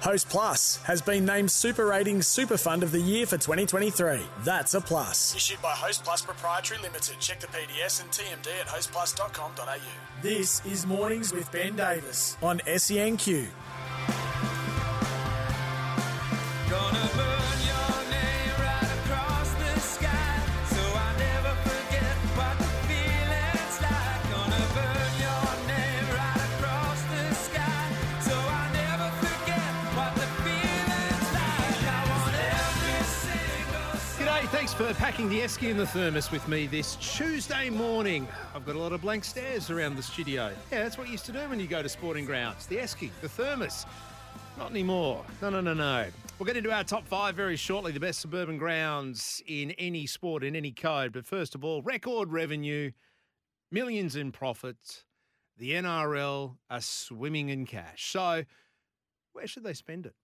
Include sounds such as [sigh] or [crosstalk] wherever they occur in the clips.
Host Plus has been named Super Ratings Super Fund of the Year for 2023. That's a plus. Issued by Host Plus Proprietary Limited. Check the PDS and TMD at hostplus.com.au. This is Mornings with Ben Davis on SENQ. For packing the Esky in the thermos with me this Tuesday morning. I've got a lot of blank stares around the studio. Yeah, that's what you used to do when you go to sporting grounds. The Esky, the thermos. Not anymore. No, no, no, no. We'll get into our top five very shortly, the best suburban grounds in any sport, in any code. But first of all, record revenue, millions in profit. The NRL are swimming in cash. So, where should they spend it?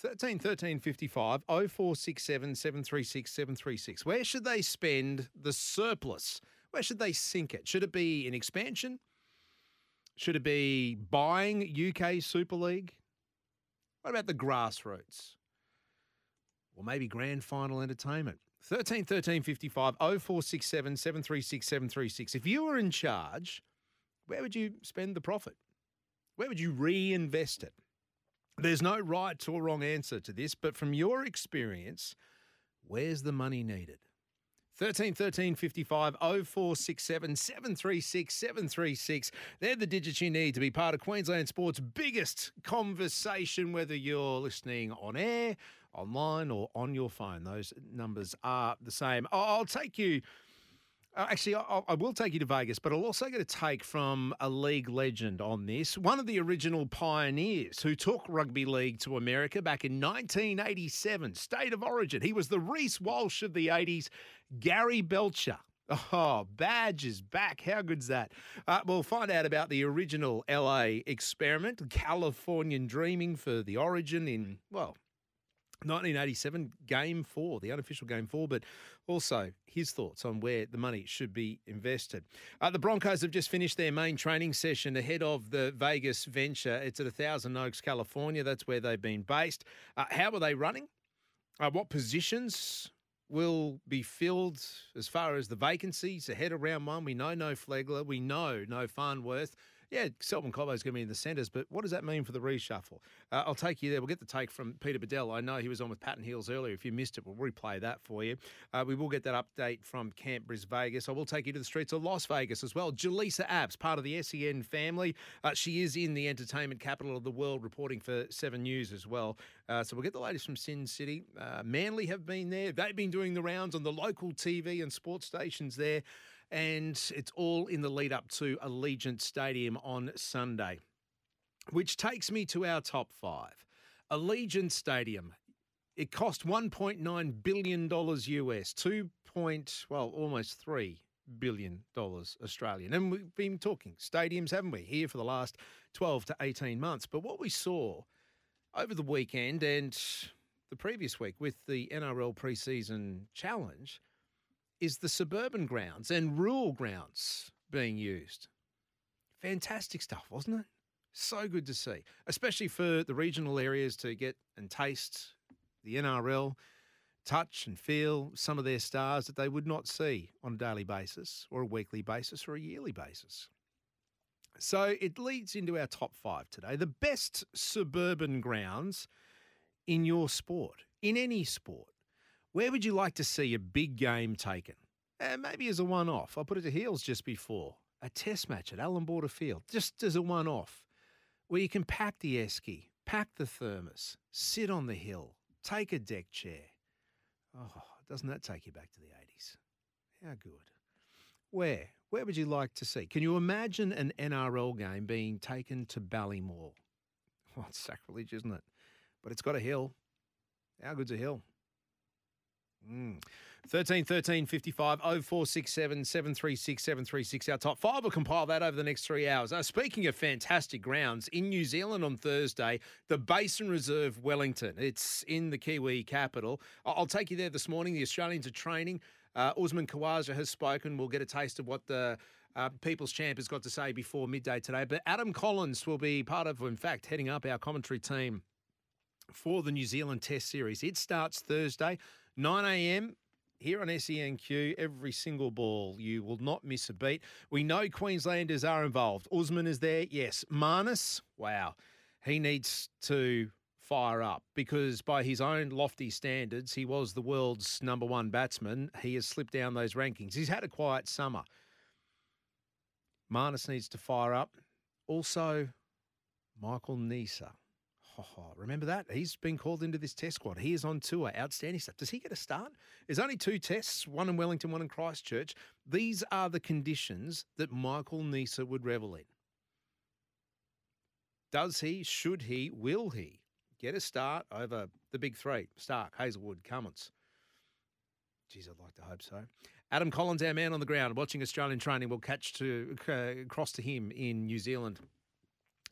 13 13 55 0467 736 736. Where should they spend the surplus? Where should they sink it? Should it be in expansion? Should it be buying UK Super League? What about the grassroots? Or maybe grand final entertainment? 13 13 55 0467 736 736. If you were in charge, where would you spend the profit? Where would you reinvest it? There's no right or wrong answer to this, but from your experience, where's the money needed? 13 13 55 0467 736 736. They're the digits you need to be part of Queensland Sport's biggest conversation, whether you're listening on air, online, or on your phone. Those numbers are the same. I'll I'll take you. Uh, actually, I, I will take you to Vegas, but I'll also get a take from a league legend on this. One of the original pioneers who took rugby league to America back in 1987, state of origin. He was the Reece Walsh of the 80s, Gary Belcher. Oh, Badge is back. How good's that? Uh, we'll find out about the original LA experiment, Californian dreaming for the origin in, well, 1987 game four, the unofficial game four, but also his thoughts on where the money should be invested. Uh, the Broncos have just finished their main training session ahead of the Vegas venture. It's at a Thousand Oaks, California. That's where they've been based. Uh, how are they running? Uh, what positions will be filled as far as the vacancies ahead of round one? We know no Flegler. We know no Farnworth. Yeah, Selwyn Cobbo's going to be in the centres, but what does that mean for the reshuffle? Uh, I'll take you there. We'll get the take from Peter Badel. I know he was on with Patton Hills earlier. If you missed it, we'll replay that for you. Uh, we will get that update from Camp Bris Vegas. I will take you to the streets of Las Vegas as well. Jelisa Apps, part of the SEN family. Uh, she is in the entertainment capital of the world, reporting for Seven News as well. Uh, so we'll get the latest from Sin City. Uh, Manly have been there. They've been doing the rounds on the local TV and sports stations there and it's all in the lead up to Allegiant Stadium on Sunday. Which takes me to our top five. Allegiant Stadium. It cost $1.9 billion US, 2 point, well, almost $3 billion Australian. And we've been talking stadiums, haven't we, here for the last 12 to 18 months. But what we saw over the weekend and the previous week with the NRL preseason challenge is the suburban grounds and rural grounds being used. Fantastic stuff, wasn't it? So good to see, especially for the regional areas to get and taste the NRL, touch and feel some of their stars that they would not see on a daily basis or a weekly basis or a yearly basis. So it leads into our top five today the best suburban grounds in your sport, in any sport. Where would you like to see a big game taken? Uh, maybe as a one off. I put it to Heals just before. A test match at Allan Border Field, just as a one off, where you can pack the esky, pack the thermos, sit on the hill, take a deck chair. Oh, doesn't that take you back to the 80s? How good. Where? Where would you like to see? Can you imagine an NRL game being taken to Ballymore? [laughs] Well, it's sacrilege, isn't it? But it's got a hill. How good's a hill? Mm. 13 13 55 0467 736 736. Our top five will compile that over the next three hours. Uh, speaking of fantastic grounds, in New Zealand on Thursday, the Basin Reserve Wellington. It's in the Kiwi capital. I'll take you there this morning. The Australians are training. Uh, Usman Khawaja has spoken. We'll get a taste of what the uh, People's Champ has got to say before midday today. But Adam Collins will be part of, in fact, heading up our commentary team for the New Zealand Test Series. It starts Thursday, 9 a.m. Here on SENQ, every single ball, you will not miss a beat. We know Queenslanders are involved. Usman is there, yes. Marnus, wow, he needs to fire up because, by his own lofty standards, he was the world's number one batsman. He has slipped down those rankings. He's had a quiet summer. Marnus needs to fire up. Also, Michael Neser. Remember that? He's been called into this test squad. He is on tour. Outstanding stuff. Does he get a start? There's only two tests, one in Wellington, one in Christchurch. These are the conditions that Michael Neser would revel in. Does he, should he, will he get a start over the big three? Stark, Hazlewood, Cummins. Geez, I'd like to hope so. Adam Collins, our man on the ground, watching Australian training. We'll catch to uh, cross to him in New Zealand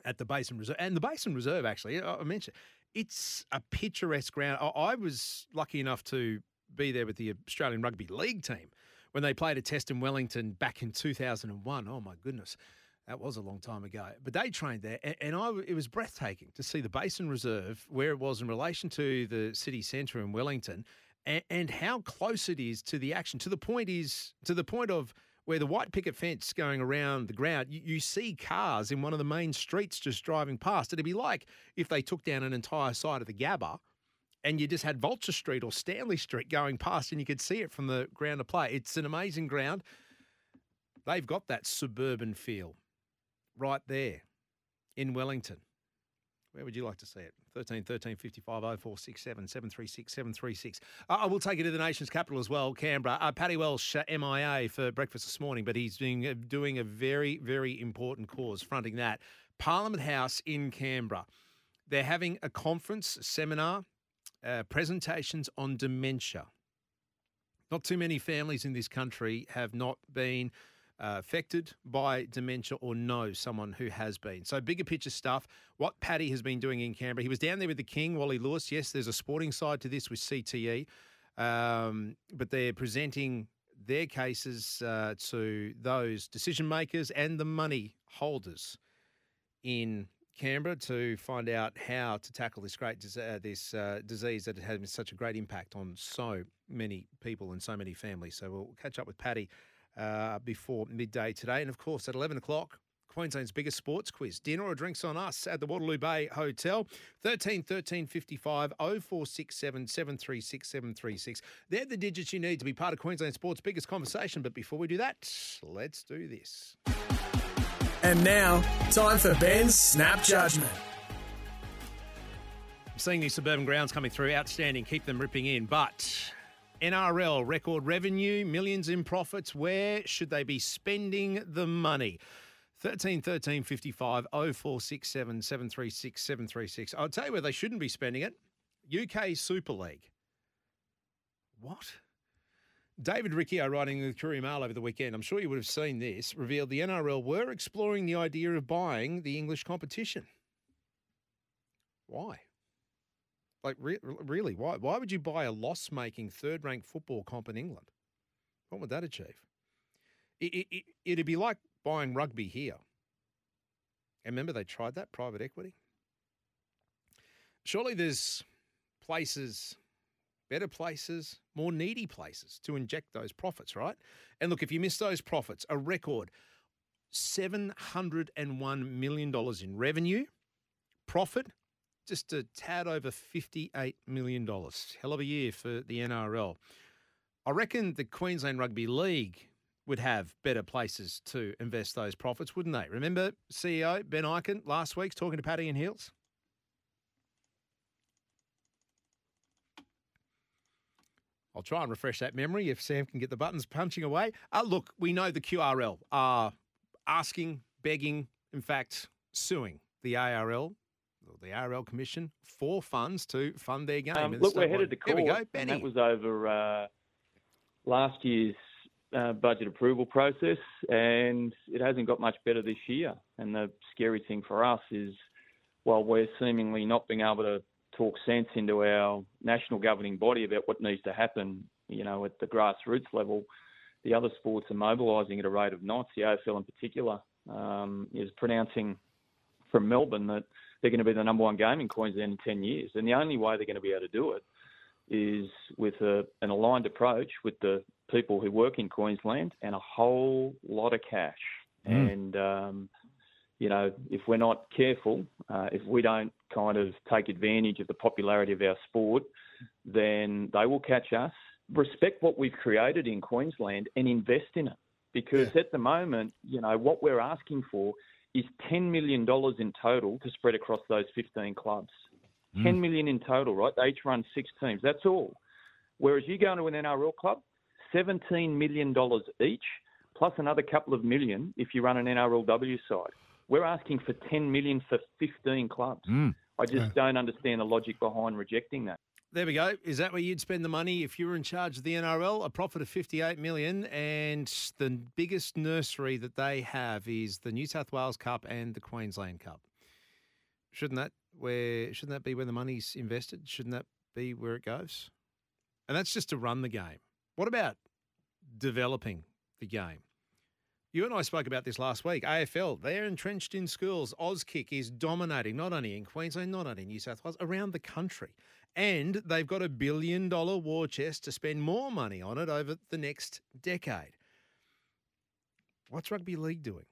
at the Basin Reserve. And the Basin Reserve, actually, I mentioned, it's a picturesque ground. I, was lucky enough to be there with the Australian Rugby League team when they played a test in Wellington back in 2001. Oh, my goodness. That was a long time ago. But they trained there, and, and I, it was breathtaking to see the Basin Reserve, where it was in relation to the city centre in Wellington, and, and how close it is to the action. To the point is to the point of where the white picket fence going around the ground, you, you see cars in one of the main streets just driving past. It'd be like if they took down an entire side of the Gabba and you just had Vulture Street or Stanley Street going past and you could see it from the ground of play. It's an amazing ground. They've got that suburban feel right there in Wellington. Where would you like to see it? 13 13 55 0467 736 736. Uh, I will take you to the nation's capital as well, Canberra. Uh, Paddy Welsh, uh, MIA for breakfast this morning, but he's doing, uh, doing a very, very important cause fronting that. Parliament House in Canberra. They're having a conference, seminar, uh, presentations on dementia. Not too many families in this country have not been uh, affected by dementia or know someone who has been. So, bigger picture stuff. What Paddy has been doing in Canberra, he was down there with the King, Wally Lewis. Yes, there's a sporting side to this with CTE, um, but they're presenting their cases uh, to those decision makers and the money holders in Canberra to find out how to tackle this great uh, this uh, disease that has had such a great impact on so many people and so many families. So we'll catch up with Paddy uh, before midday today, and of course at eleven o'clock. Queensland's biggest sports quiz. Dinner or drinks on us at the Waterloo Bay Hotel. 13 13 55 0467 736 736. They're the digits you need to be part of Queensland Sports' biggest conversation. But before we do that, let's do this. And now, time for Ben's Snap Judgment. I'm seeing these suburban grounds coming through. Outstanding. Keep them ripping in. But NRL record revenue, millions in profits. Where should they be spending the money? 13 13 55 0467 736 736. I'll tell you where they shouldn't be spending it UK Super League. What? David Riccio, writing in the Courier Mail over the weekend, I'm sure you would have seen this, revealed the NRL were exploring the idea of buying the English competition. Why? Like, re- really, why? Why would you buy a loss making third ranked football comp in England? What would that achieve? It, it, it, it'd be like buying rugby here. And remember, they tried that private equity? Surely there's places, better places, more needy places to inject those profits, right? And look, if you miss those profits, a record $701 million in revenue, profit just a tad over $58 million. Hell of a year for the NRL. I reckon the Queensland Rugby League would have better places to invest those profits, wouldn't they? Remember CEO Ben Ikin last week's talking to Paddy and Hills? I'll try and refresh that memory if Sam can get the buttons punching away. Uh, look, we know the QRL are asking, begging, in fact, suing the ARL, the ARL Commission, for funds to fund their game. Um, look, we're headed to court. we go, and Benny. that was over uh, last year's uh, budget approval process, and it hasn't got much better this year. And the scary thing for us is, while we're seemingly not being able to talk sense into our national governing body about what needs to happen, you know, at the grassroots level, the other sports are mobilising at a rate of knots. The AFL in particular um, is pronouncing from Melbourne that they're going to be the number one game in Queensland in 10 years. And the only way they're going to be able to do it is with a, an aligned approach with the people who work in Queensland and a whole lot of cash. And, um, you know, if we're not careful, uh, if we don't kind of take advantage of the popularity of our sport, then they will catch us. Respect what we've created in Queensland and invest in it. Because at the moment, you know, what we're asking for is $10 million in total to spread across those 15 clubs. Hmm. 10 million in total, right? They each run six teams. That's all. Whereas you go into an NRL club, $17 million each, plus another couple of million if you run an NRLW side. We're asking for 10 million for 15 clubs. Hmm. I just don't understand the logic behind rejecting that. There we go. Is that where you'd spend the money if you were in charge of the NRL? A profit of 58 million and the biggest nursery that they have is the New South Wales Cup and the Queensland Cup. Shouldn't that where shouldn't that be where the money's invested? Shouldn't that be where it goes? And that's just to run the game. What about developing the game? You and I spoke about this last week. AFL, they're entrenched in schools. Auskick is dominating, not only in Queensland, not only in New South Wales, around the country. And they've got a billion dollar war chest to spend more money on it over the next decade. What's rugby league doing?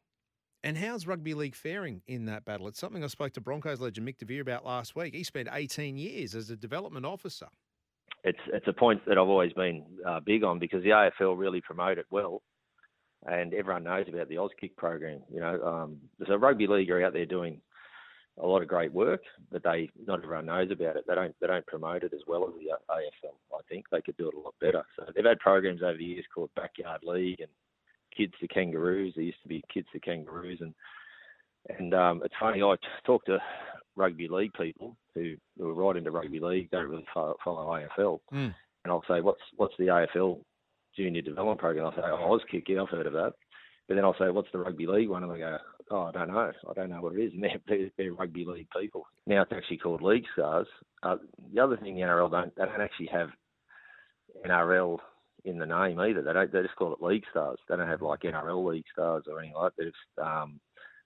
And how's rugby league faring in that battle? It's something I spoke to Broncos legend Mick De Vere about last week. He spent 18 years as a development officer. it's it's a point that I've always been uh, big on because the AFL really promote it well, and everyone knows about the Auskick program. You know, um, so rugby league are out there doing a lot of great work, but they not everyone knows about it. They don't they don't promote it as well as the AFL. I think they could do it a lot better. So they've had programs over the years called Backyard League and Kids to Kangaroos. There used to be Kids to Kangaroos, and and um, it's funny. I talk to rugby league people who, who are right into rugby league, don't really follow, follow AFL, Mm. and I'll say, "What's what's the AFL junior development program?" I'll say, "Oh, Auskick, yeah, I've heard of that." But then I'll say, "What's the rugby league one?" And they go, "Oh, I don't know. I don't know what it is." And they're, they're, they're rugby league people. Now it's actually called League Stars. Uh, the other thing the NRL don't they don't actually have NRL in the name either. They don't. They just call it League Stars. They don't have like NRL League Stars or anything like that. It's um,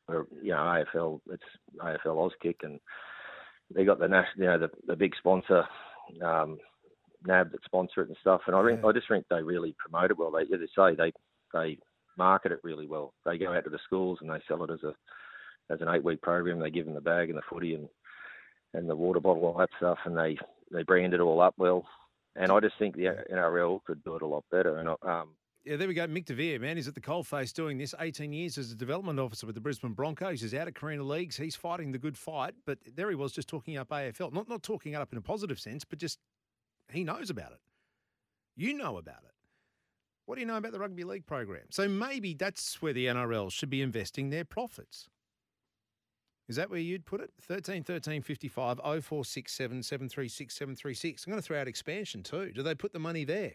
or, you know AFL. It's AFL Auskick, and they got the national, you know, the, the big sponsor, um, NAB that sponsor it and stuff. And I think I just think they really promote it well. They, as I say, they they market it really well. They go out to the schools and they sell it as a as an eight week program. They give them the bag and the footy and and the water bottle, all that stuff, and they they brand it all up well. And I just think the NRL could do it a lot better. And um, Yeah, there we go. Mick De Vere, man, he's at the coalface doing this. 18 years as a development officer with the Brisbane Broncos. He's out of Carina Leagues. He's fighting the good fight. But there he was just talking up AFL. Not, not talking it up in a positive sense, but just he knows about it. You know about it. What do you know about the rugby league program? So maybe that's where the NRL should be investing their profits. Is that where you'd put it? 13 13 55 0467 736 736. I'm going to throw out expansion too. Do they put the money there?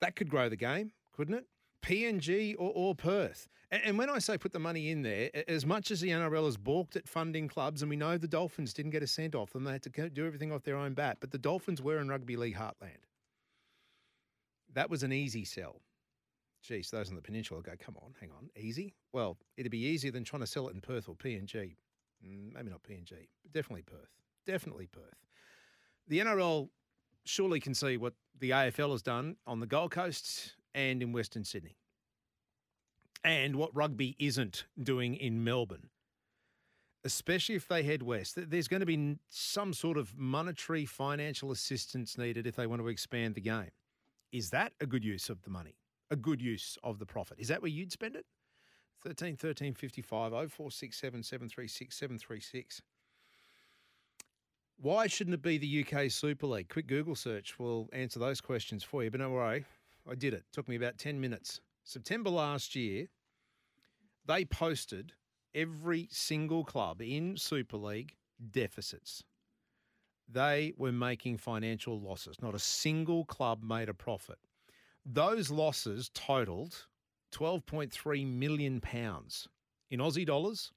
That could grow the game, couldn't it? PNG or, or Perth. And, and when I say put the money in there, as much as the NRL has balked at funding clubs, and we know the Dolphins didn't get a cent off them, they had to do everything off their own bat, but the Dolphins were in rugby league heartland. That was an easy sell. Geez, those on the peninsula go, come on, hang on, easy? Well, it'd be easier than trying to sell it in Perth or PNG. Mm, maybe not PNG, but definitely Perth. Definitely Perth. The NRL surely can see what the AFL has done on the Gold Coast and in Western Sydney, and what rugby isn't doing in Melbourne. especially if they head west. There's going to be some sort of monetary financial assistance needed if they want to expand the game. Is that a good use of the money? A good use of the profit? Is that where you'd spend it? 13 13 55 0467 736 736. Why shouldn't it be the UK Super League? Quick Google search will answer those questions for you. But don't worry, I did it. Took me about 10 minutes. September last year, they posted every single club in Super League deficits. They were making financial losses. Not a single club made a profit. Those losses totaled 12.3 million pounds in Aussie dollars,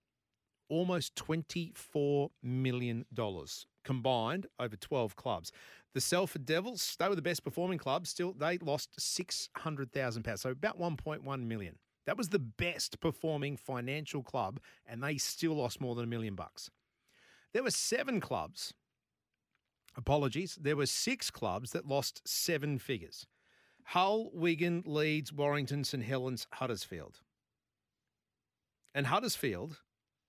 almost 24 million dollars combined over 12 clubs. The Salford Devils, they were the best performing club, still they lost 600,000 pounds, so about 1.1 million. That was the best performing financial club and they still lost more than a million bucks. There were 7 clubs apologies, there were 6 clubs that lost 7 figures. Hull, Wigan, Leeds, Warrington, St Helens, Huddersfield. And Huddersfield,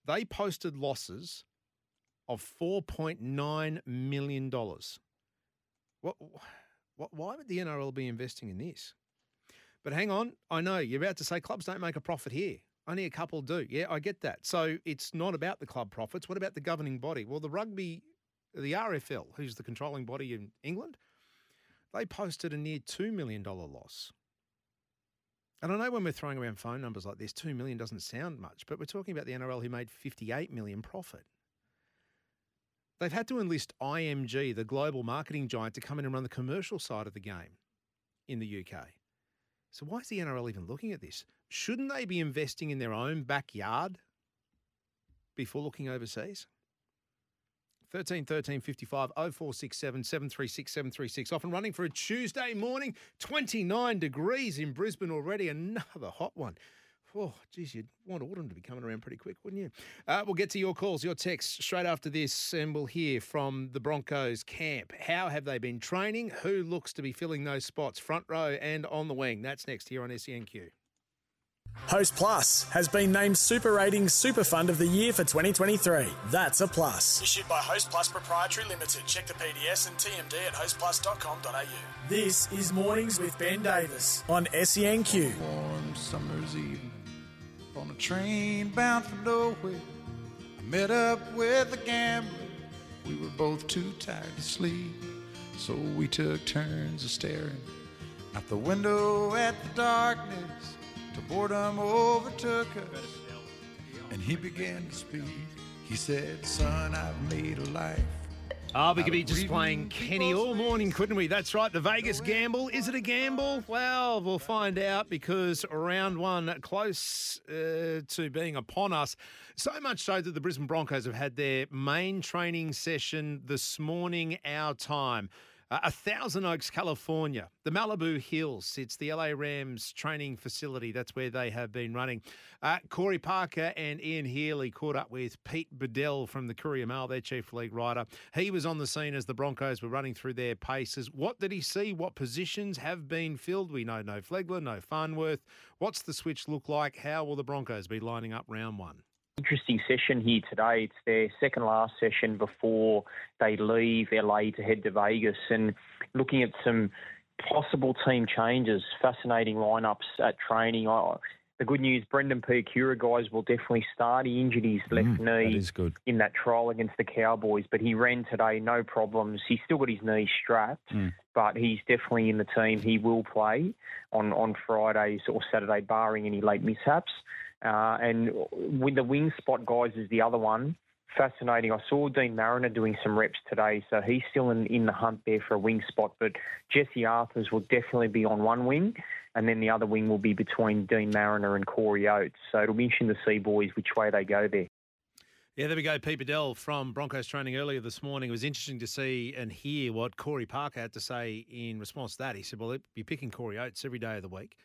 they posted losses of $4.9 million. What, what, why would the NRL be investing in this? But hang on, I know you're about to say clubs don't make a profit here. Only a couple do. Yeah, I get that. So it's not about the club profits. What about the governing body? Well, the rugby, the RFL, who's the controlling body in England, they posted a near $2 million loss. And I know when we're throwing around phone numbers like this, 2 million doesn't sound much, but we're talking about the NRL who made 58 million profit. They've had to enlist IMG, the global marketing giant, to come in and run the commercial side of the game in the UK. So why is the NRL even looking at this? Shouldn't they be investing in their own backyard before looking overseas? 13 13 55 0467 736 736. Off and running for a Tuesday morning. 29 degrees in Brisbane already. Another hot one. Oh, geez, you'd want autumn to be coming around pretty quick, wouldn't you? Uh, we'll get to your calls, your texts straight after this, and we'll hear from the Broncos camp. How have they been training? Who looks to be filling those spots, front row and on the wing? That's next here on SENQ. Host Plus has been named Super Ratings Super Fund of the Year for 2023. That's a plus. Issued by Host Plus Proprietary Limited. Check the PDS and TMD at hostplus.com.au. This is Mornings with Ben Davis on E SENQ. warm summer's evening on a train bound for nowhere. I met up with a gambler. We were both too tired to sleep, so we took turns of staring out the window at the darkness. Till boredom overtook us, and he began to speak. He said, "Son, I've made a life." Oh, we could be just playing Kenny all morning, couldn't we? That's right, the Vegas gamble. Is it a gamble? Well, we'll find out because round one close uh, to being upon us. So much so that the Brisbane Broncos have had their main training session this morning, our time. Uh, a Thousand Oaks, California, the Malibu Hills. It's the LA Rams training facility. That's where they have been running. Uh, Corey Parker and Ian Healy caught up with Pete Badel from the Courier Mail, their chief league writer. He was on the scene as the Broncos were running through their paces. What did he see? What positions have been filled? We know no Flegler, no Farnworth. What's the switch look like? How will the Broncos be lining up round one? Interesting session here today. It's their second last session before they leave LA to head to Vegas and looking at some possible team changes, fascinating lineups at training. I, the good news, Brendan Piakura guys will definitely start. He injured his left mm, knee good. in that trial against the Cowboys, but he ran today, no problems. He's still got his knee strapped, mm. but he's definitely in the team. He will play on, on Fridays or Saturday, barring any late mishaps. Uh, and with the wing spot guys is the other one. Fascinating. I saw Deine Mariner doing some reps today, so he's still in, in the hunt there for a wing spot. But Jesse Arthars will definitely be on one wing, and then the other wing will be between Deine Mariner and Corey Oates. So it'll be interesting to see, boys, which way they go there. Yeah, there we go. Pete Badel from Broncos training earlier this morning. It was interesting to see and hear what Corey Parker had to say in response to that. He said, "Well, you're picking Corey Oates every day of the week,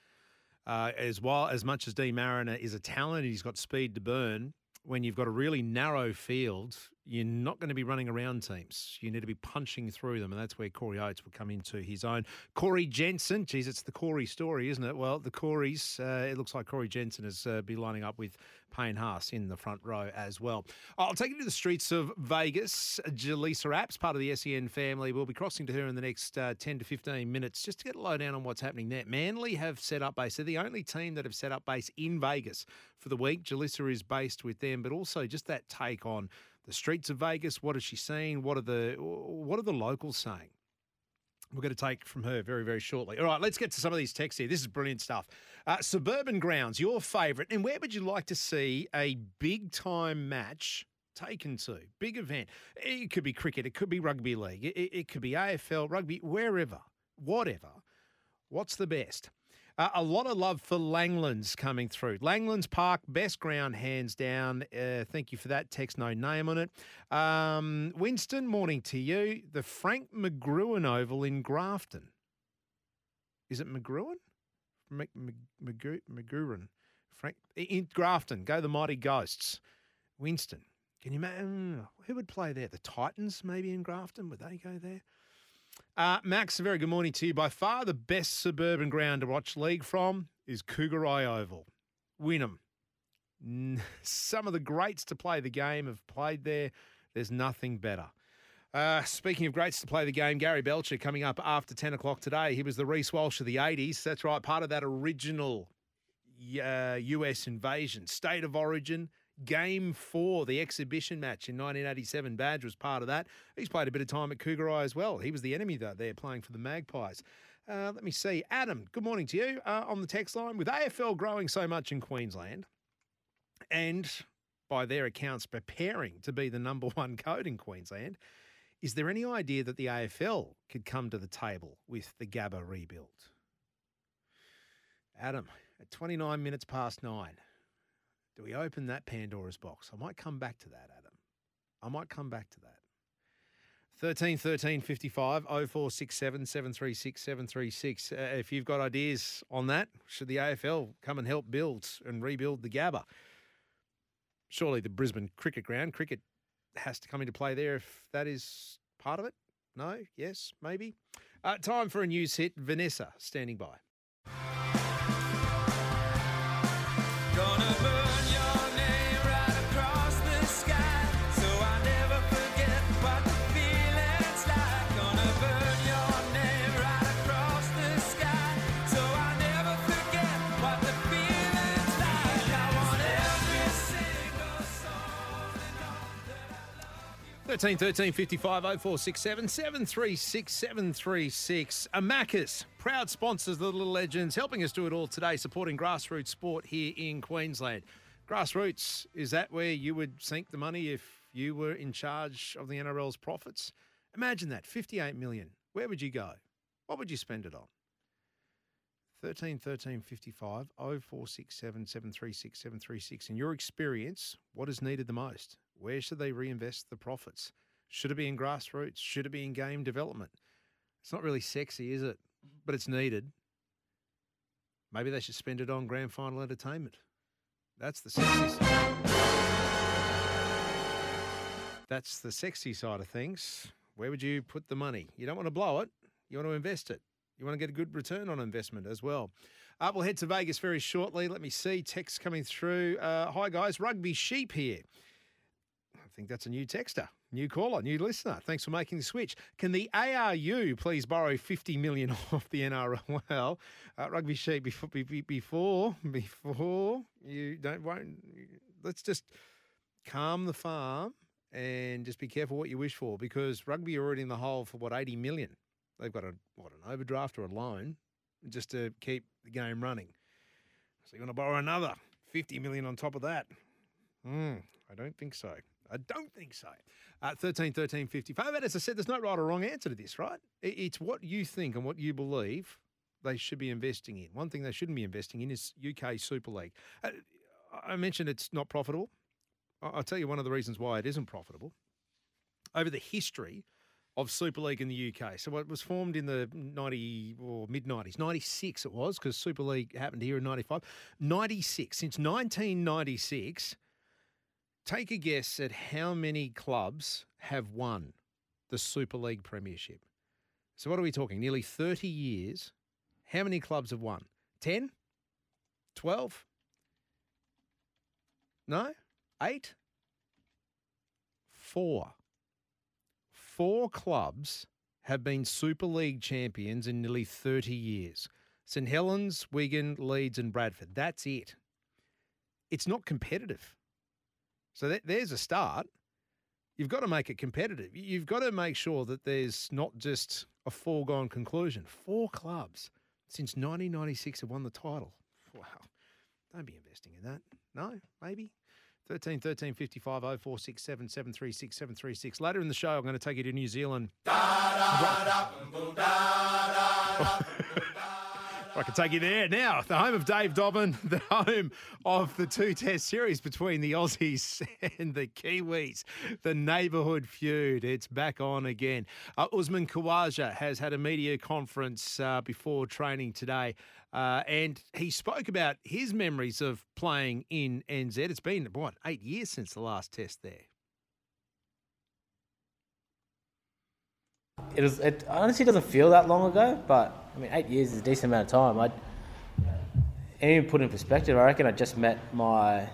uh, as well as much as D Mariner is a talent. And he's got speed to burn. When you've got a really narrow field, You're not going to be running around teams. You need to be punching through them, and that's where Corey Oates will come into his own. Corey Jensen, geez, it's the Corey story, isn't it? Well, the Coreys, uh, it looks like Corey Jensen is uh, be lining up with Payne Haas in the front row as well. I'll take you to the streets of Vegas. Jelisa Apps, part of the SEN family, will be crossing to her in the next uh, 10 to 15 minutes just to get a lowdown on what's happening there. Manly have set up base. They're the only team that have set up base in Vegas for the week. Jelisa is based with them, but also just that take on the streets of Vegas. What is she seeing? What are the what are the locals saying? We're going to take from her very, very shortly. All right, let's get to some of these texts here. This is brilliant stuff. Uh, Suburban Grounds, your favourite. And where would you like to see a big time match taken to? Big event. It could be cricket, it could be rugby league, it, it could be AFL, rugby, wherever, whatever. What's the best? Uh, a lot of love for Langlands coming through. Langlands Park, best ground, hands down. Uh, thank you for that. Text no name on it. Um, Winston, morning to you. The Frank McGruin Oval in Grafton. Is it McGruin? Mc, Mc, McGru- McGruin. Frank in Grafton. Go the mighty ghosts. Winston. Can you imagine who would play there? The Titans, maybe in Grafton. Would they go there? Uh, Max, a very good morning to you. By far the best suburban ground to watch league from is Kougari Oval. Wynnum. [laughs] Some of the greats to play the game have played there. There's nothing better. Uh, speaking of greats to play the game, Gary Belcher coming up after 10 o'clock today. He was the Reece Walsh of the 80s. That's right, part of that original uh, US invasion. State of origin, game four, the exhibition match in 1987. Badge was part of that. He's played a bit of time at Kougari as well. He was the enemy though, there playing for the Magpies. Uh, let me see. Adam, good morning to you uh, on the text line. With AFL growing so much in Queensland and by their accounts preparing to be the number [laughs] one code in Queensland, is there any idea that the AFL could come to the table with the Gabba rebuild? Adam, at 29 minutes past nine, do we open that Pandora's box? I might come back to that, Adam. I might come back to that. 13 13 55 0467 736 736. Uh, if you've got ideas on that, should the AFL come and help build and rebuild the Gabba? Surely the Brisbane cricket ground, cricket has to come into play there if that is part of it. No? Yes? Maybe? Uh, time for a news hit. Vanessa standing by. 13 13 55 0467 736 736. Amacus, proud sponsors of the Little Legends, helping us do it all today, supporting grassroots sport here in Queensland. Grassroots, is that where you would sink the money if you were in charge of the NRL's profits? Imagine that 58 million. Where would you go? What would you spend it on? 13 13 55 0467 736 736. In your experience, what is needed the most? Where should they reinvest the profits? Should it be in grassroots? Should it be in game development? It's not really sexy, is it? But it's needed. Maybe they should spend it on grand final entertainment. That's the sexy side. That's the sexy side of things. Where would you put the money? You don't want to blow it. You want to invest it. You want to get a good return on investment as well. Uh, we'll head to Vegas very shortly. Let me see. Text coming through. Uh, hi, guys. Rugby Sheep here. I think that's a new texter, new caller, new listener. Thanks for making the switch. Can the ARU please borrow 50 million [laughs] off the NRL? Well, uh, Rugby Sheep, before, be- be- before, before you don't, won't, let's just calm the farm and just be careful what you wish for because rugby are already in the hole for what, 80 million? They've got a, what, an overdraft or a loan just to keep the game running. So you want to borrow another 50 million on top of that? Hmm, I don't think so. I don't think so. Uh, 13, 13, 55. But as I said, there's no right or wrong answer to this, right? It's what you think and what you believe they should be investing in. One thing they shouldn't be investing in is UK Super League. Uh, I mentioned it's not profitable. I'll tell you one of the reasons why it isn't profitable. Over the history of Super League in the UK, so it was formed in the 90 or mid 90s, 96 it was, because Super League happened here in 95. 96, since 1996, take a guess at how many clubs have won the Super League Premiership. So, what are we talking? Nearly 30 years. How many clubs have won? 10? 12? No? Eight? Four. Four clubs have been Super League champions in nearly 30 years St Helens, Wigan, Leeds, and Bradford. That's it. It's not competitive. So that, there's a start. You've got to make it competitive. You've got to make sure that there's not just a foregone conclusion. Four clubs since 1996 have won the title. Wow. Don't be investing in that. No, maybe. 13 13 55 0467 736 736. Later in the show, I'm going to take you to New Zealand. [laughs] I can take you there now. The home of Dave Dobbyn, [laughs] the home of the two test series between the Aussies [laughs] and the Kiwis, the neighbourhood feud. It's back on again. Uh, Usman Khawaja has had a media conference uh, before training today, uh, and he spoke about his memories of playing in NZ. It's been, what, eight years since the last test there. It was. It honestly doesn't feel that long ago, but I mean, eight years is a decent amount of time. I, even put in perspective, I reckon I just met my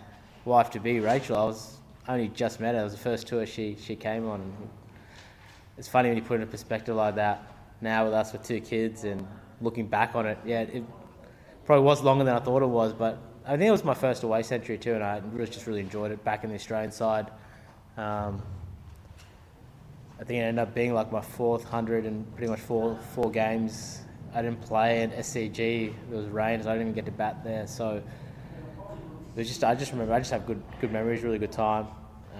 wife to be, Rachel. I was only just met her. It was the first tour she she came on. It's funny when you put it in perspective like that. Now with us with two kids and looking back on it, yeah, it probably was longer than I thought it was. But I think it was my first away century too, and I really just really enjoyed it back in the Australian side. Um, I think it ended up being like my fourth hundred and pretty much four four games. I didn't play at SCG. There was rain, so I didn't even get to bat there. So it was just I just remember I just have good good memories, really good time.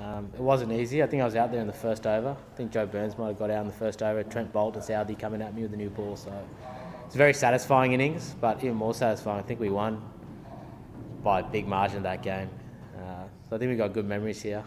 Um, it wasn't easy. I think I was out there in the first over. I think Joe Burns might have got out in the first over. Trent Boult and Southee coming at me with a new ball. So it's very satisfying innings, but even more satisfying. I think we won by a big margin that game. Uh, so I think we got good memories here.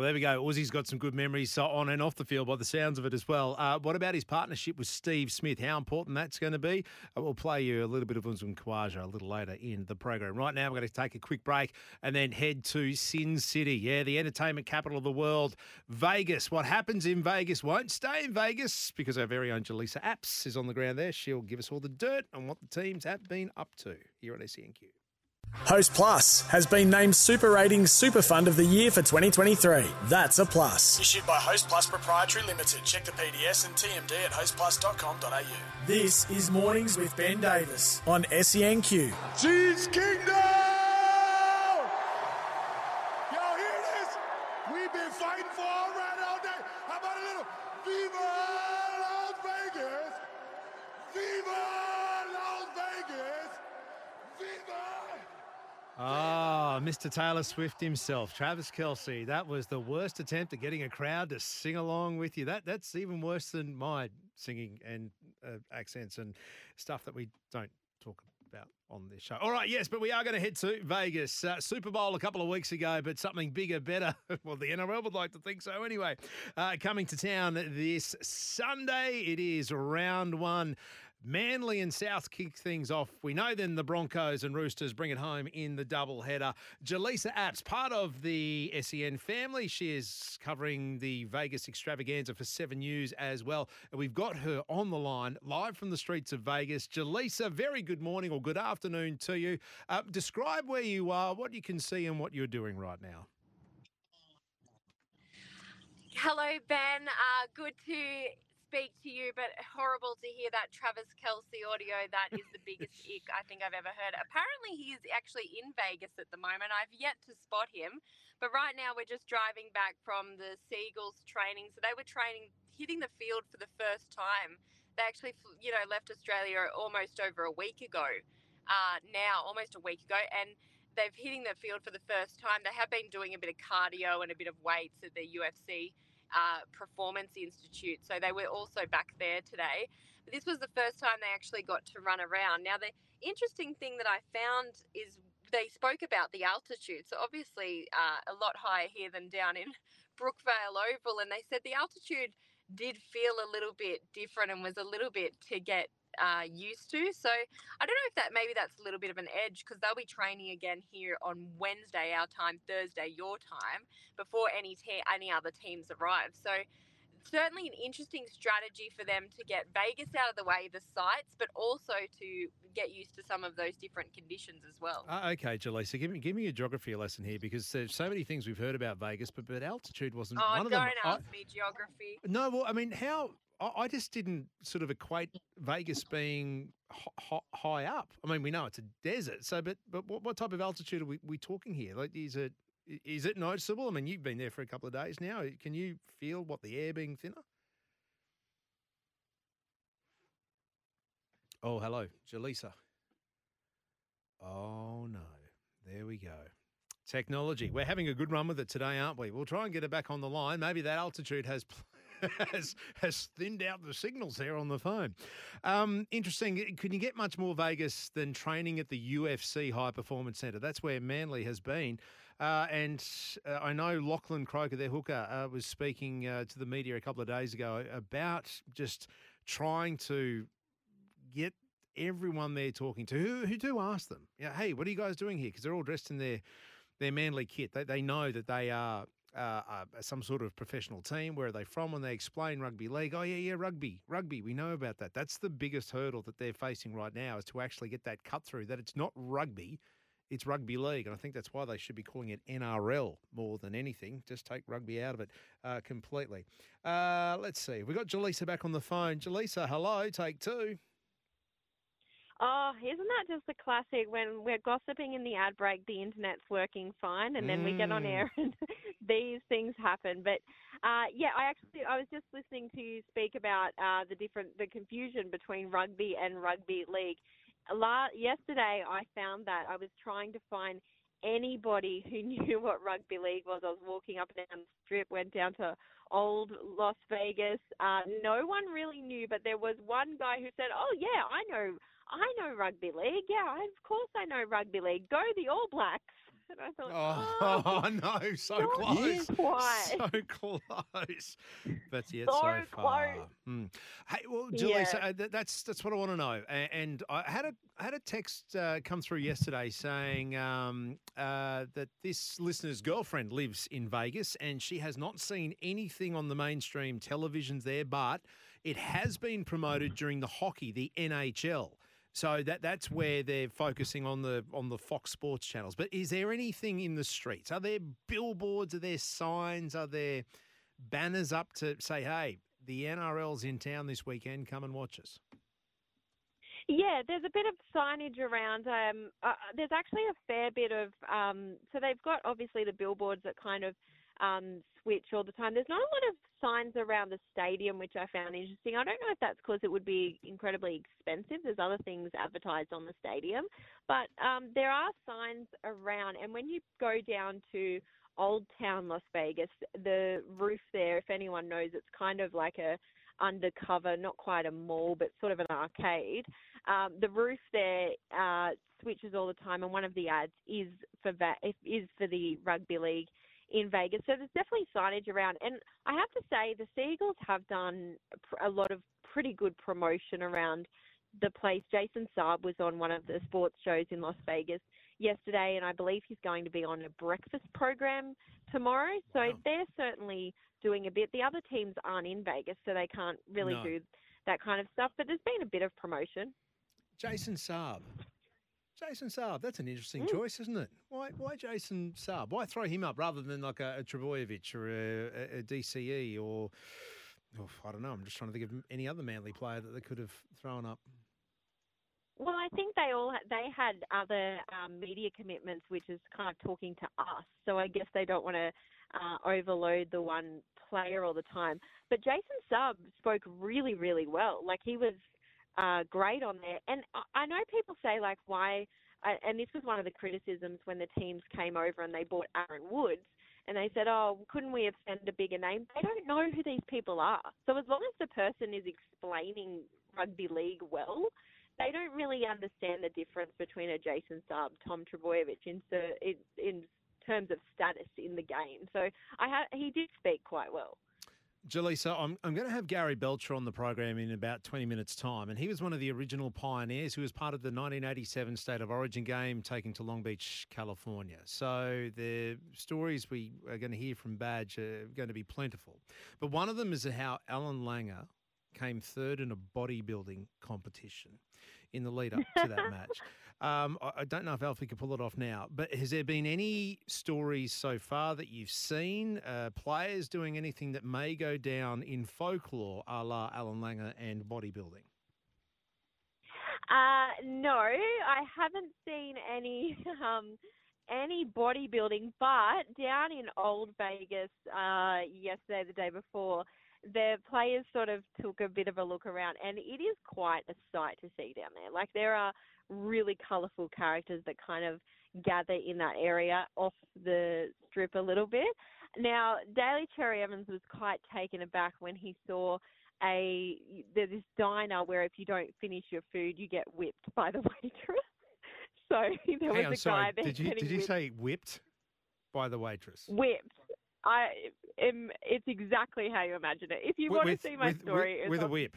Well, there we go. Aussie's got some good memories on and off the field by the sounds of it as well. Uh, what about his partnership with Steve Smith? How important that's going to be? Uh, we'll play you a little bit of Usman Khawaja a little later in the program. Right now, we're going to take a quick break and then head to Sin City. Yeah, the entertainment capital of the world, Vegas. What happens in Vegas won't stay in Vegas because our very own Jelisa Apps is on the ground there. She'll give us all the dirt on what the teams have been up to here at SENQ. Host Plus has been named Super Ratings Super Fund of the Year for 2023. That's a plus. Issued by Host Plus Proprietary Limited. Check the PDS and TMD at hostplus.com.au. This is Mornings with Ben Davis on SENQ. Chiefs Kingdom! Y'all hear this? We've been fighting for all right all day. How about a little Viva Las Vegas? Viva Las Vegas! Viva! Ah, Mr. Taylor Swift himself, Travis Kelce. That was the worst attempt at getting a crowd to sing along with you. That that's even worse than my singing and uh, accents and stuff that we don't talk about on this show. All right, yes, but we are going to head to Vegas. Uh, Super Bowl a couple of weeks ago, but something bigger, better. [laughs] well, the NRL would like to think so anyway. Uh, coming to town this Sunday, it is round one. Manly and South kick things off. We know then the Broncos and Roosters bring it home in the double header. Jelisa Apps, part of the SEN family. She is covering the Vegas extravaganza for Seven News as well. And we've got her on the line, live from the streets of Vegas. Jelisa, very good morning or good afternoon to you. Uh, describe where you are, what you can see, and what you're doing right now. Hello, Ben. Uh, good to speak to you, but horrible to hear that Travis Kelce audio. That is the biggest ick I think I've ever heard. Apparently, he is actually in Vegas at the moment. I've yet to spot him, but right now we're just driving back from the Seagulls training. So they were training, hitting the field for the first time. They actually, you know, left Australia almost over a week ago. Uh, now, almost a week ago, and they've hitting the field for the first time. They have been doing a bit of cardio and a bit of weights at the UFC uh, Performance Institute. So they were also back there today. But this was the first time they actually got to run around. Now, the interesting thing that I found is they spoke about the altitude. So obviously, uh, a lot higher here than down in [laughs] Brookvale Oval. And they said the altitude did feel a little bit different and was a little bit to get uh, used to. So I don't know if that maybe that's a little bit of an edge because they'll be training again here on Wednesday our time, Thursday your time, before any te- any other teams arrive. So certainly an interesting strategy for them to get Vegas out of the way, the sites, but also to get used to some of those different conditions as well. Uh, okay, Jelisa, give me give me a geography lesson here because there's so many things we've heard about Vegas, but but altitude wasn't oh, one of don't them. I- ask me geography. no, well, I mean, how I, I just didn't sort of equate mm. Vegas being ho- ho- high up. I mean, we know it's a desert, so but but what, what type of altitude are we, we talking here? Like, is it is it noticeable? I mean, you've been there for a couple of days now. Can you feel what the air being thinner? Oh, hello, Jelisa. Oh no, there we go. Technology. We're having a good run with it today, aren't we? We'll try and get it back on the line. Maybe that altitude has [laughs] has, has thinned out the signals there on the phone. Um, interesting. Can you get much more Vegas than training at the UFC High Performance Centre? That's where Manly has been. Uh, and uh, I know Lachlan Croker, their hooker, uh, was speaking uh, to the media a couple of days ago about just trying to get everyone they're talking to who, who do ask them, yeah, hey, what are you guys doing here? Because they're all dressed in their their manly kit. They, they know that they are uh, uh, some sort of professional team. Where are they from? When they explain rugby league, oh yeah, yeah, rugby, rugby. We know about that. That's the biggest hurdle that they're facing right now is to actually get that cut through. That it's not rugby. It's rugby league, and I think that's why they should be calling it NRL more than anything. Just take rugby out of it uh, completely. Uh, let's see. We got Jelisa back on the phone. Jelisa, hello. Take two. Oh, isn't that just a classic when we're gossiping in the ad break, the internet's working fine, and then we get on Mm. air [laughs] and these things happen. But uh, yeah, I actually I was just listening to you speak about uh, the different the confusion between rugby and rugby league. La- yesterday, I found that I was trying to find anybody who [laughs] knew what rugby league was. I was walking up and down the strip, went down to old Las Vegas. Uh, no one really knew, but there was one guy who said, "Oh yeah, I know, I know rugby league. Yeah, of course I know rugby league. Go the All Blacks." [laughs] And I thought, Oh, "Oh, [laughs] no, so close. quite. So close. But yet So so, far. close. Hmm. Hey, well, Jelisa, Yeah. uh, th- that's that's what I want to know. A- And I had a I had a text uh, come through yesterday saying um, uh, that this listener's girlfriend lives in Vegas and she has not seen anything on the mainstream televisions there, but it has been promoted during the hockey, the NHL. So that that's where they're focusing on the on the Fox Sports channels. But is there anything in the streets? Are there billboards? Are there signs? Are there banners up to say, "Hey, the NRL's in town this weekend. Come and watch us." Yeah, there's a bit of signage around. Um, uh, there's actually a fair bit of. Um, so they've got obviously the billboards that kind of um, switch all the time. There's not a lot of signs around the stadium, which I found interesting. I don't know if that's because it would be incredibly expensive. There's other things advertised on the stadium, but um, there are signs around. And when you go down to Old Town Las Vegas, the roof there, if anyone knows, it's kind of like a undercover, not quite a mall, but sort of an arcade. Um, the roof there uh, switches all the time, and one of the ads is for va- is for the rugby league in Vegas. So there's definitely signage around, and I have to say the Seagulls have done a lot of pretty good promotion around the place. Jason Saab was on one of the sports shows in Las Vegas yesterday, and I believe he's going to be on a breakfast program tomorrow. So they're certainly doing a bit. The other teams aren't in Vegas, so they can't really No. do that kind of stuff. But there's been a bit of promotion. Jason Saab. Jason Saab. That's an interesting Mm. choice, isn't it? Why? Why Jason Saab? Why throw him up rather than like a, a Trbojevic or a, a, DCE or? oh, I don't know. I'm just trying to think of any other manly player that they could have thrown up. Well, I think they all they had other um, media commitments, which is kind of talking to us. So I guess they don't want to uh, overload the one player all the time. But Jason Saab spoke really, really well. Like he was uh, great on there. And I- know people say like why, uh, and this was one of the criticisms when the teams came over and they bought Aaron Woods. And they said, "Oh, couldn't we have sent a bigger name?" They don't know who these people are. So as long as the person is explaining rugby league well, they don't really understand the difference between a Jason Saab, Tom Trbojevic in, in in terms of status in the game. So I ha- he did speak quite well. Jelisa, I'm, I'm going to have Gary Belcher on the program in about 20 minutes' time. And he was one of the original pioneers who was part of the 1987 State of Origin game taken to Long Beach, California. So the stories we are going to hear from Badge are going to be plentiful. But one of them is how Allan Langer came third in a bodybuilding competition in the lead up to that [laughs] match. Um, I, don't know if Alfie can pull it off now, but has there been any stories so far that you've seen uh, players doing anything that may go down in folklore, a la Allan Langer and bodybuilding? Uh, no, I haven't seen any [laughs] um, any bodybuilding, but down in Old Vegas uh, yesterday, the day before, the players sort of took a bit of a look around, and it is quite a sight to see down there. Like there are really colourful characters that kind of gather in that area off the strip a little bit. Now, Daly Cherry Evans was quite taken aback when he saw a there's this diner where if you don't finish your food, you get whipped by the [laughs] waitress. So there Hang on, was a sorry. guy there Did you did you whipped. say whipped by the waitress? whipped? I am. It's exactly how you imagine it. If you want to see my with, story, with, with a whip.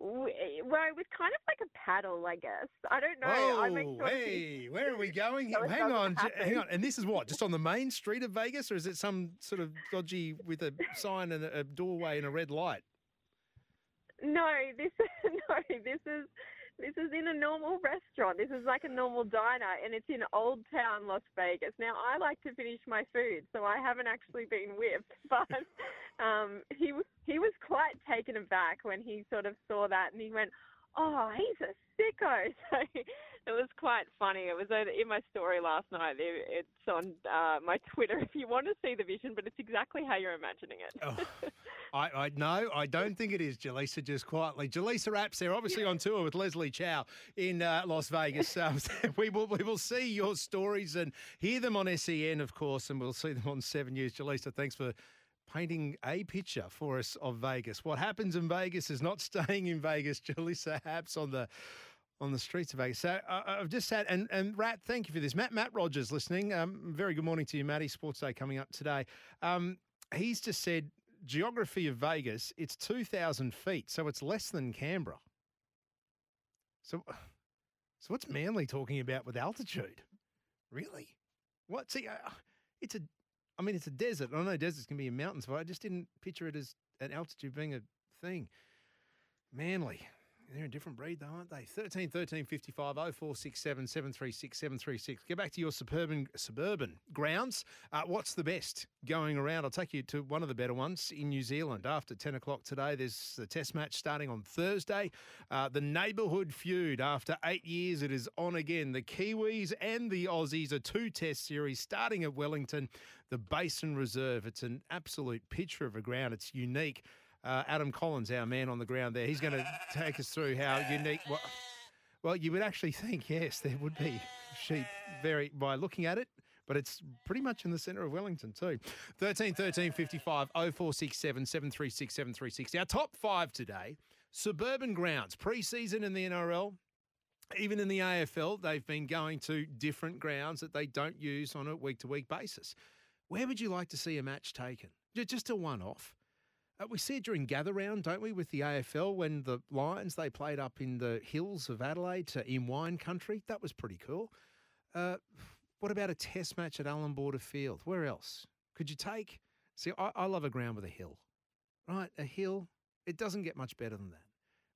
Well, it was kind of like a paddle, I guess. I don't know. Oh, sure hey, where are we [laughs] going? So hang on, happen. hang on. And this is what? Just on the main street of Vegas, or is it some sort of dodgy with a [laughs] sign and a a doorway and a red light? No, this [laughs] no, this is this is in a normal restaurant. This is like a normal diner, and it's in Old Town Las Vegas. Now, I like to finish my food, so I haven't actually been whipped, [laughs] but um, he he was quite taken aback when he sort of saw that, and he went, "Oh, he's a sicko." [laughs] So it was quite funny. It was in my story last night. It's on uh, my [laughs] Twitter if you want to see the vision, but it's exactly how you're imagining it. Oh, [laughs] I, I no, I don't think it is Jelisa. Just quietly, Jelisa Apps. They're obviously on tour with Leslie Chow in uh, Las Vegas. Um, we will we will see your stories and hear them on SEN, of course, and we'll see them on Seven News. Jelisa, thanks for painting a picture for us of Vegas. What happens in Vegas is not [laughs] staying in Vegas. Jelisa Apps on the on the streets of Vegas. So uh, I've just had, and, and Rat, thank you for this. Matt Matt Rogers listening. Um, very good morning to you, Matty. Sports Day coming up today. Um, he's just said geography of Vegas. It's two thousand feet, so it's less than Canberra. So, [sighs] so what's Manly talking about with altitude? Really? What? See, uh, it's a. I mean, it's a desert. I know deserts can be in mountains, but I just didn't picture it as an altitude being a thing. Manly. They're a different breed, though, aren't they? 13 13 55 0467 736 736. Get back to your suburban suburban grounds. Uh, what's the best going around? I'll take you to one of the better ones in New Zealand. After 10 o'clock today, there's the test match starting on Thursday. Uh, the neighbourhood feud. After eight years, it is on again. The Kiwis and the Aussies, a two test series starting at Wellington, the Basin Reserve. It's an absolute picture of a ground. It's unique. Uh, Adam Collins, our man on the ground there, he's going to take us through how unique. Well, well, you would actually think, yes, there would be sheep very by looking at it, but it's pretty much in the centre of Wellington too. 13 13 55 0467 736 736. Our top five today suburban grounds, pre season in the NRL. Even in the AFL, they've been going to different grounds that they don't use on a week to week basis. Where would you like to see a match taken? Just a one off. Uh, we see it during gather round, don't we, with the AFL when the Lions they played up in the hills of Adelaide in wine country. That was pretty cool. Uh, what about a test match at Allan Border Field? Where else could you take? See, I, I love a ground with a hill, right? A hill. It doesn't get much better than that.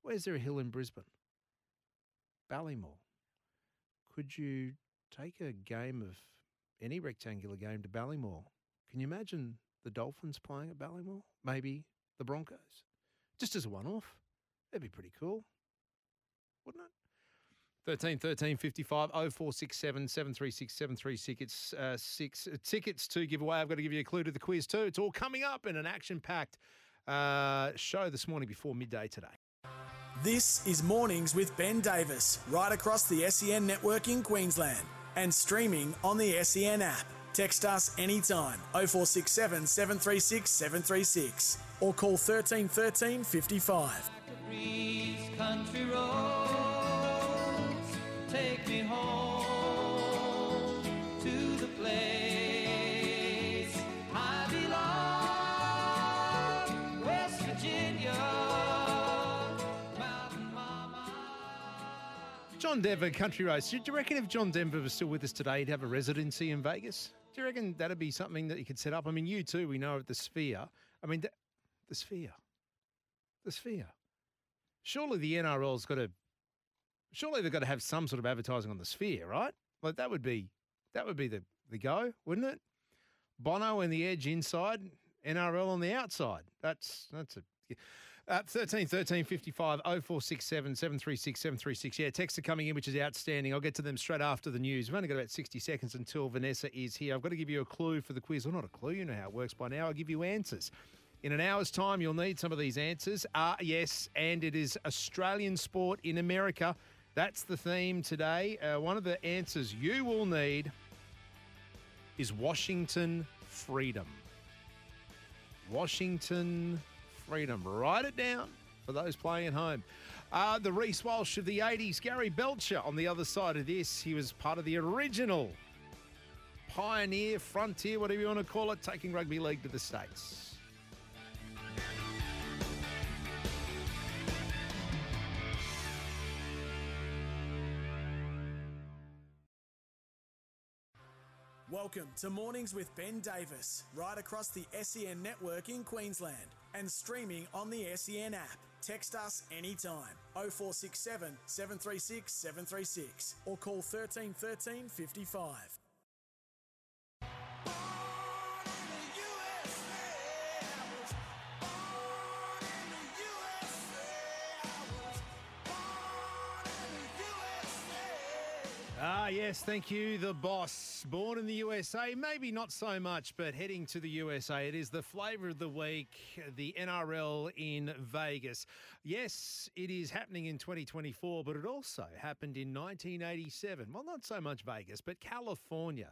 Where's there a hill in Brisbane? Ballymore. Could you take a game of any rectangular game to Ballymore? Can you imagine the Dolphins playing at Ballymore? Maybe the Broncos? Just as a one off. That'd be pretty cool, wouldn't it? 13 13 55 0467 736 736. It's uh, six uh, tickets to give away. I've got to give you a clue to the quiz too. It's all coming up in an action packed uh, show this morning before midday today. This is Mornings with Ben Davis, right across the SEN network in Queensland and streaming on the SEN app. Text us anytime 0467 736 736 or call 13 55. Country roads, take me home John Denver, Country Roads. Do you reckon if John Denver was still with us today, he'd have a residency in Vegas? Do you reckon that'd be something that you could set up? I mean, you too, we know at the Sphere. I mean, the, the Sphere. The Sphere. Surely the NRL's got to, surely they've got to have some sort of advertising on the Sphere, right? Like that would be, that would be the, the go, wouldn't it? Bono and the Edge inside, NRL on the outside. That's, that's a, uh, 13 13 55 0467 736 736. Yeah, texts are coming in, which is outstanding. I'll get to them straight after the news. We've only got about 60 seconds until Vanessa is here. I've got to give you a clue for the quiz. Well, not a clue, you know how it works by now. I'll give you answers. In an hour's time, you'll need some of these answers. Ah, yes, and it is Australian sport in America. That's the theme today. Uh, one of the answers you will need is Washington Freedom. Washington Freedom. Write it down for those playing at home. Uh, the Reece Walsh of the 80s, Gary Belcher on the other side of this. He was part of the original pioneer, frontier, whatever you want to call it, taking rugby league to the States. Welcome to Mornings with Ben Davis, right across the SEN network in Queensland and streaming on the SEN app. Text us anytime 0467 736 736 or call 13 13 55. Ah, yes, thank you, the boss. Born in the USA, maybe not so much, but heading to the USA. It is the flavour of the week, the NRL in Vegas. Yes, it is happening in 2024, but it also happened in 1987. Well, not so much Vegas, but California.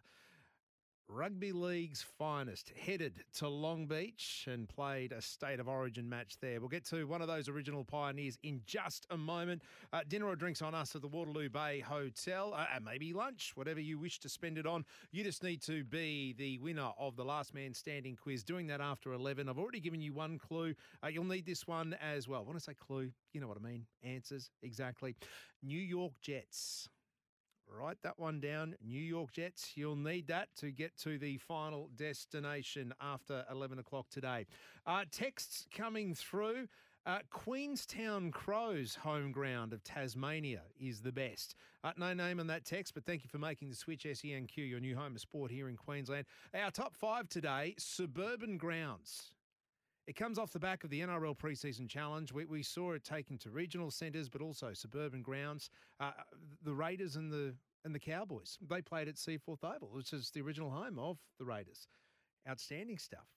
Rugby League's finest headed to Long Beach and played a state of origin match there. We'll get to one of those original pioneers in just a moment. Uh, dinner or drinks on us at the Waterloo Bay Hotel, uh, and maybe lunch, whatever you wish to spend it on. You just need to be the winner of the Last Man Standing quiz. Doing that after 11. I've already given you one clue. Uh, you'll need this one as well. When I say clue, you know what I mean. Answers, exactly. New York Jets. Write that one down. New York Jets. You'll need that to get to the final destination after 11 o'clock today. Uh, texts coming through. Uh, Queenstown Crows, home ground of Tasmania, is the best. Uh, no name on that text, but thank you for making the switch SENQ, your new home of sport here in Queensland. Our top five today suburban grounds. It comes off the back of the NRL preseason challenge. We, we saw it taken to regional centres, but also suburban grounds. Uh, the Raiders and the and the Cowboys. They played at Seiffert Oval, which is the original home of the Raiders. Outstanding stuff.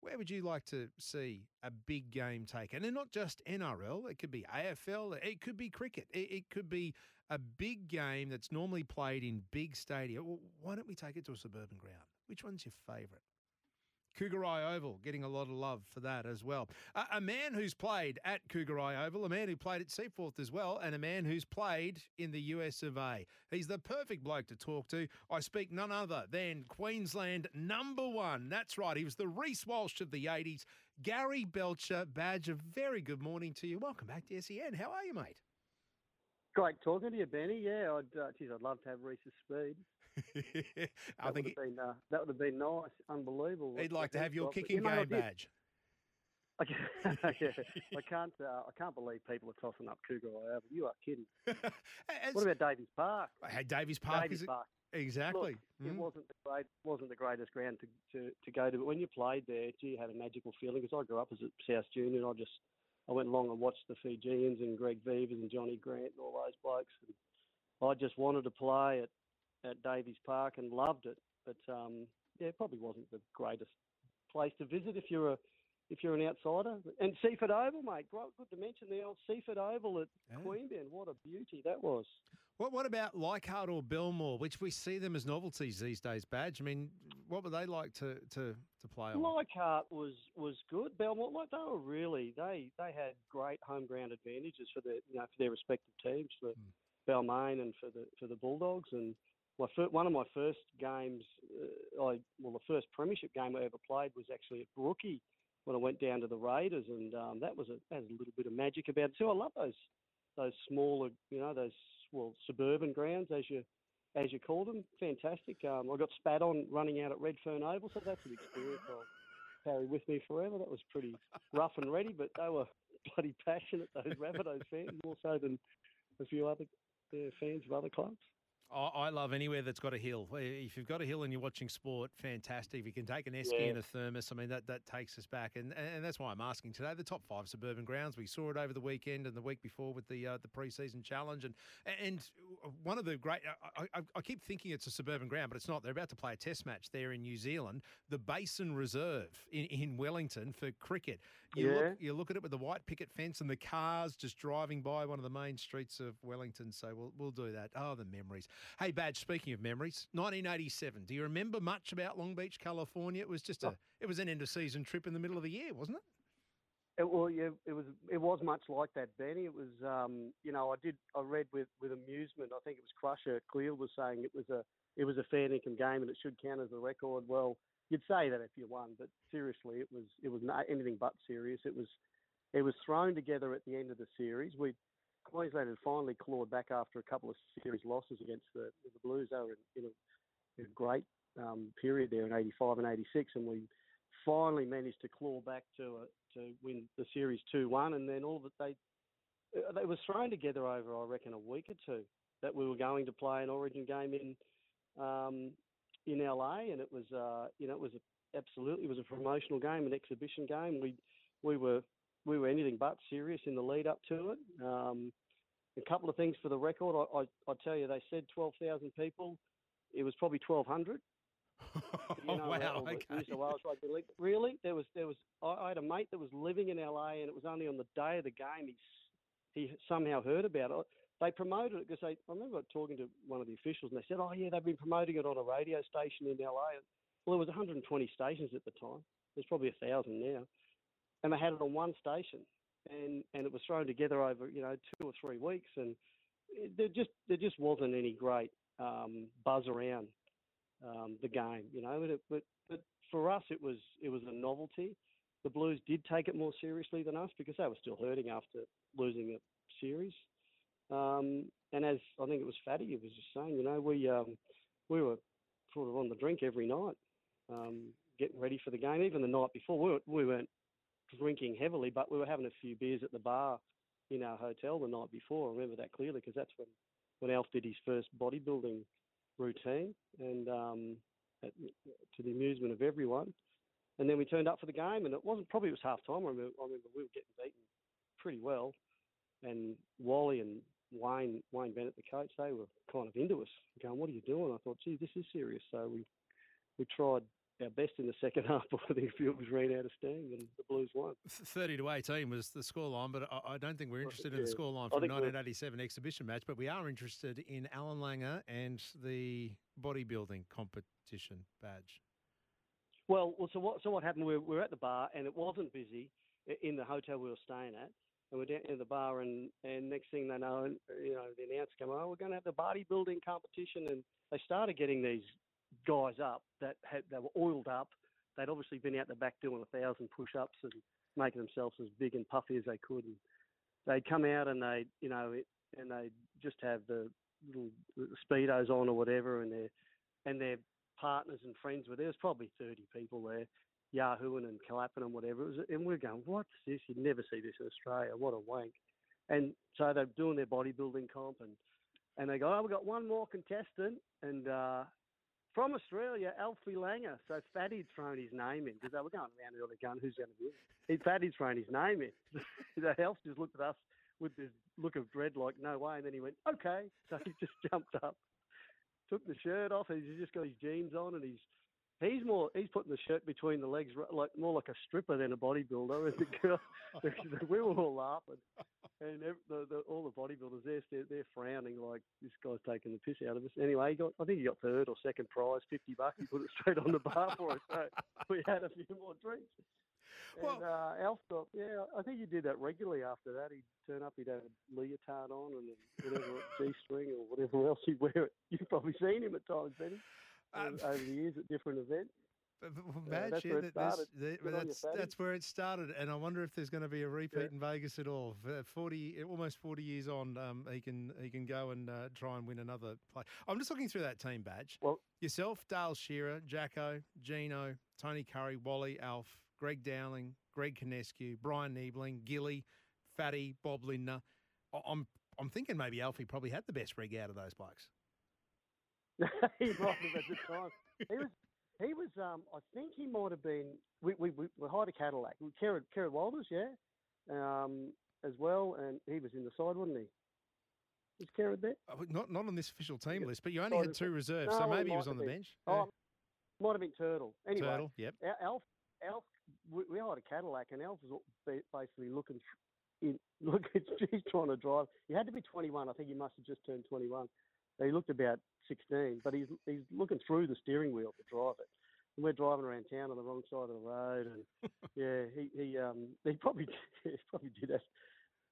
Where would you like to see a big game taken? And not just NRL, it could be AFL, it could be cricket, it, it could be a big game that's normally played in big stadia. Well, why don't we take it to a suburban ground? Which one's your favourite? Kougari Oval getting a lot of love for that as well. Uh, a man who's played at Kougari Oval, a man who played at Seiffert as well, and a man who's played in the US of A. He's the perfect bloke to talk to. I speak none other than Queensland number one. That's right, he was the Reece Walsh of the 80s. Gary Belcher, badge a very good morning to you. Welcome back to SEN. How are you, mate? Great talking to you, Benny. Yeah, I'd, uh, geez, I'd love to have Reece's speed. [laughs] I think would have been uh, that would have been nice, unbelievable. he'd like to have your But, you kicking know, game badge. [laughs] I can't, [laughs] yeah, I can't. Uh, I can't believe people are tossing up Kougari Oval. You are kidding. what about Davies Park? Hey, Davies Park Davies is it- Park. exactly. Look, It Mm. wasn't the great, wasn't the greatest ground to, to, to go to, but when you played there, gee, you had a magical feeling. Because I grew up as a South Junior, and I just I went along and watched the Fijians and Greg Veivers and Johnny Grant and all those blokes. And I just wanted to play at at Davies Park and loved it. But um, yeah, it probably wasn't the greatest place to visit if you're a if you're an outsider. And Seiffert Oval, mate, good to mention the old Seiffert Oval at Queanbeyan. What a beauty that was. What what about Leichhardt or Belmore, which we see them as novelties these days, Badge? I mean, what would they like to to, to play on? Leichhardt was was good. Belmore, like they were really they they had great home ground advantages for their you know for their respective teams for Balmain and for the for the Bulldogs. And my fir- one of my first games, uh, I well the first premiership game I ever played was actually at Brookie when I went down to the Raiders, and um, that was a that a little bit of magic about it too. I love those those smaller you know those well suburban grounds as you as you call them. Fantastic. Um, I got spat on running out at Redfern Oval, so that's an experience I'll carry with me forever. That was pretty rough and ready, but they were bloody passionate. Those Rabbitohs fans, more so than a few other uh, fans of other clubs. I I love anywhere that's got a hill. If you've got a hill and you're watching sport, fantastic. If you can take an esky Yeah. and a thermos, I mean that, that takes us back, and and that's why I'm asking today. The top five suburban grounds. We saw it over the weekend and the week before with the uh, the preseason challenge, and and one of the great. I, I, I keep thinking it's a suburban ground, but it's not. They're about to play a test match there in New Zealand, the Basin Reserve in, in Wellington for cricket. You Yeah. look you look at it with the white picket fence and the cars just driving by one of the main streets of Wellington. So we'll we'll do that. Oh, the memories. Hey, Badge. Speaking of memories, 1987. Do you remember much about Long Beach, California? It was just a it was an end of season trip in the middle of the year, wasn't it? It, well, yeah, it was. It was much like that, Benny. It was, um, you know, I did. I read with with amusement. I think it was Crusher Cleal was saying it was a it was a fair income game and it should count as a record. Well, you'd say that if you won, but seriously, it was it was not anything but serious. It was it was thrown together at the end of the series. We Queensland had finally clawed back after a couple of series losses against the the Blues. They were in, in, a, in a great um, period there in '85 and '86, and we finally managed to claw back to a, to win the series two one, and then all of it they uh, they was thrown together over I reckon a week or two that we were going to play an Origin game in um, in LA, and it was uh, you know it was a, absolutely it was a promotional game, an exhibition game. We we were we were anything but serious in the lead up to it. Um, a couple of things for the record. I, I, I tell you, they said twelve thousand people. It was probably twelve hundred. Oh, [laughs] You know, wow. Okay. New South Wales Rugby League. Really, there was there was I, I had a mate that was living in LA, and it was only on the day of the game he he somehow heard about it. They promoted it because they. I remember talking to one of the officials, and they said, "Oh yeah, they've been promoting it on a radio station in LA." Well, there was 120 stations at the time. There's probably a thousand now, and they had it on one station, and and it was thrown together over you know two or three weeks, and it, there just there just wasn't any great um, buzz around um, the game, you know. But, but but for us, it was it was a novelty. The Blues did take it more seriously than us because they were still hurting after losing a series. Um, and as I think it was Fatty, was just saying, you know, we um, we were sort of on the drink every night, um, getting ready for the game. Even the night before, we weren't, we weren't drinking heavily, but we were having a few beers at the bar in our hotel the night before. I remember that clearly because that's when when Alf did his first bodybuilding routine, and um, at, to the amusement of everyone. And then we turned up for the game, and it wasn't probably it was half time. I remember, I remember we were getting beaten pretty well, and Wally and Wayne Wayne Bennett, the coach, they were kind of into us, going, "What are you doing?" I thought, "Gee, this is serious." So we we tried our best in the second [laughs] half, but the the Blues ran out of steam, and the Blues won. 30 to 18 was the scoreline, but I, I don't think we're interested in the scoreline from the 1987 exhibition match, but we are interested in Allan Langer and the bodybuilding competition badge. Well, well, so what? So what happened? We were, at the bar, and it wasn't busy in the hotel we were staying at. And we're down in the bar, and and next thing they know, and, you know, the announcer came, "Oh, we're going to have the bodybuilding competition," and they started getting these guys up that had they were oiled up. They'd obviously been out the back doing a thousand push-ups and making themselves as big and puffy as they could. And they'd come out and they, you know, it, and they'd just have the little speedos on or whatever, and their and their partners and friends were there. There's probably 30 people there, yahooing and clapping and whatever. It was, and we're going, what's this? You'd never see this in Australia. What a wank. And so they're doing their bodybuilding comp, and and they go, oh, we've got one more contestant, and uh, from Australia, Alfie Langer. So Fatty'd thrown his name in because they were going around early going, who's going to be He, Fatty'd thrown his name in. [laughs] the Alf just looked at us with this look of dread, like no way, and then he went, okay. So he just [laughs] jumped up, took the shirt off, and he's just got his jeans on, and he's he's more he's putting the shirt between the legs, like more like a stripper than a bodybuilder. And the girl, we were all laughing, and the, the, all the bodybuilders there, they're, they're frowning like this guy's taking the piss out of us. Anyway, he got I think he got third or second prize, fifty bucks. He put it straight on the bar for us. So we had a few more drinks. And uh, Alf got, yeah, I think he did that regularly after that. He'd turn up, he'd have a leotard on and whatever, G string or whatever else he'd wear. You've probably seen him at times, Benny, Um, over the years at different events. But, but, Badge, that's where it that- there's- started. there- Good on you, that's, that's where it started, and I wonder if there's going to be a repeat Yeah. in Vegas at all. Forty, almost forty years on, um, he can he can go and uh, try and win another play. I'm just looking through that team badge. Well, yourself, Dale Shearer, Jacko, Gino, Tony Currie, Wally, Alf, Greg Dowling, Greg Conescu, Bryan Niebling, Gilly, Fatty, Bob Lindner. I'm I'm thinking maybe Alfie probably had the best rig out of those blokes. [laughs] he might have at the [laughs] time. He was, he was. Um, I think he might have been. We we we, we hired a Cadillac. We Kerrod Kerrod Walters, yeah, um, as well, and he was in the side, wasn't he? Was Kerrod there? Uh, Not not on this official team list, but you only had two reserves, so maybe he was on the been. bench. Oh, might have been Turtle. Anyway, Turtle, yep. Al- Alf, Alf, we, we hired a Cadillac, and Alf was basically looking. In, [laughs] look, he's trying to drive. He had to be 21. I think he must have just turned 21. He looked about 16, but he's he's looking through the steering wheel to drive it. And we're driving around town on the wrong side of the road, and [laughs] yeah, he he um he probably [laughs] he probably did that.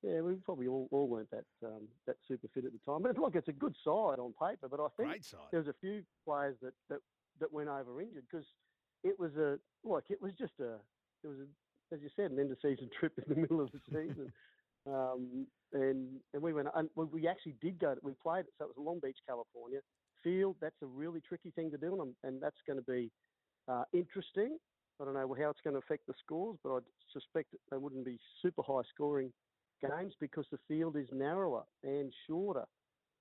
Yeah, we probably all, all weren't that um, that super fit at the time. But look, it's a good side on paper. But I think there was a few players that, that, that went over injured because it was a look. It was just a it was a, as you said an end of season [laughs] trip in the middle of the season, um, and and we went and we- we actually did go. We played it, so it was Long Beach, California field. That's a really tricky thing to do, and, and that's going to be uh, interesting. I don't know how it's going to affect the scores, but I suspect they wouldn't be super high scoring games because the field is narrower and shorter.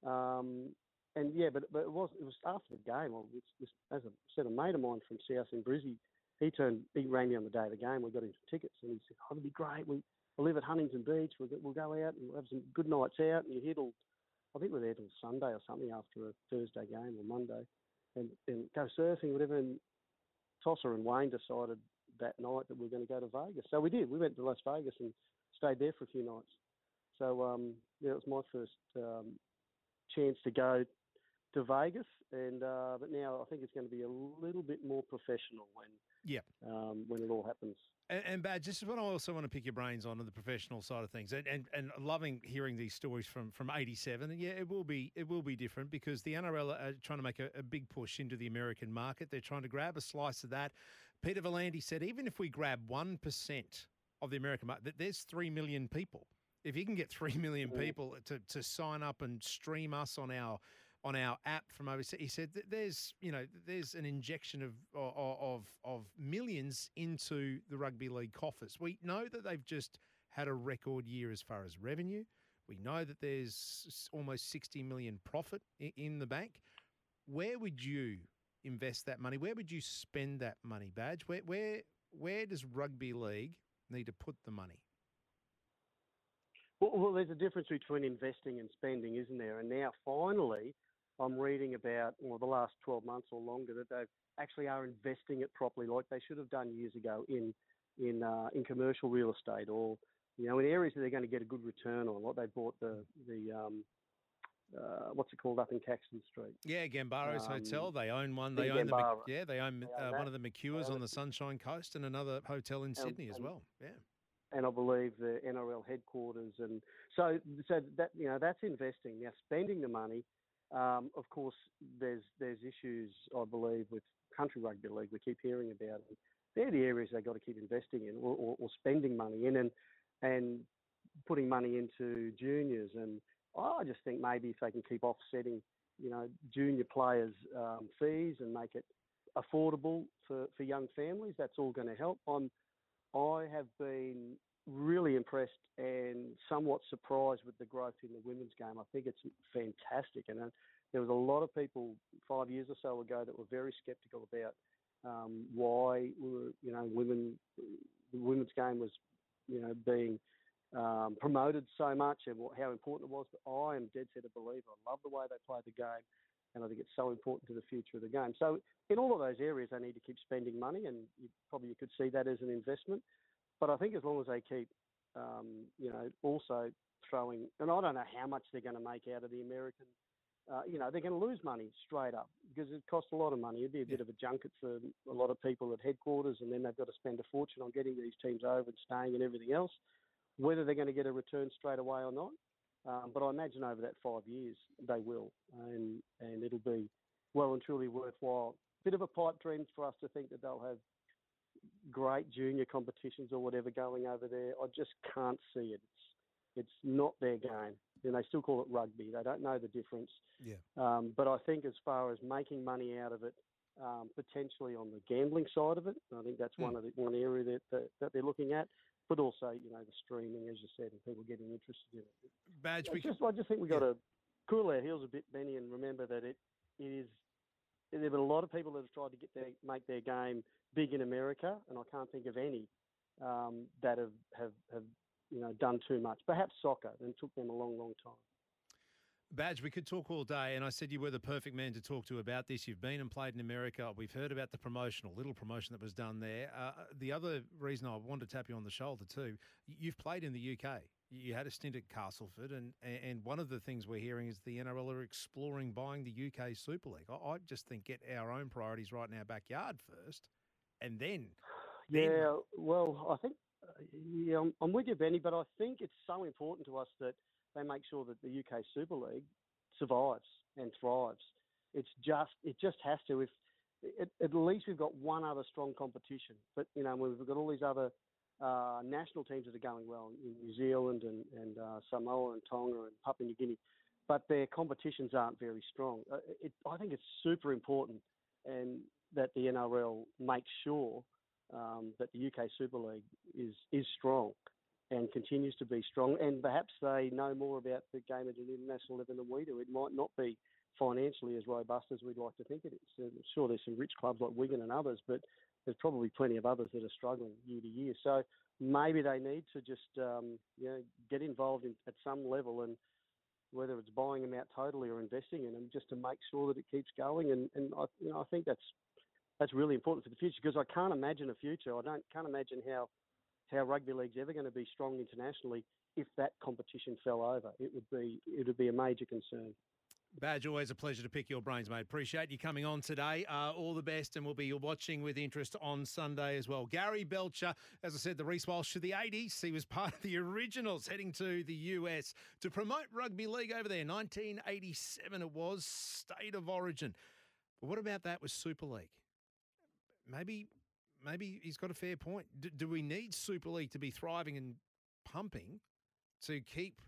Um, and yeah, but but it was it was after the game. I was, was, as I said, a mate of mine from South in Brizzy, he turned he rang me on the day of the game. We got him tickets, and he said, "Oh, it'll be great. We I live at Huntington Beach. We'll, go- we'll go out and we'll have some good nights out." And you're here till I think we're there till Sunday or something after a Thursday game or Monday, and and go surfing, whatever. And Tosser and Wayne decided that night that we were going to go to Vegas. So we did. We went to Las Vegas and stayed there for a few nights. So um, yeah, it was my first um, chance to go to Vegas, and uh, but now I think it's going to be a little bit more professional when Yeah. um, when it all happens. And, and Badge, this is what I also want to pick your brains on, on the professional side of things, and, and and loving hearing these stories from from '87. And yeah, it will be it will be different because the NRL are trying to make a, a big push into the American market. They're trying to grab a slice of that. Peter V'landys said, even if we grab one percent of the American market, that there's three million people. If you can get three million people to, to sign up and stream us on our on our app from overseas, he said that there's you know there's an injection of of of millions into the rugby league coffers. We know that they've just had a record year as far as revenue. We know that there's almost 60 million profit in the bank. Where would you invest that money? Where would you spend that money, Badge? Where where where does rugby league need to put the money? Well, well, there's a difference between investing and spending, isn't there? And now, finally, I'm reading about well, the last 12 months or longer that they actually are investing it properly, like they should have done years ago in in uh, in commercial real estate or you know in areas that they're going to get a good return on. Like they bought the the um, uh, what's it called up in Caxton Street. Yeah, Gambaro's Um, Hotel. They own one. They own the yeah. They own They own uh, one of the McCures on the. Sunshine Coast and another hotel in And- Sydney as and- well. Yeah. and I believe the NRL headquarters, and so so that you know that's investing. Now spending the money, um, of course, there's there's issues I believe with country rugby league. We keep hearing about it. They're the areas they've got to keep investing in or, or, or spending money in, and and putting money into juniors. And I just think maybe if they can keep offsetting, you know, junior players' um, fees and make it affordable for, for young families, that's all going to help. I'm I have been really impressed and somewhat surprised with the growth in the women's game. I think it's fantastic, and uh, there was a lot of people five years or so ago that were very sceptical about um, why you know women the women's game was you know being um, promoted so much and what, how important it was. But I am dead set a believer. I love the way they play the game, and I think it's so important to the future of the game. So in all of those areas, they need to keep spending money, and you, probably you could see that as an investment. But I think as long as they keep, um, you know, also throwing, and I don't know how much they're going to make out of the American. Uh, you know, they're going to lose money straight up because it costs a lot of money. It'd be a bit of a junket for a lot of people at headquarters, and then they've got to spend a fortune on getting these teams over and staying and everything else. Whether they're going to get a return straight away or not, um, but I imagine over that five years they will, and and it'll be well and truly worthwhile bit of a pipe dream for us to think that they'll have great junior competitions or whatever going over there. I just can't see it. It's it's not their game. And they still call it rugby. They don't know the difference. Yeah. Um, but I think as far as making money out of it, um, potentially on the gambling side of it, I think that's one of the one area that, that that they're looking at. But also, you know, the streaming, as you said, and people getting interested in it. Badge, I we just, I just think we've got to cool our heels a bit, Benny, and remember that it, it is. There have been a lot of people that have tried to get their make their game big in America, and I can't think of any um, that have, have have you know done too much. Perhaps soccer, and took them a long, long time. Badge, we could talk all day, and I said you were the perfect man to talk to about this. You've been and played in America. We've heard about the promotional, little promotion that was done there. Uh, the other reason I wanted to tap you on the shoulder too, you've played in the UK. You had a stint at Castleford, and and one of the things we're hearing is the NRL are exploring buying the UK Super League. I, I just think get our own priorities right in our backyard first, and then Yeah, well, I think yeah, I'm, I'm with you, Benny, but I think it's so important to us that they make sure that the UK Super League survives and thrives. It's just it just has to. If at, at least we've got one other strong competition, but you know we've got all these other uh, national teams that are going well in New Zealand and and uh, Samoa and Tonga and Papua New Guinea, but their competitions aren't very strong. Uh, it, I think it's super important and that the NRL makes sure um, that the UK Super League is is strong and continues to be strong. And perhaps they know more about the game at an international level than we do. It might not be financially as robust as we'd like to think it is. And sure, there's some rich clubs like Wigan and others, but there's probably plenty of others that are struggling year to year. So maybe they need to just um, you know get involved in, at some level and whether it's buying them out totally or investing in them, just to make sure that it keeps going. And, and I, you know, I think that's that's really important for the future because I can't imagine a future. I don't can't imagine how how rugby league's ever going to be strong internationally if that competition fell over. It would be it would be a major concern. Badge, always a pleasure to pick your brains, mate. Appreciate you coming on today. Uh, all the best, and we'll be watching with interest on Sunday as well. Gary Belcher, as I said, the Reece Walsh of the 80s. He was [laughs] part of the originals heading to the US to promote rugby league over there. 1987 it was, state of origin. But what about that with Super League? Maybe, maybe he's got a fair point. Do, do we need Super League to be thriving and pumping to keep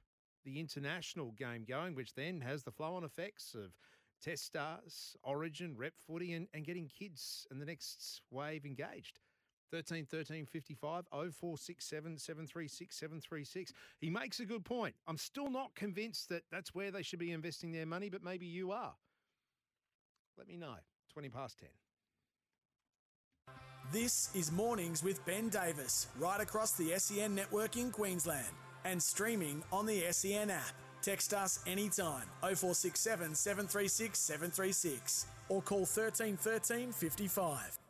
the international game going, which then has the flow on effects of test stars, origin, rep footy, and, and getting kids and the next wave engaged. 13 13 55 0467 736 736. He makes a good point. I'm still not convinced that that's where they should be investing their money, but maybe you are. Let me know. 20 past 10. This is Mornings with Ben Davis, right across the SEN network in Queensland and streaming on the SEN app. Text us anytime 0467 736 736 or call 13 13 55.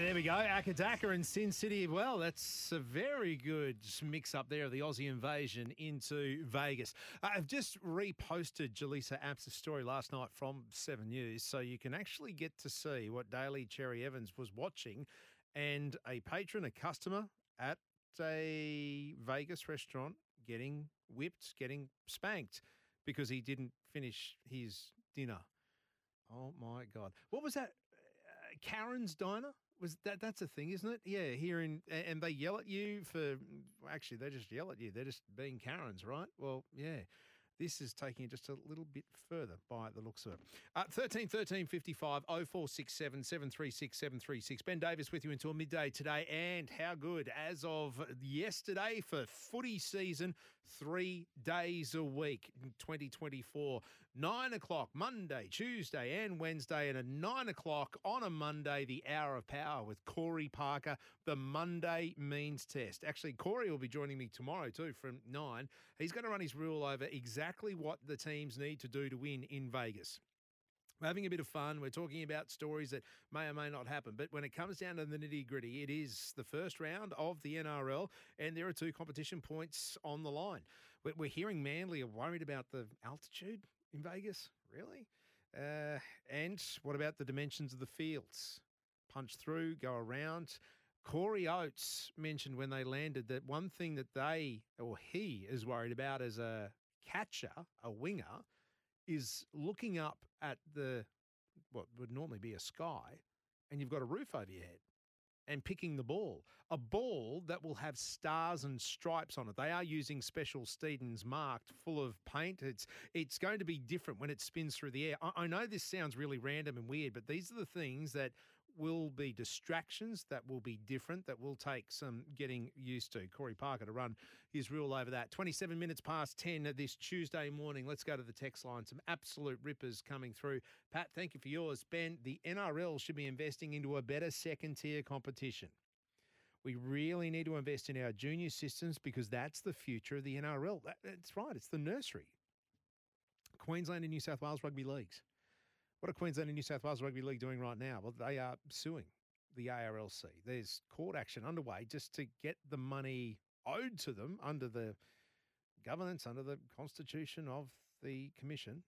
There we go. AC/DC and Sin City. Well, that's a very good mix up there of the Aussie invasion into Vegas. Uh, I've just reposted Jelisa Apps' story last night from Seven News, so you can actually get to see what Daly Cherry Evans was watching, and a patron, a customer at a Vegas restaurant getting whipped, getting spanked because he didn't finish his dinner. Oh my God! What was that? uh, Karen's Diner. Was that that's a thing, isn't it? Yeah, here in and they yell at you for well, actually they just yell at you. They're just being Karens, right? Well, yeah. This is taking it just a little bit further by the looks of it. Uh, 13 13 55 0467 736 736. Ben Davis with you until midday today. And how good as of yesterday for footy season, three days a week in 2024. Nine o'clock Monday, Tuesday, and Wednesday, and at nine o'clock on a Monday, the hour of power with Corey Parker, the Monday means test. Actually, Corey will be joining me tomorrow too from nine. He's going to run his rule over exactly what the teams need to do to win in Vegas. We're having a bit of fun. We're talking about stories that may or may not happen. But when it comes down to the nitty gritty, it is the first round of the NRL, and there are two competition points on the line. We're hearing Manly are worried about the altitude in Vegas. Really? Uh, and what about the dimensions of the fields? Punch through, go around. Corey Oates mentioned when they landed that one thing that they or he is worried about as a catcher, a winger, is looking up at the what would normally be a sky, and you've got a roof over your head and picking the ball. A ball that will have stars and stripes on it. They are using special Steedens marked full of paint. It's it's going to be different when it spins through the air. I, I know this sounds really random and weird, but these are the things that will be distractions that will be different, that will take some getting used to. Corey Parker to run his rule over that. 27 minutes past 10 this Tuesday morning. Let's go to the text line. Some absolute rippers coming through. Pat, thank you for yours. Ben, the NRL should be investing into a better second tier competition. We really need to invest in our junior systems because that's the future of the NRL. That- That's right, it's the nursery. Queensland and New South Wales rugby leagues. What are Queensland and New South Wales Rugby League doing right now? Well, they are suing the ARLC. There's court action underway just to get the money owed to them under the governance, under the constitution of the commission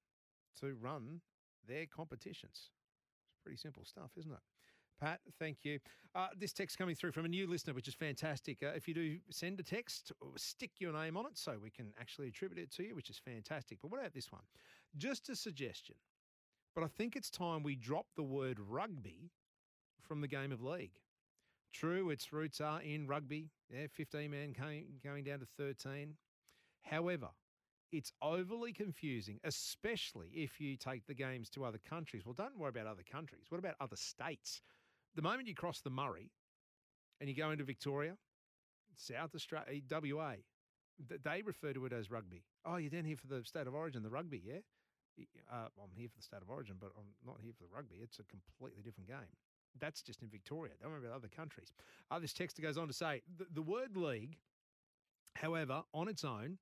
to run their competitions. It's pretty simple stuff, isn't it? Pat, thank you. Uh, this text coming through from a new listener, which is fantastic. Uh, if you do send a text, stick your name on it so we can actually attribute it to you, which is fantastic. But what about this one? Just a suggestion. But I think it's time we drop the word rugby from the game of league. True, its roots are in rugby. Yeah, 15 man came, going down to 13. However, it's overly confusing, especially if you take the games to other countries. Well, don't worry about other countries. What about other states? The moment you cross the Murray and you go into Victoria, South Australia, eh, WA, they refer to it as rugby. Oh, you're down here for the state of origin, the rugby, yeah? Uh, I'm here for the state of origin, but I'm not here for the rugby. It's a completely different game. That's just in Victoria. Don't worry about other countries. Uh, this texter goes on to say the, the word league, however, on its own,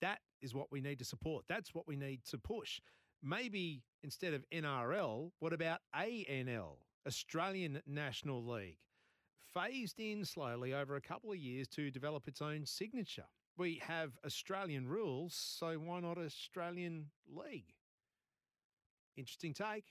that is what we need to support. That's what we need to push. Maybe instead of NRL, what about ANL, Australian National League? Phased in slowly over a couple of years to develop its own signature. We have Australian rules, so why not Australian League? Interesting take.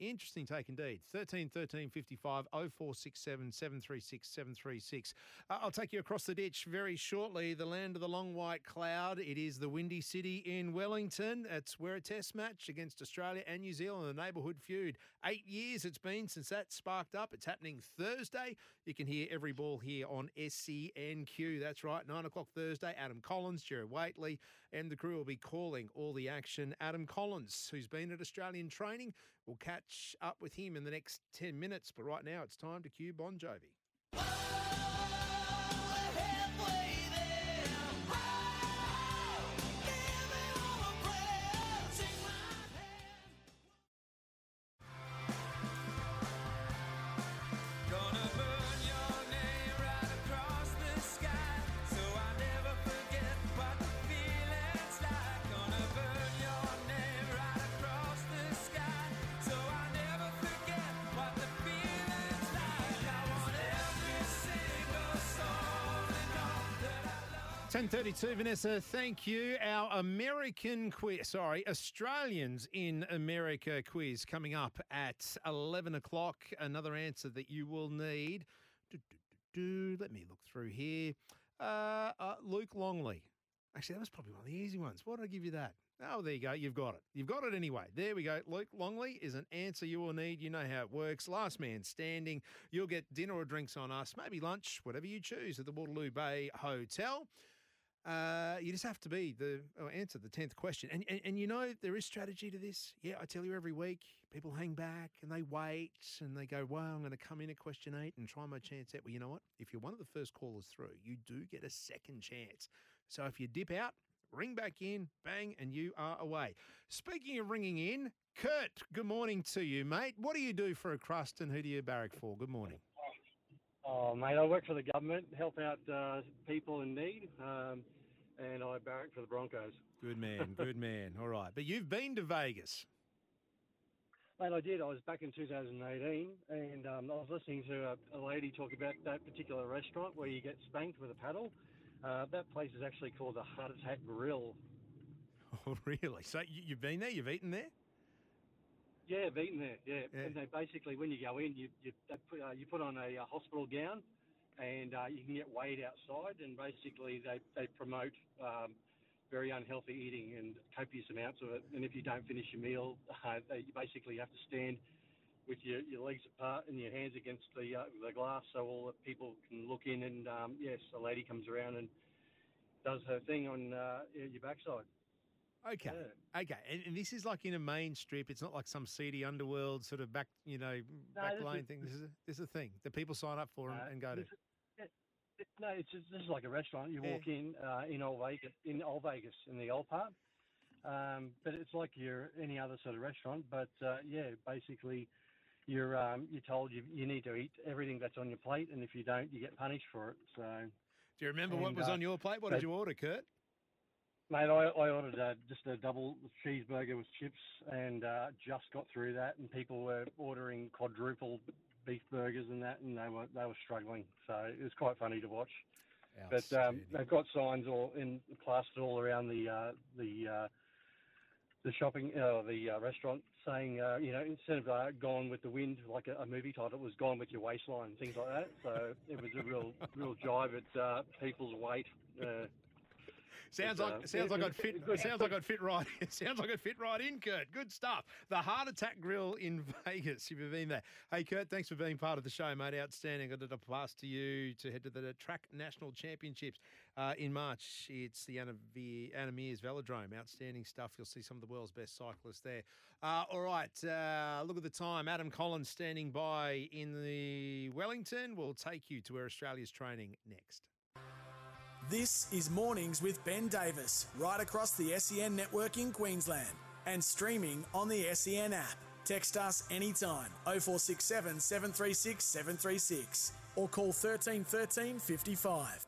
Interesting take indeed. 13 13 55 0467 736 736. Uh, I'll take you across the ditch very shortly. The land of the long white cloud. It is the Windy City in Wellington. It's where a test match against Australia and New Zealand, the neighbourhood feud. Eight years it's been since that sparked up. It's happening Thursday. You can hear every ball here on SENQ. That's right, nine o'clock Thursday. Adam Collins, Jared Waitley, and the crew will be calling all the action. Adam Collins, who's been at Australian training, will catch up with him in the next 10 minutes. But right now, it's time to cue Bon Jovi. 7.32, Vanessa, thank you. Our American quiz, sorry, Australians in America quiz coming up at 11 o'clock. Another answer that you will need. Do, do, do, Let me look through here. Uh, uh, Luke Longley. Actually, that was probably one of the easy ones. Why did I give you that? Oh, there you go. You've got it. You've got it anyway. There we go. Luke Longley is an answer you will need. You know how it works. Last man standing. You'll get dinner or drinks on us, maybe lunch, whatever you choose at the Waterloo Bay Hotel. Uh, you just have to be the or answer the tenth question, and, and and you know there is strategy to this. Yeah, I tell you every week, people hang back and they wait and they go, "Well, I'm going to come in at question eight and try my chance at." Well, you know what? If you're one of the first callers through, you do get a second chance. So if you dip out, ring back in, bang, and you are away. Speaking of ringing in, Kurt, good morning to you, mate. What do you do for a crust, and who do you barrack for? Good morning. Oh, mate, I work for the government, help out uh, people in need, um, and I barrack for the Broncos. Good man, [laughs] good man. All right, but you've been to Vegas. Mate, I did. I was back in 2018, and um, I was listening to a, a lady talk about that particular restaurant where you get spanked with a paddle. Uh, that place is actually called the Heart Attack Grill. [laughs] Oh, really? So you, you've been there? You've eaten there? Yeah, I've eaten there. Yeah, and they basically when you go in, you you they put, uh, you put on a, uh hospital gown, and uh, you can get weighed outside, and basically they they promote um, very unhealthy eating and copious amounts of it. And if you don't finish your meal, [laughs] uh, they, you basically have to stand with your, your legs apart and your hands against the uh, the glass, so all the people can look in. And um, yes, a lady comes around and does her thing on uh, your backside. Okay. Okay. And, and this is like in a main strip. It's not like some seedy underworld sort of back, you know, back lane is- thing. This is a, this is a thing that people sign up for and, Uh, and go to. this- it- it- No, it's just, this is like a restaurant. You Yeah. walk in uh, in Old Vegas, in Old Vegas, in the old part. Um, but it's like your any other sort of restaurant. But uh, yeah, basically, you're um, you're told you you need to eat everything that's on your plate, and if you don't, you get punished for it. So. Do you remember what was uh, on your plate? What they- did you order, Kurt? Mate, I, I ordered uh, just a double cheeseburger with chips and uh, just got through that, and people were ordering quadruple beef burgers and that, and they were they were struggling. So it was quite funny to watch. But um, they've got signs all in plastered all around the uh, the uh, the shopping uh, the uh, restaurant saying uh, you know instead of uh, "Gone with the Wind" like a, a movie title, it was "Gone with Your Waistline" things like that. So it was a real real jive at uh, people's weight. Sounds like sounds like I'd fit. [laughs] Sounds like I'd fit right. [laughs] sounds like I'd fit right in, Kurt. Good stuff. The Heart Attack Grill in [laughs] Vegas. If you've been there, hey Kurt, thanks for being part of the show, mate. Outstanding. I got a pass to you to head to the Track National Championships uh, in March. It's the Anna, v- Velodrome. Outstanding stuff. You'll see some of the world's best cyclists there. Uh, all right, uh, look at the time. Adam Collins standing by in the Wellington. We'll take you to where Australia's training next. This is Mornings with Ben Davis, right across the SEN network in Queensland and streaming on the SEN app. Text us anytime 0467 736 736 or call 13 13 55.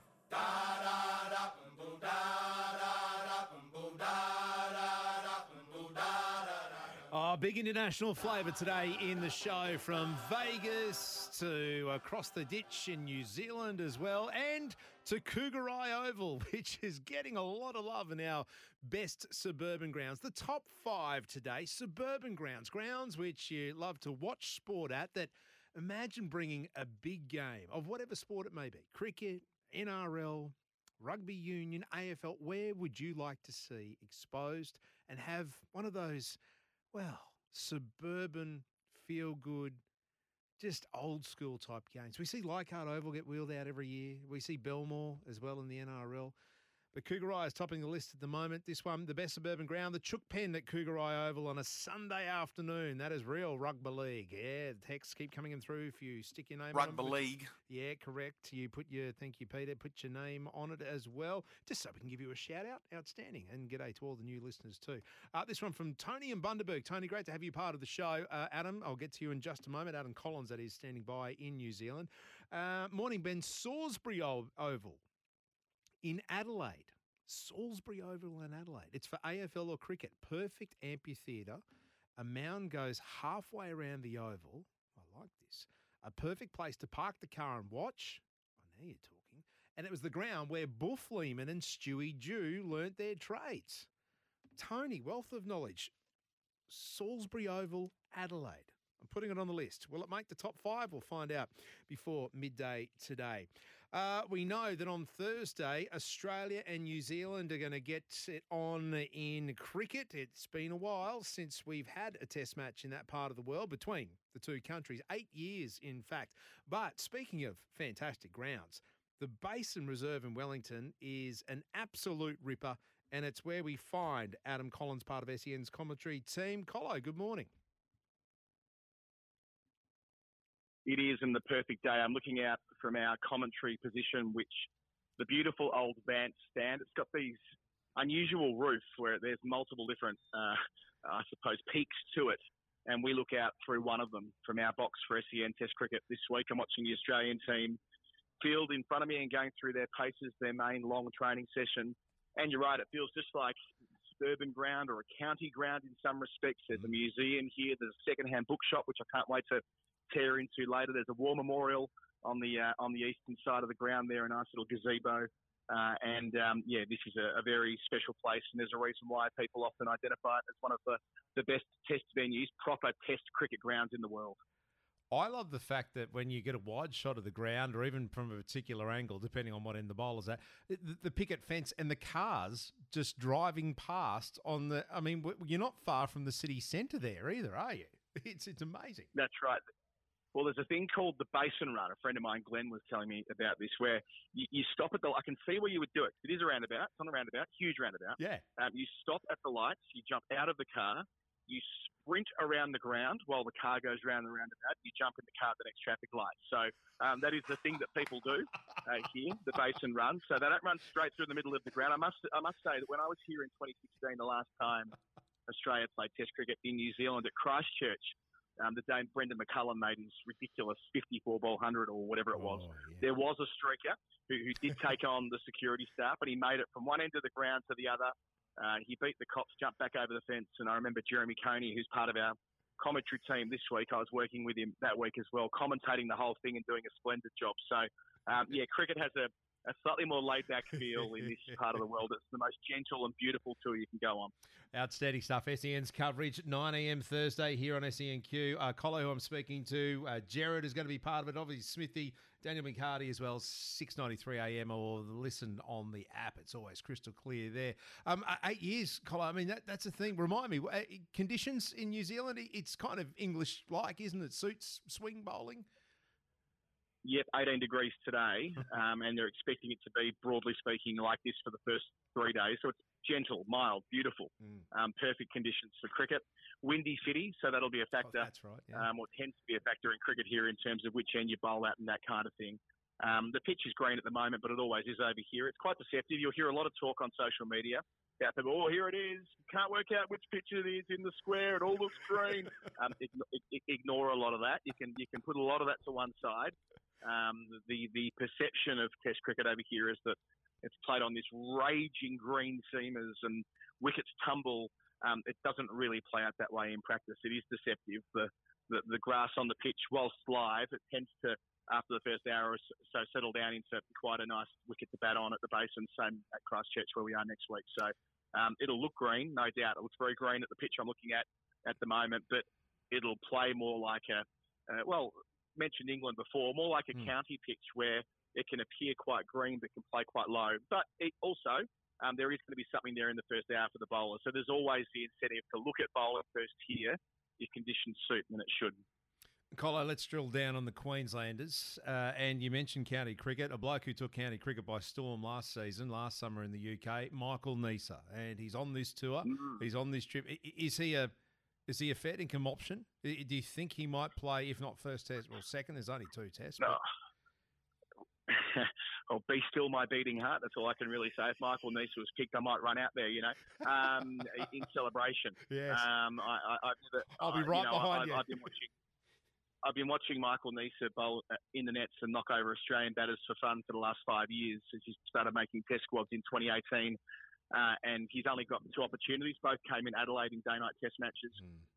Oh, big international flavour today in the show from Vegas to across the ditch in New Zealand as well, and to Kougari Oval, [laughs] which is getting a lot of love in our best suburban grounds. The top five today suburban grounds, grounds which you love to watch sport at. That imagine bringing a big game of whatever sport it may be cricket, NRL, rugby union, AFL, where would you like to see exposed and have one of those, well, suburban, feel good, just old school type games? We see Leichhardt Oval get wheeled out every year. We see Belmore as well in the NRL. But Kougari is topping the list at the moment. This one, the best suburban ground, the Chook Pen at Kougari Oval on a Sunday afternoon. That is real rugby league. Yeah, the texts keep coming in through if you stick your name on Rugby it. league. Yeah, correct. You put your, thank you, Peter, put your name on it as well, just so we can give you a shout out. Outstanding. And g'day to all the new listeners too. Uh, this one from Tony and Bundaberg. Tony, great to have you part of the show. Uh, Adam, I'll get to you in just a moment. Adam Collins, that is, standing by in New Zealand. Uh, morning, Ben. Salisbury Oval in Adelaide. Salisbury Oval in Adelaide. It's for AFL or cricket. Perfect amphitheatre. A mound goes halfway around the oval. I like this. A perfect place to park the car and watch. I know you're talking. And it was the ground where Boof Lehmann and Stewie Jew learnt their trades. Tony, wealth of knowledge. Salisbury Oval, Adelaide. I'm putting it on the list. Will it make the top five? We'll find out before midday today. Uh, we know that on Thursday, Australia and New Zealand are going to get it on in cricket. It's been a while since we've had a test match in that part of the world between the two countries, eight years, in fact. But speaking of fantastic grounds, the Basin Reserve in Wellington is an absolute ripper, and it's where we find Adam Collins, part of SEN's commentary team. Colo, good morning. it is in the perfect day. I'm looking out from our commentary position, which the beautiful old Vance stand. It's got these unusual roofs where there's multiple different, uh, I suppose, peaks to it. And we look out through one of them from our box for SEN Test Cricket this week. I'm watching the Australian team field in front of me and going through their paces, their main long training session. And you're right, it feels just like suburban ground or a county ground in some respects. There's a museum here. There's a second-hand bookshop, which I can't wait to tear into later. There's a war memorial on the uh, on the eastern side of the ground there, a nice little gazebo. Uh, and um, yeah, this is a, a very special place, and there's a reason why people often identify it as one of the, the best test venues, proper test cricket grounds in the world. I love the fact that when you get a wide shot of the ground, or even from a particular angle, depending on what end the bowler's at, the, the picket fence and the cars just driving past on the. I mean, you're not far from the city centre there either, are you? [laughs] It's it's amazing. That's right. Well, there's a thing called the basin run. A friend of mine, Glenn, was telling me about this, where you, you stop at the. I can see where you would do it. It is a roundabout. It's on a roundabout, huge roundabout. Yeah. Um, you stop at the lights. You jump out of the car. You sprint around the ground while the car goes round the roundabout. You jump in the car at the next traffic light. So um, that is the thing that people do [laughs] uh, here, the basin run. So they don't run straight through the middle of the ground. I must, I must say that when I was here in 2016, the last time Australia played Test cricket in New Zealand at Christchurch, um, the Dane Brendan McCullum made his ridiculous 54 ball 100 or whatever it was. There was a streaker who, who did [laughs] take on the security staff, and he made it from one end of the ground to the other. Uh, he beat the cops, jumped back over the fence, and I remember Jeremy Coney, who's part of our commentary team this week. I was working with him that week as well, commentating the whole thing and doing a splendid job. So, um, yeah, cricket has a, a slightly more laid back feel in this [laughs] part of the world. It's the most gentle and beautiful tour you can go on. Outstanding stuff. SEN's coverage, 9 a.m. Thursday here on SENQ. Uh, Colo, who I'm speaking to, uh, Jared is going to be part of it. Obviously, Smithy, Daniel McCarty as well, 6.93 a.m. or listen on the app. It's always crystal clear there. Um, eight years, Colo, I mean, that, that's the thing. Remind me, uh, conditions in New Zealand, it's kind of English-like, isn't it? Suits swing bowling. Yep, 18 degrees today, [laughs] um, and they're expecting it to be, broadly speaking, like this for the first three days. So it's gentle, mild, beautiful, um, perfect conditions for cricket. Windy city, so that'll be a factor. that's right. Um, or tends to be a factor in cricket here in terms of which end you bowl at and that kind of thing. Um, the pitch is green at the moment, but it always is over here. It's quite deceptive. You'll hear a lot of talk on social media about people, oh, here it is. Can't work out which pitch it is in the square. It all looks green. [laughs] um, ign- ignore a lot of that. You can you can put a lot of that to one side. Um, the the perception of Test cricket over here is that it's played on this raging green seamers and wickets tumble. Um, it doesn't really play out that way in practice. It is deceptive. The, the the grass on the pitch, whilst live, it tends to after the first hour or so settle down into quite a nice wicket to bat on at the basin. Same at Christchurch where we are next week. So um, it'll look green, no doubt. It looks very green at the pitch I'm looking at at the moment, but it'll play more like a uh, well mentioned England before, more like a county pitch where it can appear quite green but can play quite low. But it also, um, there is going to be something there in the first hour for the bowler. So there's always the incentive to look at bowling first here if conditions suit, and it should. Colo, let's drill down on the Queenslanders. Uh, and you mentioned county cricket, a bloke who took county cricket by storm last season, last summer in the UK, Michael Neser, and he's on this tour. He's on this trip. Is he a is he a fair income option? Do you think he might play, if not first test, well, second? There's only two tests. but- oh, [laughs] be still my beating heart. That's all I can really say. If Michael Neser was picked, I might run out there, you know, um, [laughs] in celebration. Yes. Um, I, I, I've never, I'll be I- right know, behind I've, you. I've been watching. I've been watching Michael Neser bowl uh, in the nets and knock over Australian batters for fun for the last five years since he started making test squads in 2018. Uh, and he's only got two opportunities. Both came in Adelaide in day-night test matches.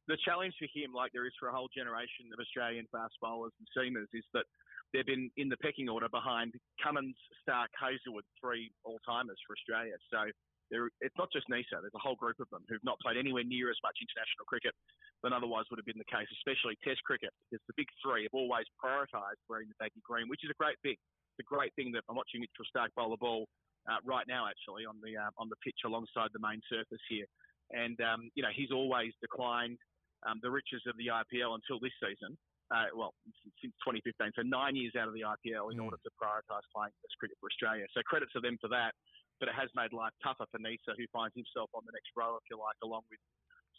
The challenge for him, like there is for a whole generation of Australian fast bowlers and seamers, is that they've been in the pecking order behind Cummins, Starc, Hazlewood, three all-timers for Australia. So it's not just Neser. There's a whole group of them who've not played anywhere near as much international cricket than otherwise would have been the case, especially Test cricket, because the big three have always prioritised wearing the baggy green, which is a great thing. It's a great thing that I'm watching Mitchell Starc bowl the ball uh, right now, actually, on the uh, on the pitch alongside the main surface here. And um, you know, he's always declined um, the riches of the IPL until this season. Uh, well, since since 2015, so nine years out of the IPL in order to prioritise playing Test cricket for Australia. So credit to them for that. But it has made life tougher for Neser, who finds himself on the next row, if you like, along with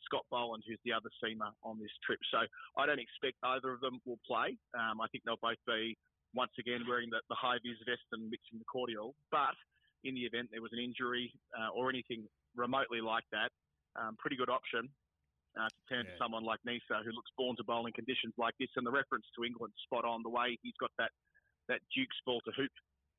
Scott Boland, who's the other seamer on this trip. So I don't expect either of them will play. Um, I think they'll both be once again wearing the, the high vis vest and mixing the cordial. But in the event there was an injury uh, or anything remotely like that, um, pretty good option uh, to turn to someone like Neser, who looks born to bowl in conditions like this. And the reference to England spot on. The way he's got that that Duke's ball to hoop.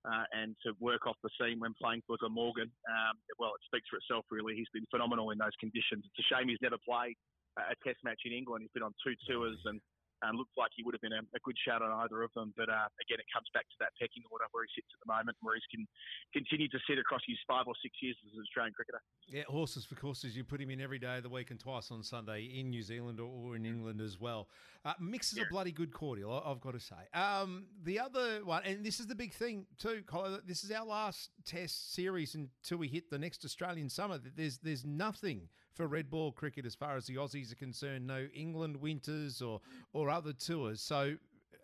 Uh, and to work off the seam when playing for Glamorgan, um, well, it speaks for itself, really. He's been phenomenal in those conditions. It's a shame he's never played a test match in England. He's been on two tours and Um, looks like he would have been a, a good shout on either of them. But uh, again, it comes back to that pecking order where he sits at the moment, where he's can continue to sit across his five or six years as an Australian cricketer. Yeah, horses for courses. You put him in every day of the week and twice on Sunday in New Zealand or, in England as well. Uh, mixes a bloody good cordial, I've got to say. Um, the other one, and this is the big thing too, Colin, this is our last Test series until we hit the next Australian summer. There's there's nothing for red ball cricket as far as the Aussies are concerned. No England winters or or other tours. So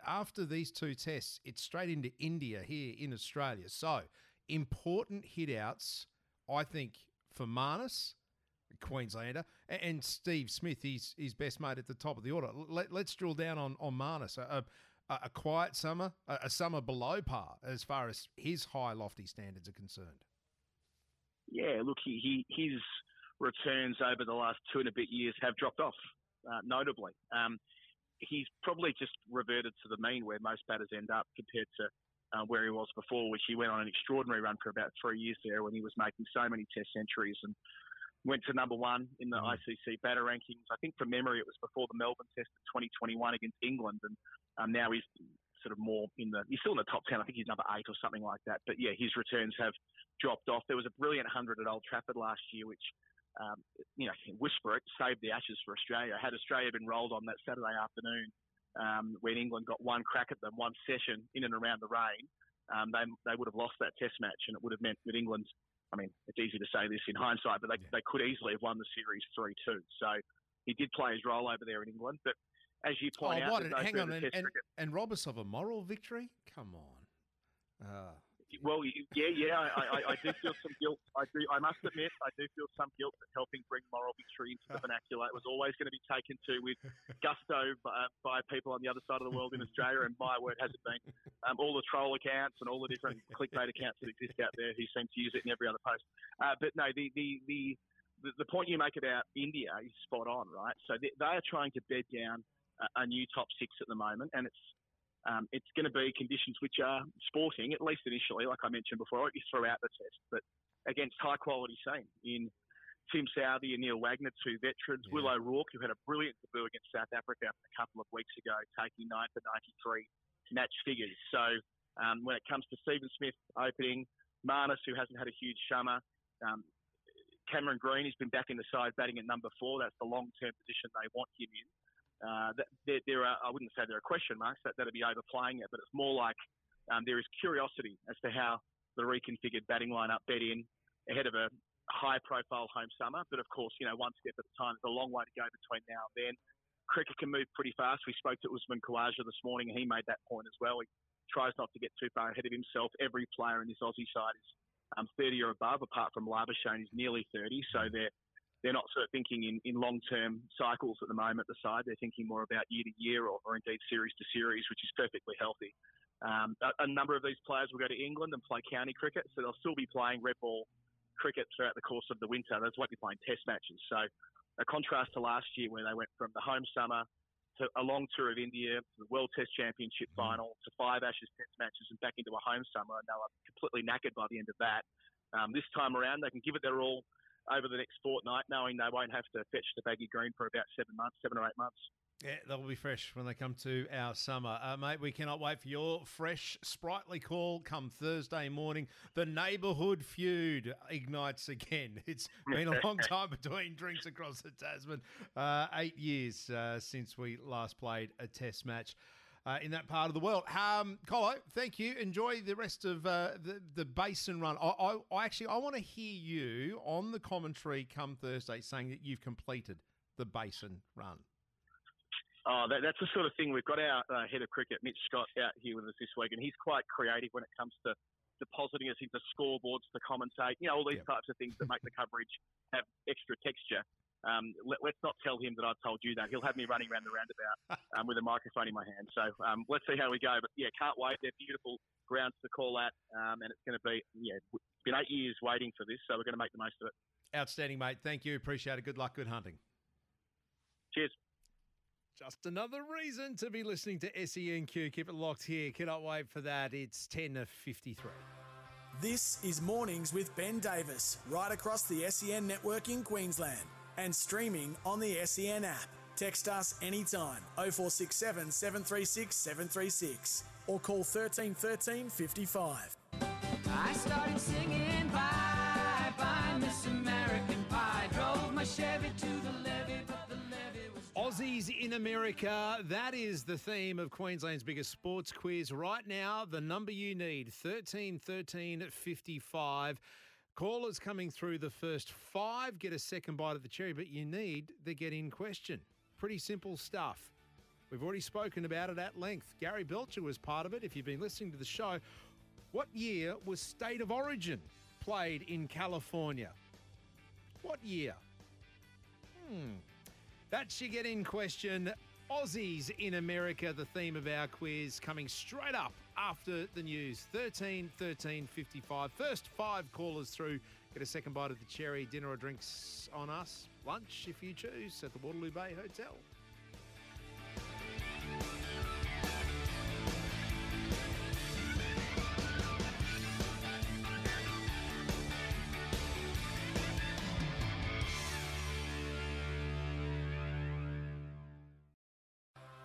after these two tests, it's straight into India here in Australia. So important hit outs, I think, for Marnus, Queenslander, and Steve Smith, he's his best mate at the top of the order. Let, let's drill down on, on Marnus. A, a, a quiet summer, a, summer below par as far as his high, lofty standards are concerned. Yeah, look, he, he his returns over the last two and a bit years have dropped off uh, notably. Um, he's probably just reverted to the mean where most batters end up compared to uh, where he was before, which he went on an extraordinary run for about three years there when he was making so many Test centuries and went to number one in the ICC batter rankings. I think from memory it was before the Melbourne Test of 2021 against England, and um, now he's sort of more in the he's still in the top ten. I think he's number eight or something like that. But yeah, his returns have dropped off. There was a brilliant hundred at Old Trafford last year, which um, you know whisper it save the Ashes for Australia. Had Australia been rolled on that Saturday afternoon um, when England got one crack at them, one session in and around the rain, um, they they would have lost that Test match, and it would have meant that England. I mean, it's easy to say this in hindsight, but they, they could easily have won the series 3 2. So he did play his role over there in England. But as you point oh, out, what? there's And, no hang on, and, and, cricket. and Roberts of a moral victory? Come on. Uh, Well, yeah, yeah, I, I, I do feel some guilt. I do. I must admit, I do feel some guilt at helping bring moral victory into the vernacular. It was always going to be taken to with gusto by, by people on the other side of the world in Australia, and my word has it been. Um, all the troll accounts and all the different clickbait accounts that exist out there who seem to use it in every other post. Uh, but no, the the the the, the point you make about India is spot on, right? So they, they are trying to bed down a, a new top six at the moment, and it's um, it's going to be conditions which are sporting, at least initially, like I mentioned before, throughout the test, but against high quality team in Tim Southee and Neil Wagner, two veterans, Will O'Rourke, who had a brilliant debut against South Africa a couple of weeks ago, taking nine for 93 match figures. So um, when it comes to Stephen Smith opening, Marnus, who hasn't had a huge summer, um, Cameron Green, who's been back in the side batting at number four. That's the long-term position they want him in. Uh, that, there, there are, I wouldn't say there are question marks that that'd be overplaying it, but it's more like um, there is curiosity as to how the reconfigured batting lineup bed in ahead of a high-profile home summer. But of course, you know, one step at a time. There's a long way to go between now and then. Cricket can move pretty fast. We spoke to Usman Khawaja this morning, and he made that point as well. He tries not to get too far ahead of himself. Every player in this Aussie side is um, 30 or above, apart from Labuschagne, who's nearly 30. So they're they're not sort of thinking in, in long term cycles at the moment. The side they're thinking more about year to year or, or indeed series to series, which is perfectly healthy. Um, a, a number of these players will go to England and play county cricket, so they'll still be playing red ball cricket throughout the course of the winter. They won't be playing test matches. So a contrast to last year where they went from the home summer to a long tour of India, to the World Test Championship final, to five Ashes Test matches, and back into a home summer, and they were completely knackered by the end of that. Um, this time around, they can give it their all over the next fortnight, knowing they won't have to fetch the baggy green for about seven months, seven or eight months. Yeah, they'll be fresh when they come to our summer. Uh, mate, we cannot wait for your fresh, sprightly call come Thursday morning. The neighbourhood feud ignites again. [laughs] It's been a long [laughs] time between drinks across the Tasman. Uh, eight years uh, since we last played a test match. Uh, in that part of the world. Um, Colo, thank you. Enjoy the rest of uh, the the basin run. I, I, I actually I want to hear you on the commentary come Thursday saying that you've completed the basin run. Oh, that, that's the sort of thing. We've got our uh, head of cricket, Mitch Scott, out here with us this week, and he's quite creative when it comes to depositing us into scoreboards to commentate. You know, all these types of things that make the coverage have extra texture. Um, let, us not tell him that I told you that. He'll have me running around the roundabout [laughs] um, with a microphone in my hand. So um, let's see how we go. But yeah, can't wait. They're beautiful grounds to call at, um, and it's going to be yeah. It's been eight years waiting for this, so we're going to make the most of it. Outstanding, mate. Thank you. Appreciate it. Good luck. Good hunting. Cheers. Just another reason to be listening to SENQ. Keep it locked here. Cannot wait for that. It's 10 of 53. This is Mornings with Ben Davis, right across the SEN network in Queensland and streaming on the SEN app. Text us anytime 0467 736 736 or call 13 13 55. I started singing bye bye Miss American Pie. Drove my Chevy to the levee, but the levee was. Aussies in America. That is the theme of Queensland's biggest sports quiz. Right now, the number you need 13 13 55. Callers coming through the first five get a second bite of the cherry, but you need the get in question. Pretty simple stuff. We've already spoken about it at length. Gary Belcher was part of it. If you've been listening to the show, what year was State of Origin played in California? What year? Hmm. That's your get in question. Aussies in America, the theme of our quiz, coming straight up after the news. 13 13 55. First five callers through. Get a second bite of the cherry. Dinner or drinks on us. Lunch, if you choose, at the Waterloo Bay Hotel.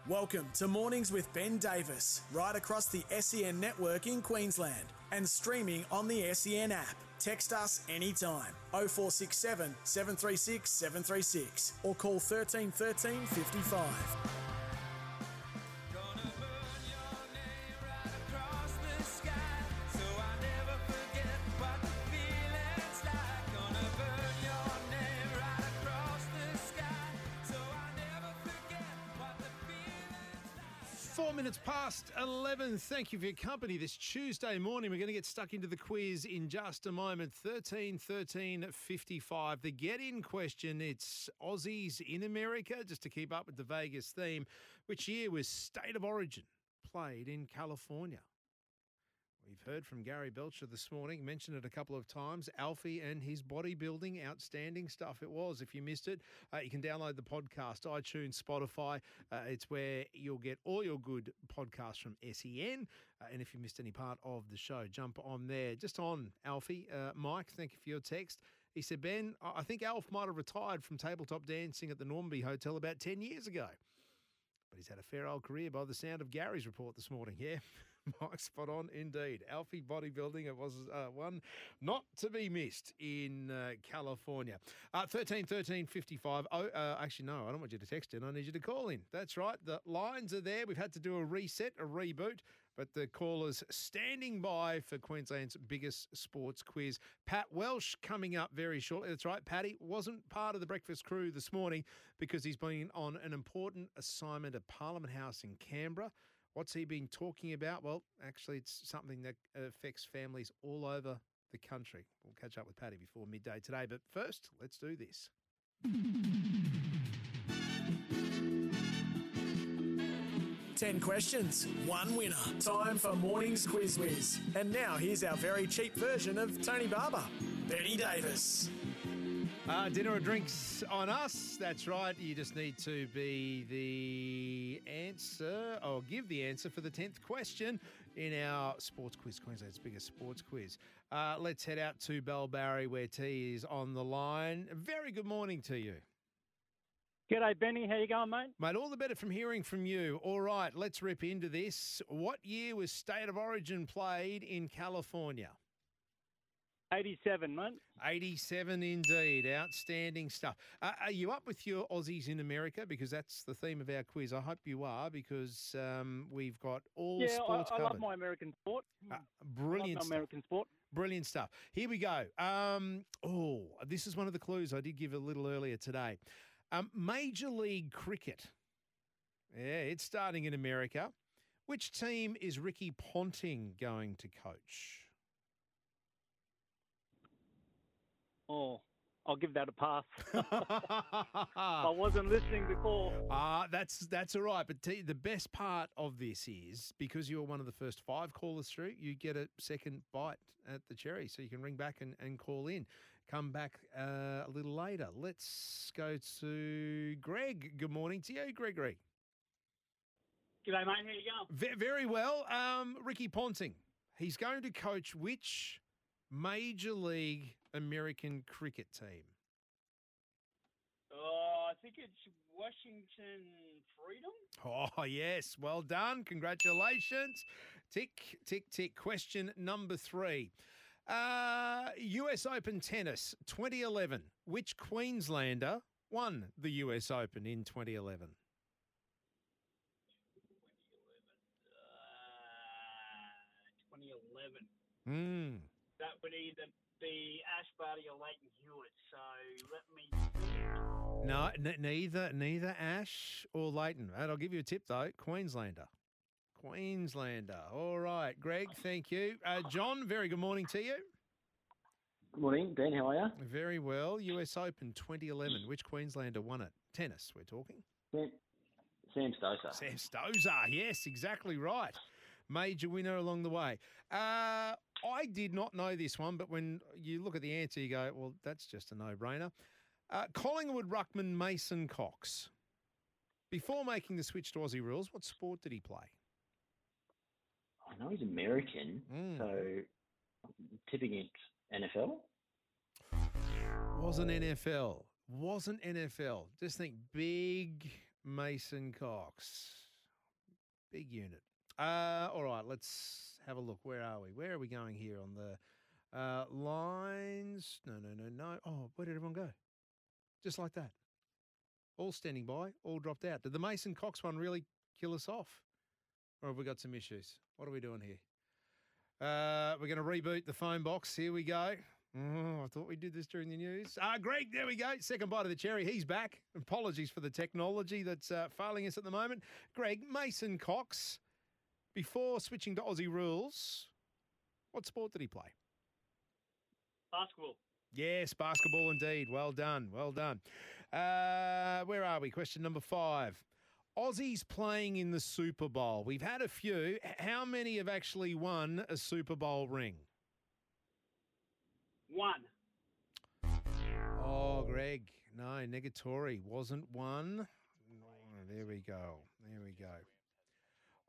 Welcome to Mornings with Ben Davis, right across the SEN network in Queensland and streaming on the SEN app. Text us anytime 0467 736 736 or call 13 13 55. Minutes past 11. Thank you for your company this Tuesday morning. We're going to get stuck into the quiz in just a moment. 13 13 55. The get in question it's Aussies in America, just to keep up with the Vegas theme. Which year was State of Origin played in California? We've heard from Gary Belcher this morning, mentioned it a couple of times. Alfie and his bodybuilding, outstanding stuff it was. If you missed it, uh, you can download the podcast, iTunes, Spotify. Uh, it's where you'll get all your good podcasts from SEN. Uh, and if you missed any part of the show, jump on there. Just on Alfie, uh, Mike, thank you for your text. He said, Ben, I think Alf might have retired from tabletop dancing at the Normanby Hotel about 10 years ago. But he's had a fair old career by the sound of Gary's report this morning. Yeah, [laughs] [laughs] Spot on indeed. Alfie bodybuilding, it was uh, one not to be missed in uh, California. Uh, 13 13 55. Oh, uh, actually, no, I don't want you to text in. I need you to call in. That's right. The lines are there. We've had to do a reset, a reboot. But the callers standing by for Queensland's biggest sports quiz. Pat Welsh coming up very shortly. That's right. Paddy wasn't part of the breakfast crew this morning because he's been on an important assignment at Parliament House in Canberra. What's he been talking about? Well, actually, it's something that affects families all over the country. We'll catch up with Paddy before midday today. But first, let's do this. 10 questions, one winner. Time for Morning's Quiz Whiz. And now here's our very cheap version of Tony Barber, Benny Davis. Uh, dinner or drinks on us. That's right. You just need to be the answer or give the answer for the 10th question in our sports quiz, Queensland's biggest sports quiz. Uh, let's head out to Bellbarry where T is on the line. Very good morning to you. G'day, Benny. How you going, mate? Mate, all the better from hearing from you. All right, let's rip into this. What year was State of Origin played in California? 87, mate. 87 indeed. Outstanding stuff. Uh, are you up with your Aussies in America? Because that's the theme of our quiz. I hope you are because um, we've got all yeah, I, sports I covered. love my American sport. Uh, brilliant I love stuff. my American sport. Brilliant stuff. Here we go. Um, oh, this is one of the clues I did give a little earlier today. Um, Major League Cricket. Yeah, it's starting in America. Which team is Ricky Ponting going to coach? Oh, I'll give that a pass. [laughs] [laughs] I wasn't listening before. Ah, that's that's all right. But t- the best part of this is because you're one of the first five callers through, you get a second bite at the cherry, so you can ring back and, and call in. Come back uh, a little later. Let's go to Greg. Good morning to you, Gregory. G'day, mate. How you going? Ve- very well. Um, Ricky Ponting. He's going to coach which Major League American cricket team? Oh, I think it's Washington Freedom. Oh, yes. Well done. Congratulations. Tick, tick, tick. Question number three. Uh, US Open Tennis 2011. Which Queenslander won the US Open in 2011? Uh, 2011. Hmm. That would either be Ash Barty or Lleyton Hewitt. So let me. No, n- neither, neither Ash or Lleyton. And I'll give you a tip though. Queenslander. Queenslander. All right, Greg. Thank you. Uh, John. Very good morning to you. Good morning, Ben. How are you? Very well. US Open 2011. Which Queenslander won it? Tennis. We're talking. Sam, Sam Stosur. Sam Stosur. Yes, exactly right. Major winner along the way. Uh, I did not know this one, but when you look at the answer, you go, well, that's just a no brainer. Uh, Collingwood Ruckman Mason Cox. Before making the switch to Aussie rules, what sport did he play? I know he's American, Mm. so I'm tipping it NFL. Wasn't NFL. Wasn't NFL. Just think big Mason Cox. Big unit. Uh, all right, let's have a look. Where are we? Where are we going here on the uh, lines? No, no, no, no. Oh, where did everyone go? Just like that. All standing by, all dropped out. Did the Mason Cox one really kill us off? Or have we got some issues? What are we doing here? Uh, we're going to reboot the phone box. Here we go. Oh, I thought we did this during the news. Ah, Greg, there we go. Second bite of the cherry. He's back. Apologies for the technology that's uh, failing us at the moment. Greg, Mason Cox, before switching to Aussie rules, what sport did he play? Basketball. Yes, basketball indeed. Well done. Well done. Uh, where are we? Question number five. Aussies playing in the Super Bowl. We've had a few. How many have actually won a Super Bowl ring? One. Oh, Greg. No, negatory wasn't one. There we go. There we go.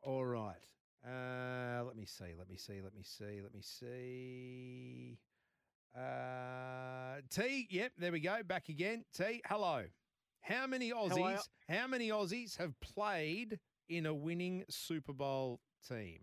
All right. Uh, let me see. Let me see. Let me see. Let me see. Uh, T. Yep. There we go. Back again. T. Hello. How many? Aussies? How many Aussies have played in a winning Super Bowl team?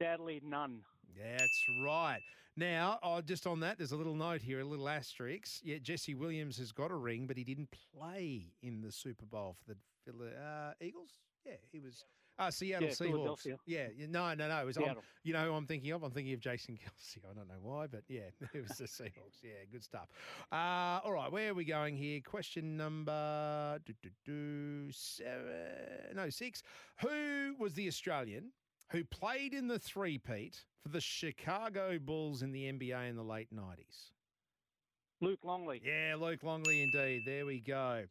Sadly, none. That's right. Now, oh, just on that, there's a little note here, a little asterisk. Yeah, Jesse Williams has got a ring, but he didn't play in the Super Bowl for the uh, Eagles. Yeah, he was. Uh, Seattle Yeah, Seahawks. Yeah, no, no, no. It was. I'm- you know who I'm thinking of? I'm thinking of Jason [laughs] Kelce. I don't know why, but yeah, [laughs] it was the Seahawks. Yeah, good stuff. Uh, all right, where are we going here? Question number do, do, do, seven, no six. Who was the Australian who played in the three-peat for the Chicago Bulls in the NBA in the late nineties? Luke Longley. Yeah, Luke Longley indeed. There we go.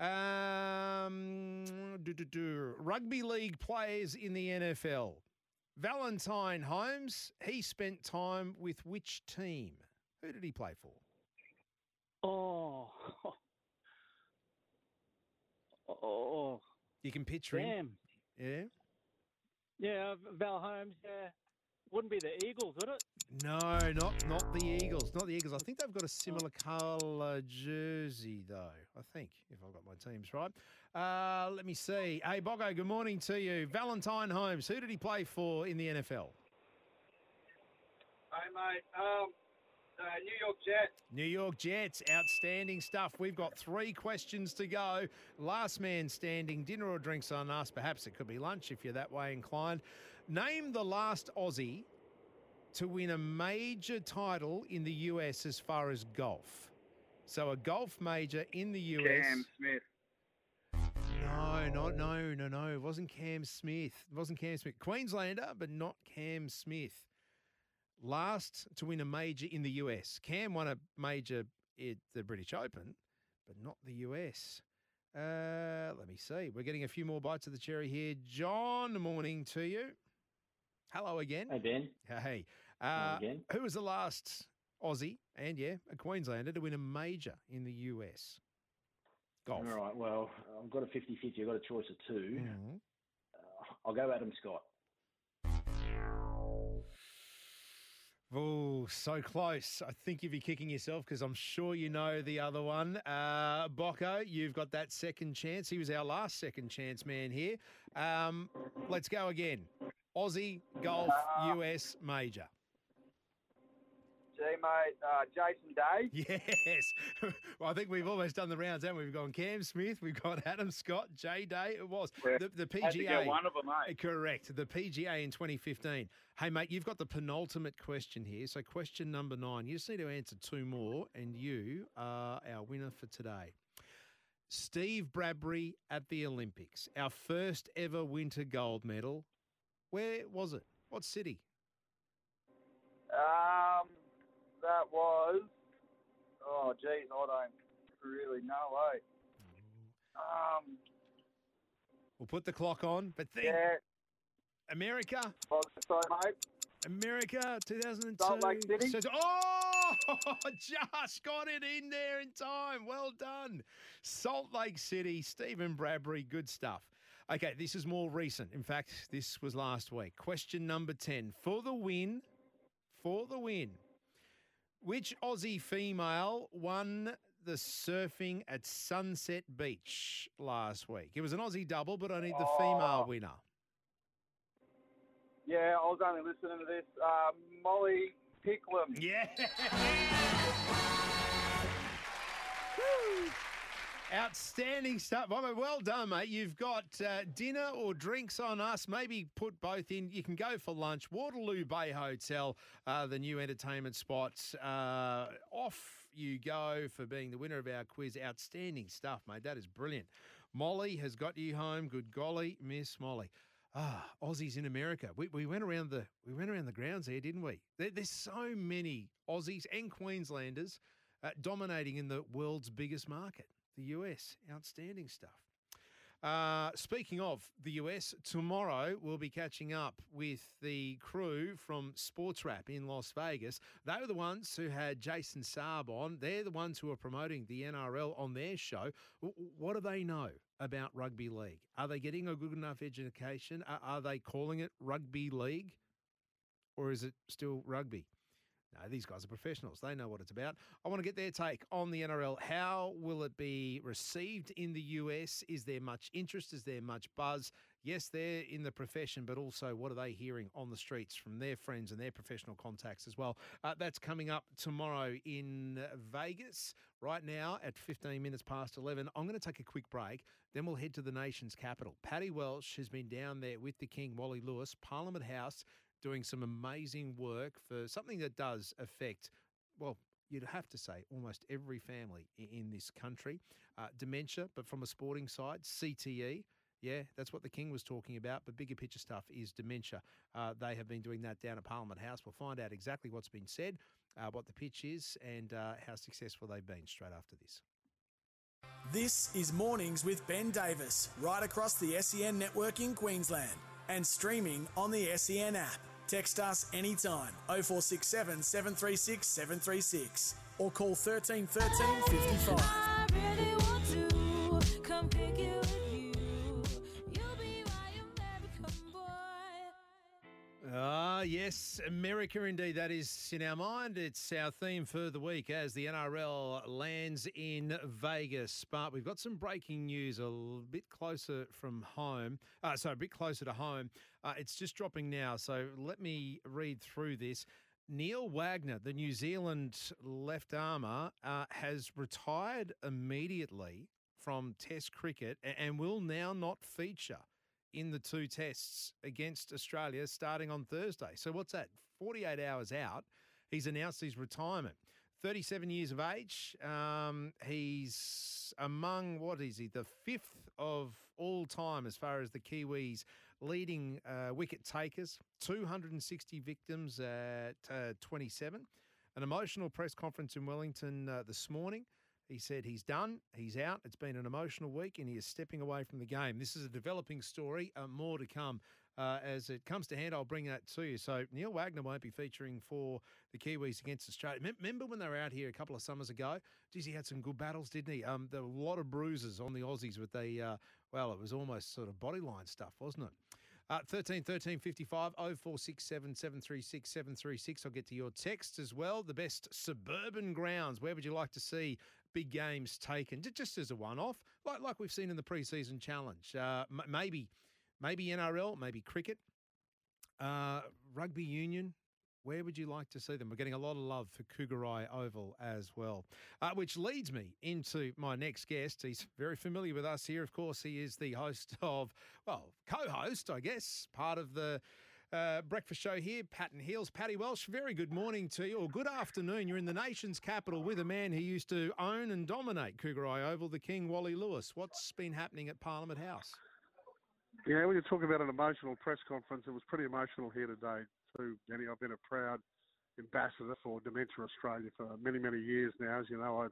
Um, do, do, do. Rugby league players in the NFL. Valentine Holmes, he spent time with which team? Who did he play for? Oh. [laughs] Oh. You can picture him. Yeah. Yeah, Val Holmes. Yeah. Wouldn't be the Eagles, would it? No, not not the Eagles. Not the Eagles. I think they've got a similar colour jersey, though. I think, if I've got my teams right. Uh, let me see. Hey, Bogo, good morning to you. Valentine Holmes, who did he play for in the NFL? Hey, mate. Um, uh, New York Jets. New York Jets, outstanding stuff. We've got three questions to go. Last man standing, dinner or drinks on us. Perhaps it could be lunch if you're that way inclined. Name the last Aussie to win a major title in the US as far as golf. So a golf major in the US. Cam Smith. No, not no, no, no. It wasn't Cam Smith. It wasn't Cam Smith. Queenslander, but not Cam Smith. Last to win a major in the US. Cam won a major at the British Open, but not the US. Uh, let me see. We're getting a few more bites of the cherry here. John, morning to you. Hello again. Hey, Ben. Hey. Uh, again. Who was the last Aussie and, yeah, a Queenslander to win a major in the US? Golf. All right. Well, I've got a 50 50. I've got a choice of 2 Mhm. Uh, I'll go Adam Scott. Oh, so close. I think you'd be kicking yourself because I'm sure you know the other one. Uh, Bocco, you've got that second chance. He was our last second chance man here. Um, let's go again. Aussie Golf US Major. Gee, mate, uh, Jason Day. [laughs] Yes. [laughs] well, I think we've almost done the rounds, haven't we? We've gone Cam Smith, we've got Adam Scott, Jay Day. It was Yeah. the, the PGA. one of 'em, eh? Correct. The PGA in 2015. Hey, mate, you've got the penultimate question here. So, question number nine. You just need to answer two more, and you are our winner for today. Steve Bradbury at the Olympics, our first ever winter gold medal. Where was it? What city? Um, that was. Oh, geez, I don't really know, eh? Um, We'll put the clock on, but think yeah. America. Sorry, mate. America, 2002. Salt Lake City. Says- oh, [laughs] just got it in there in time. Well done. Salt Lake City, Stephen Bradbury, good stuff. Okay, this is more recent. In fact, this was last week. Question number 10. For the win, for the win, which Aussie female won the surfing at Sunset Beach last week? It was an Aussie double, but I need the female Oh. winner. Yeah, I was only listening to this. Uh, Molly Picklum. Yeah. Outstanding stuff. Well, done, mate. You've got uh, dinner or drinks on us. Maybe put both in. You can go for lunch. Waterloo Bay Hotel, uh, the new entertainment spot. Uh, off you go for being the winner of our quiz. Outstanding stuff, mate. That is brilliant. Molly has got you home. Good golly, Miss Molly. Ah, Aussies in America. We, we went around the we went around the grounds there, didn't we? There, there's so many Aussies and Queenslanders uh, dominating in the world's biggest market, the US. Outstanding stuff. Uh, speaking of the US, tomorrow we'll be catching up with the crew from Sports Wrap in Las Vegas. They were the ones who had Jason Saab on. They're the ones who are promoting the NRL on their show. What do they know about rugby league? Are they getting a good enough education? Are, are they calling it rugby league? Or is it still rugby? No, these guys are professionals. They know what it's about. I want to get their take on the NRL. How will it be received in the US? Is there much interest? Is there much buzz? Yes, they're in the profession, but also what are they hearing on the streets from their friends and their professional contacts as well? Uh, that's coming up tomorrow in Vegas. Right now at 15 minutes past 11. I'm going to take a quick break. Then we'll head to the nation's capital. Paddy Welsh has been down there with the King, Wally Lewis, Parliament House doing some amazing work for something that does affect, well, you'd have to say almost every family in this country. Uh, dementia, but from a sporting side, CTE. Yeah, that's what the King was talking about, but bigger picture stuff is dementia. Uh, they have been doing that down at Parliament House. We'll find out exactly what's been said, uh, what the pitch is, and uh, how successful they've been straight after this. This is Mornings with Ben Davis, right across the SEN network in Queensland and streaming on the SEN app. Text us anytime 0467 736 736 or call 13 13 55. Ah, yes, America indeed. That is in our mind. It's our theme for the week as the NRL lands in Vegas. But we've got some breaking news a bit closer from home. Uh, so a bit closer to home. Uh, it's just dropping now. So let me read through this. Neil Wagner, the New Zealand left armour, uh, has retired immediately from Test cricket and will now not feature in the two tests against Australia starting on Thursday. So what's that? 48 hours out. He's announced his retirement. 37 years of age. Um, he's among, what is he, the fifth of all time as far as the Kiwis leading uh, wicket takers, 260 victims at uh, 27. An emotional press conference in Wellington uh, this morning. He said he's done, he's out. It's been an emotional week and he is stepping away from the game. This is a developing story, uh, more to come. Uh, as it comes to hand, I'll bring that to you. So, Neil Wagner won't be featuring for the Kiwis against Australia. Mem- Remember when they were out here a couple of summers ago? Geez, he had some good battles, didn't he? Um, there were a lot of bruises on the Aussies with the, uh, well, it was almost sort of bodyline stuff, wasn't it? Uh, 13 13 55 0467 736 736. I'll get to your text as well. The best suburban grounds. Where would you like to see big games taken? Just as a one off, like, like we've seen in the preseason challenge. Uh, m- maybe, maybe NRL, maybe cricket, uh, rugby union. Where would you like to see them? We're getting a lot of love for Kougari Oval as well. Uh, which leads me into my next guest. He's very familiar with us here. Of course, he is the host [laughs] of, well, co host, I guess, part of the uh, breakfast show here, Pat and Heals. Paddy Welsh, very good morning to you, or good afternoon. You're in the nation's capital with a man who used to own and dominate Kougari Oval, the King, Wally Lewis. What's been happening at Parliament House? Yeah, when you talk about an emotional press conference, it was pretty emotional here today too, Jenny. I've been a proud ambassador for Dementia Australia for many, many years now. As you know, I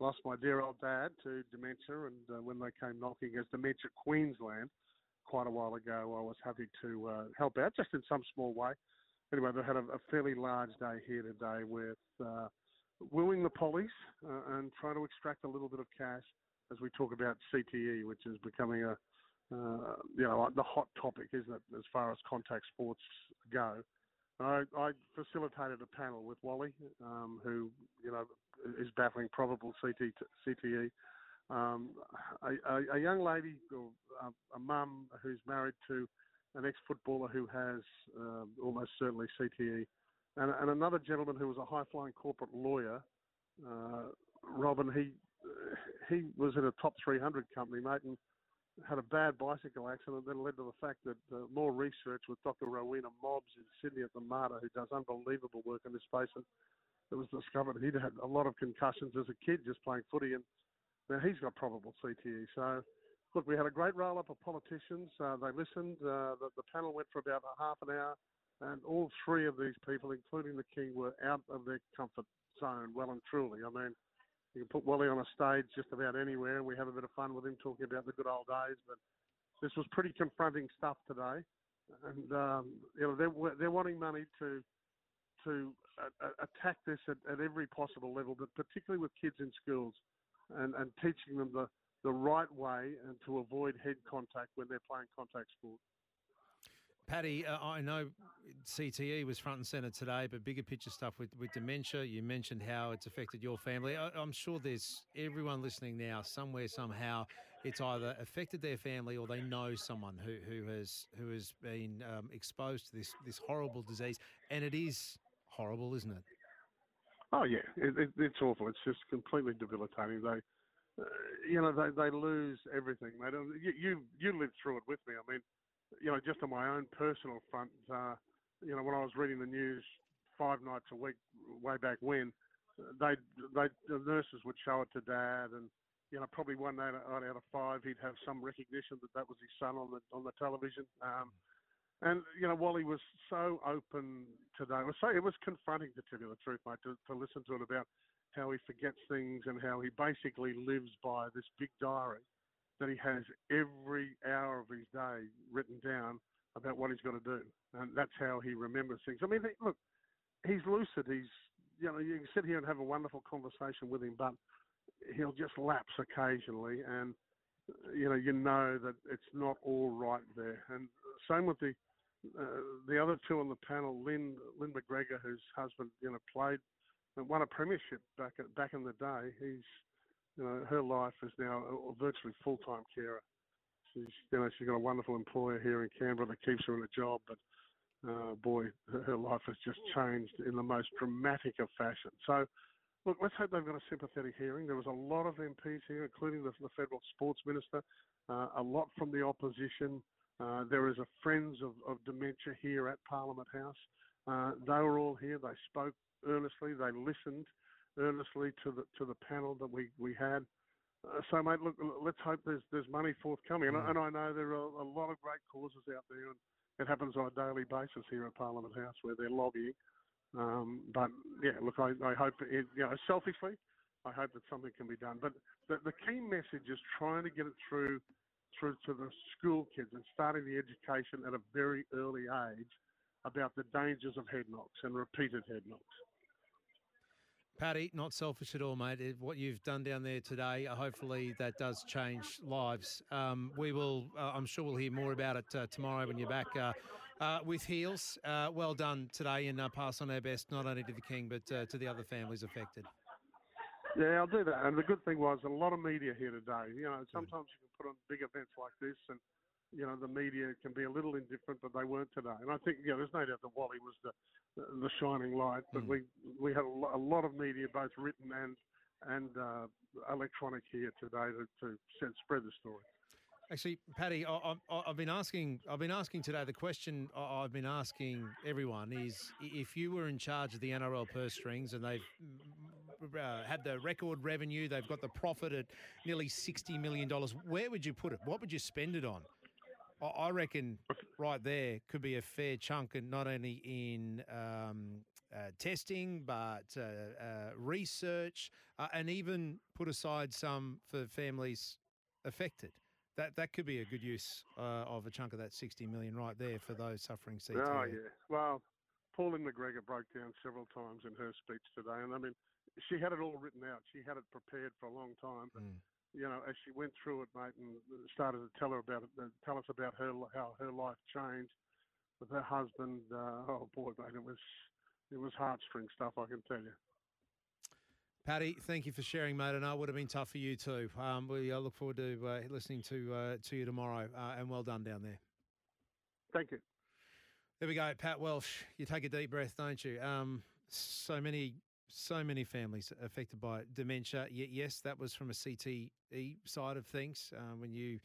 lost my dear old dad to dementia, and uh, when they came knocking as Dementia Queensland quite a while ago, I was happy to uh, help out just in some small way. Anyway, they had a, a fairly large day here today with uh, wooing the pollies uh, and trying to extract a little bit of cash as we talk about CTE, which is becoming a uh, you know the hot topic, isn't it, as far as contact sports go. I, I facilitated a panel with Wally, um, who you know is battling probable CT, CTE. Um, a, a, a young lady, or a, a mum who's married to an ex-footballer who has um, almost certainly CTE, and, and another gentleman who was a high-flying corporate lawyer. Uh, Robin, he he was in a top 300 company, mate, and had a bad bicycle accident that led to the fact that uh, more research with Dr. Rowena Mobbs in Sydney at the MARTA, who does unbelievable work in this space, and it was discovered he'd had a lot of concussions as a kid just playing footy, and now he's got probable CTE. So, look, we had a great roll up of politicians. Uh, they listened. Uh, the, the panel went for about a half an hour, and all three of these people, including the King, were out of their comfort zone, well and truly. I mean, you can put Wally on a stage just about anywhere, and we have a bit of fun with him talking about the good old days. But this was pretty confronting stuff today, and um, you know they're they're wanting money to to uh, uh, attack this at, at every possible level, but particularly with kids in schools, and and teaching them the the right way and to avoid head contact when they're playing contact sport. Paddy, uh, I know CTE was front and centre today, but bigger picture stuff with, with dementia. You mentioned how it's affected your family. I, I'm sure there's everyone listening now, somewhere, somehow, it's either affected their family or they know someone who, who has who has been um, exposed to this this horrible disease, and it is horrible, isn't it? Oh yeah, it, it, it's awful. It's just completely debilitating. They, uh, you know, they they lose everything, mate. And You you you lived through it with me. I mean, you know, just on my own personal front, uh, you know, when I was reading the news five nights a week way back when, they they the nurses would show it to dad, and you know, probably one night out of five, he'd have some recognition that that was his son on the on the television. Um, and you know, Wally was so open today. It was so it was confronting to tell you the truth, mate, to, to listen to it about how he forgets things and how he basically lives by this big diary that he has every hour of his day written down about what he's got to do, and that's how he remembers things. I mean, look, he's lucid. He's you know, you can sit here and have a wonderful conversation with him, but he'll just lapse occasionally, and you know, you know that it's not all right there. And same with the uh, the other two on the panel, Lynn Lynn McGregor, whose husband you know played and won a premiership back at, back in the day. He's you know her life is now a, virtually full time carer. She's you know she's got a wonderful employer here in Canberra that keeps her in a job, but uh, boy, her her life has just changed in the most dramatic of fashion. So. Look, let's hope they've got a sympathetic hearing. There was a lot of MPs here, including the, the federal sports minister, uh, a lot from the opposition. Uh, there is a Friends of, of Dementia here at Parliament House. Uh, they were all here. They spoke earnestly. They listened earnestly to the to the panel that we we had. Uh, so, mate, look, let's hope there's there's money forthcoming. And, I- and I know there are a lot of great causes out there, and it happens on a daily basis here at Parliament House where they're lobbying. Um, but yeah, look, I, I hope it, you know, selfishly, I hope that something can be done. But the, the key message is trying to get it through through to the school kids and starting the education at a very early age about the dangers of head knocks and repeated head knocks. Paddy, not selfish at all, mate. What you've done down there today, uh, hopefully that does change lives. Um, we will, uh, I'm sure we'll hear more about it uh, tomorrow when you're back uh, uh, with Heals. Uh, well done today and uh, pass on our best, not only to the King, but uh, to the other families affected. Yeah, I'll do that. And the good thing was a lot of media here today. You know, sometimes you can put on big events like this, and you know the media can be a little indifferent, but they weren't today. And I think, yeah, there's no doubt that Wally was the the shining light. But we we had a, lo- a lot of media, both written and and uh, electronic here today to, to set, spread the story. Actually, Paddy, I, I, I've been asking. I've been asking today. The question I've been asking everyone is: if you were in charge of the NRL purse strings and they've uh, had the record revenue, they've got the profit at nearly sixty million dollars. Where would you put it? What would you spend it on? I- reckon right there could be a fair chunk, and not only in um, uh, testing, but uh, uh, research, uh, and even put aside some for families affected. That that could be a good use uh, of a chunk of that sixty million right there for those suffering CTE. Oh yeah. Well, Pauline McGregor broke down several times in her speech today, and I mean, she had it all written out. She had it prepared for a long time. But you know, as she went through it, mate, and started to tell her about it, uh, tell us about her how her life changed with her husband. Uh, oh boy, mate, it was it was heartstring stuff. I can tell you. Paddy, thank you for sharing, mate. And I would have been tough for you too. Um, we uh, look forward to uh, listening to uh, to you tomorrow, uh, and well done down there. Thank you. There we go, Pat Welsh. You take a deep breath, don't you? Um, so many, so many families affected by dementia. Y- yes, that was from a CTE side of things. Uh, when you,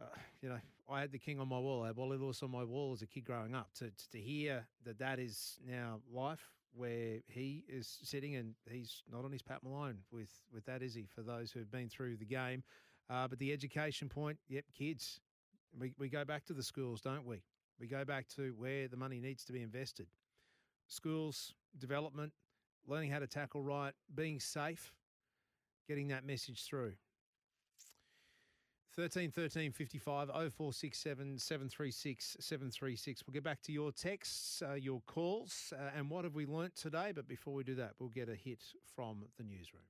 uh, you know, I had the king on my wall. I had Wally Lewis on my wall as a kid growing up. To to, to hear that that is now life, where he is sitting and he's not on his Pat Malone with with that, is he? For those who have been through the game, uh, but the education point, yep, kids. We we go back to the schools, don't we? We go back to where the money needs to be invested. Schools, development, learning how to tackle right, being safe, getting that message through. 13 13 55 0467 736 736. We'll get back to your texts, uh, your calls, uh, and what have we learnt today. But before we do that, we'll get a hit from the newsroom.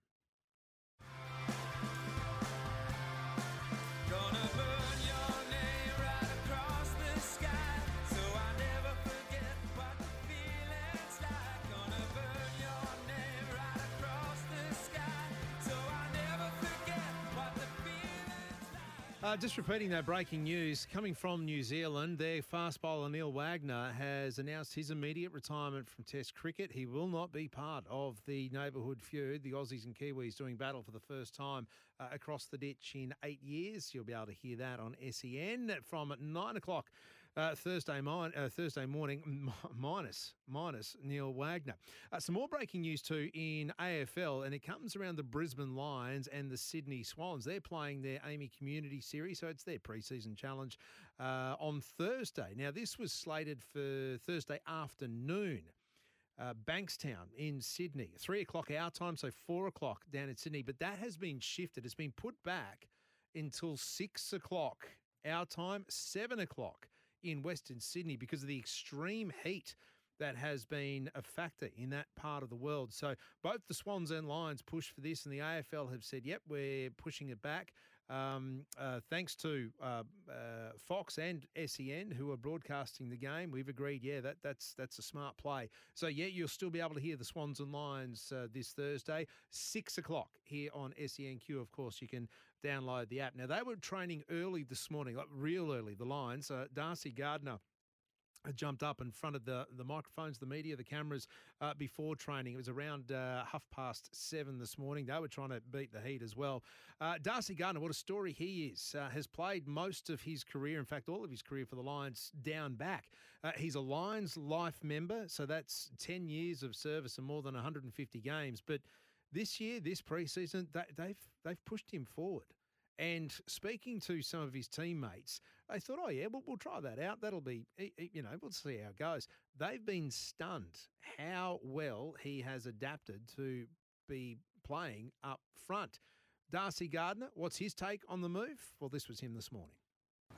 Uh, just repeating that breaking news coming from New Zealand, their fast bowler Neil Wagner has announced his immediate retirement from Test cricket. He will not be part of the neighbourhood feud, the Aussies and Kiwis doing battle for the first time uh, across the ditch in eight years. You'll be able to hear that on SEN from nine o'clock uh, Thursday, min- uh, Thursday morning, mi- [laughs] minus minus Neil Wagner. Uh, some more breaking news too in AFL, and it comes around the Brisbane Lions and the Sydney Swans. They're playing their AAMI Community Series, so it's their preseason challenge uh, on Thursday. Now, this was slated for Thursday afternoon. Uh, Bankstown in Sydney, three o'clock our time, so four o'clock down in Sydney. But that has been shifted. It's been put back until six o'clock our time, seven o'clock in Western Sydney because of the extreme heat that has been a factor in that part of the world. So both the Swans and Lions pushed for this, and the AFL have said, "Yep, we're pushing it back." Um, uh, thanks to uh, uh, Fox and SEN who are broadcasting the game, we've agreed. Yeah, that that's that's a smart play. So yeah, you'll still be able to hear the Swans and Lions uh, this Thursday, six o'clock here on SENQ. Of course, you can download the app. Now they were training early this morning, like real early. The Lions, uh, Darcy Gardiner jumped up in front of the, the microphones, the media, the cameras uh, before training. It was around uh, half past seven this morning. They were trying to beat the heat as well. Uh, Darcy Gardiner, what a story he is, uh, has played most of his career, in fact, all of his career for the Lions down back. Uh, he's a Lions life member, so that's 10 years of service and more than 150 games. But this year, this preseason, they, they've, they've pushed him forward. And speaking to some of his teammates, they thought, oh, yeah, we'll, we'll try that out. That'll be, you know, we'll see how it goes. They've been stunned how well he has adapted to be playing up front. Darcy Gardiner, what's his take on the move? Well, this was him this morning.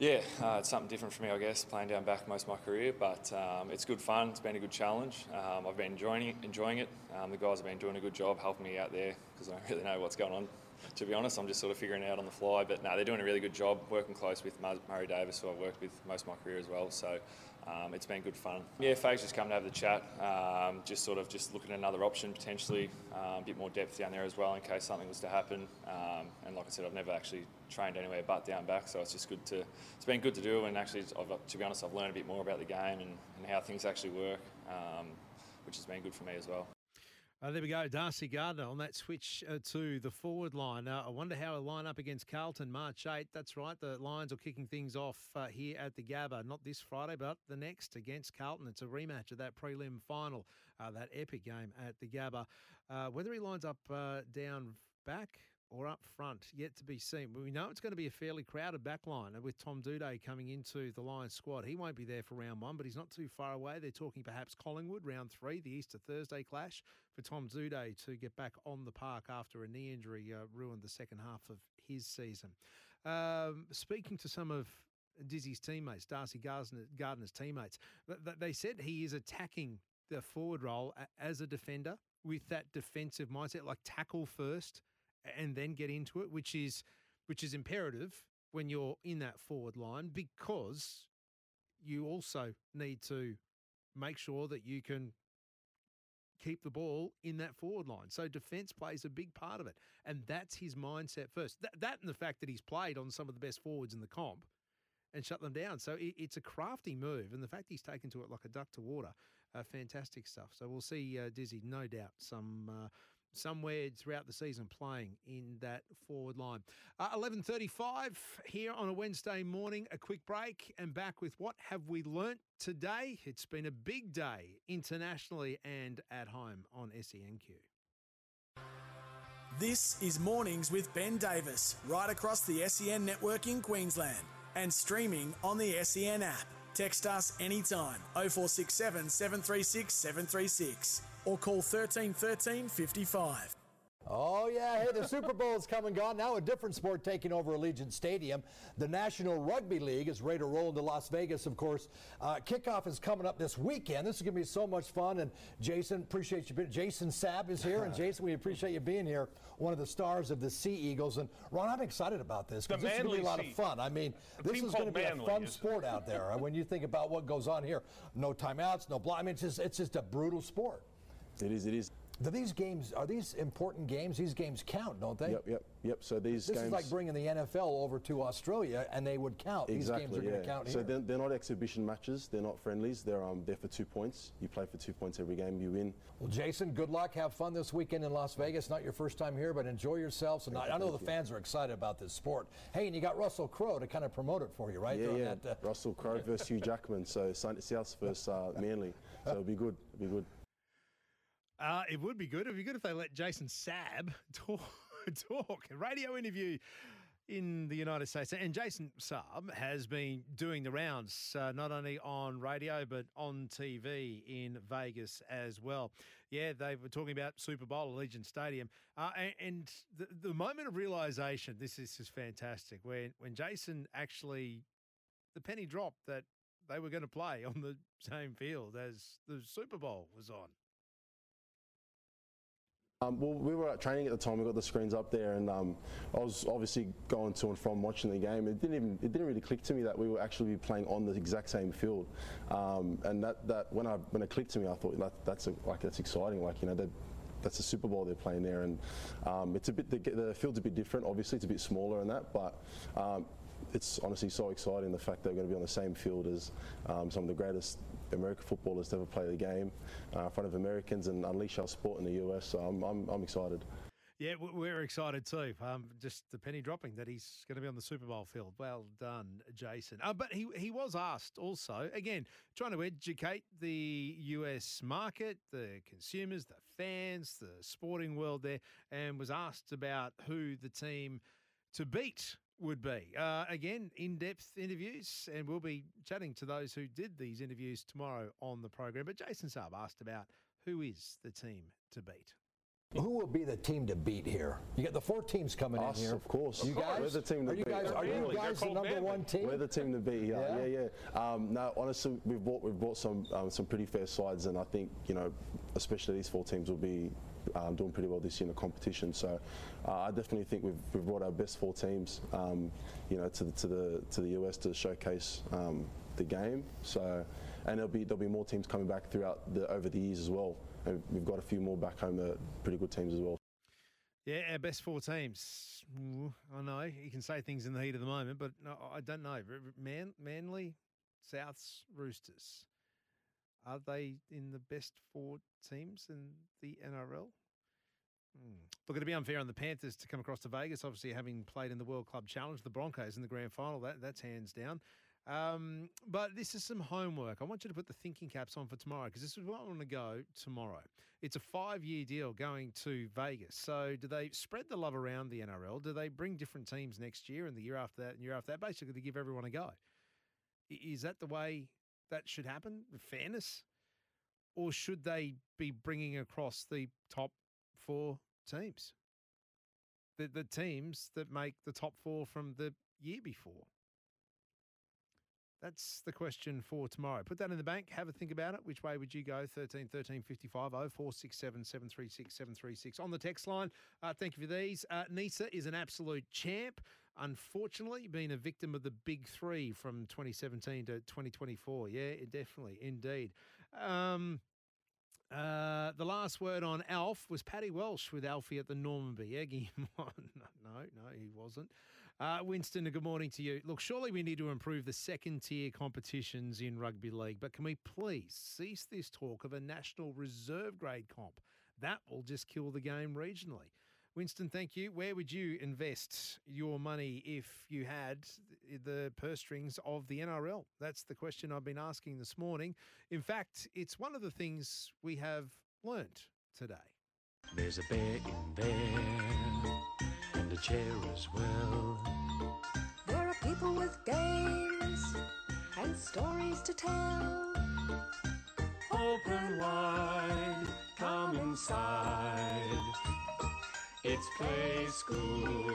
Yeah, uh, it's something different for me, I guess, playing down back most of my career, but um, it's good fun. It's been a good challenge. Um, I've been enjoying it. Enjoying it. Um, the guys have been doing a good job helping me out there because I don't really know what's going on. To be honest, I'm just sort of figuring it out on the fly. But no, they're doing a really good job working close with Murray Davis, who I've worked with most of my career as well. So um, it's been good fun. Yeah, Fags just come to have the chat. Um, just sort of just looking at another option potentially, um, a bit more depth down there as well in case something was to happen. Um, and like I said, I've never actually trained anywhere but down back, so it's just good to. It's been good to do, and actually, I've, to be honest, I've learned a bit more about the game and, and how things actually work, um, which has been good for me as well. Uh, there we go, Darcy Gardiner on that switch uh, to the forward line. Uh, I wonder how he'll line up against Carlton March 8. That's right, the Lions are kicking things off uh, here at the Gabba, not this Friday, but the next against Carlton. It's a rematch of that prelim final, uh, that epic game at the Gabba. Uh, whether he lines up down back or up front, yet to be seen. We know it's going to be a fairly crowded back line with Tom Doedee coming into the Lions squad. He won't be there for round one, but he's not too far away. They're talking perhaps Collingwood, round three, the Easter Thursday clash for Tom Doedee to get back on the park after a knee injury uh, ruined the second half of his season. Um, speaking to some of Dizzy's teammates, Darcy Gardiner, Gardiner's teammates, th- th- they said he is attacking the forward role as a defender with that defensive mindset, like tackle first and then get into it, which is which is imperative when you're in that forward line because you also need to make sure that you can keep the ball in that forward line. So defense plays a big part of it, and that's his mindset first. That, that and the fact that he's played on some of the best forwards in the comp and shut them down. So it, it's a crafty move, and the fact he's taken to it like a duck to water, uh, fantastic stuff. So we'll see uh, Dizzy, no doubt, some. Uh, somewhere throughout the season playing in that forward line. Uh, 11.35 here on a Wednesday morning, a quick break and back with what have we learnt today? It's been a big day internationally and at home on SENQ. This is Mornings with Ben Davis, right across the SEN network in Queensland and streaming on the SEN app. Text us anytime 0467 736 736 or call 13 13 55. Oh, yeah. Hey, the Super Bowl is come and gone. Now a different sport taking over Allegiant Stadium. The National Rugby League is ready to roll into Las Vegas, of course. Uh, kickoff is coming up this weekend. This is going to be so much fun. And Jason, appreciate you. being Jason Saab is here. And [laughs] Jason, we appreciate you being here, one of the stars of the Sea Eagles. And Ron, I'm excited about this because this is going to be a lot Manly of fun. I mean, this is going to called be a fun sport out there. Uh, when you think about what goes on here, no timeouts, no block. I mean, it's just, it's just a brutal sport. It is. It is. Do these games are these important games? These games count, don't they? Yep, yep, yep. So these This games. is like bringing the NFL over to Australia, and they would count. Exactly. These games are yeah. going to count so here. they're, they're not exhibition matches. They're not friendlies. They're um they're for two points. You play for two points every game. You win. Well, Jason, good luck. Have fun this weekend in Las Vegas. Not your first time here, but enjoy yourselves. And I, I know the you. fans are excited about this sport. Hey, and you got Russell Crowe to kind of promote it for you, right? Yeah, During yeah. that, uh, Russell Crowe versus Hugh Jackman. So Sun- South versus uh, Manly. So it'll be good. It'll be good. Uh, it would be good. It'd be good if they let Jason Saab [laughs] talk, talk radio interview in the United States. And Jason Saab has been doing the rounds, uh, not only on radio, but on TV in Vegas as well. Yeah, they were talking about Super Bowl, Allegiant Stadium. Uh, and and the, the moment of realization, this is just fantastic, when, when Jason actually, the penny dropped that they were going to play on the same field as the Super Bowl was on. Um, well, we were at training at the time. We got the screens up there, and um, I was obviously going to and from watching the game. It didn't even it didn't really click to me that we were actually playing on the exact same field. Um, and that, that when I when it clicked to me, I thought that, that's a, like that's exciting. Like you know. That's a Super Bowl they're playing there, and um, it's a bit the, the field's a bit different. Obviously, it's a bit smaller and that, but um, it's honestly so exciting the fact they're going to be on the same field as um, some of the greatest American footballers to ever play the game uh, in front of Americans and unleash our sport in the US. So I'm, I'm, I'm excited. Yeah, we're excited too. Um, just the penny dropping that he's going to be on the Super Bowl field. Well done, Jason. Uh, but he he was asked also again trying to educate the US market, the consumers, the fans, the sporting world there, and was asked about who the team to beat would be. Uh, again, in depth interviews, and we'll be chatting to those who did these interviews tomorrow on the program. But Jason Saab asked about who is the team to beat. Who will be the team to beat here? You got the four teams coming Us, in here. of course. You guys? We're the team to are you beat. guys, are you Really? guys the number one team? We're the team to beat. Yeah, Yeah? yeah, yeah. Um, no, honestly, we've brought we've brought some um, some pretty fair sides, and I think you know, especially these four teams will be um, doing pretty well this year in the competition. So uh, I definitely think we've, we've brought our best four teams, um, you know, to the to the to the US to showcase um, the game. So and there'll be there'll be more teams coming back throughout the over the years as well. And we've got a few more back home that are pretty good teams as well. Yeah, our best four teams. I know you can say things in the heat of the moment, but no, I don't know. Man, Manly, Souths, Roosters. Are they in the best four teams in the NRL? Hmm. Look, it'd be unfair on the Panthers to come across to Vegas, obviously having played in the World Club Challenge, the Broncos in the grand final. That that's hands down. Um, but this is some homework. I want you to put the thinking caps on for tomorrow because this is where I want to go tomorrow. It's a five-year deal going to Vegas. So, do they spread the love around the NRL? Do they bring different teams next year and the year after that and year after that, basically to give everyone a go? Is that the way that should happen? Fairness, or should they be bringing across the top four teams? The the teams that make the top four from the year before. That's the question for tomorrow. Put that in the bank. Have a think about it. Which way would you go? 13 13 55 0467 736 736. On the text line, uh, thank you for these. Uh, Neser is an absolute champ. Unfortunately, been a victim of the big three from 2017 to 2024. Yeah, definitely, indeed. Um, uh, the last word on Alf was Paddy Welsh with Alfie at the Normanby. [laughs] On. No, no, he wasn't. Uh, Winston, good morning to you. Look, surely we need to improve the second tier competitions in rugby league, but can we please cease this talk of a national reserve grade comp? That will just kill the game regionally. Winston, thank you. Where would you invest your money if you had the purse strings of the NRL? That's the question I've been asking this morning. In fact, it's one of the things we have learnt today. There's a bear in there, and a chair as well. There are people with games and stories to tell. Open wide, come inside. It's Play School.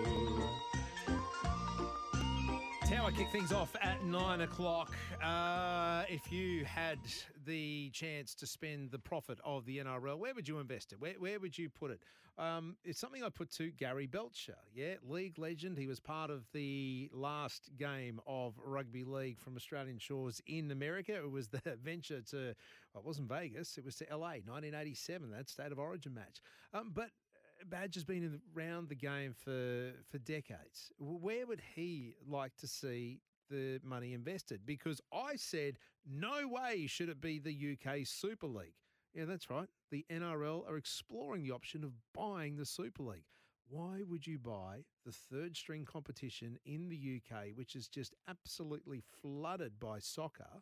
Tower kick things off at nine o'clock. Uh, if you had the chance to spend the profit of the NRL, where would you invest it? Where, where would you put it? Um, it's something I put to Gary Belcher. Yeah, league legend. He was part of the last game of rugby league from Australian shores in America. It was the [laughs] venture to, well, it wasn't Vegas, it was to LA, 1987, that state of origin match. Um, but Badge has been around the game for for decades. Where would he like to see the money invested? Because I said no way should it be the UK Super League. Yeah, that's right. The NRL are exploring the option of buying the Super League. Why would you buy the third string competition in the UK, which is just absolutely flooded by soccer,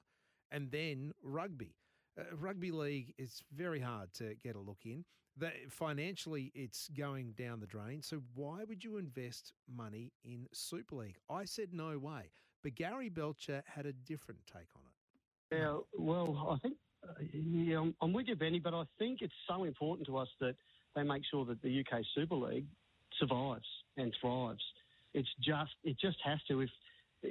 and then rugby? Uh, rugby league is very hard to get a look in. That financially, it's going down the drain. So why would you invest money in Super League? I said no way, but Gary Belcher had a different take on it. Yeah, well, I think, uh, yeah, I'm, with you, Benny, but I think it's so important to us that they make sure that the UK Super League survives and thrives. It's just, it just has to. If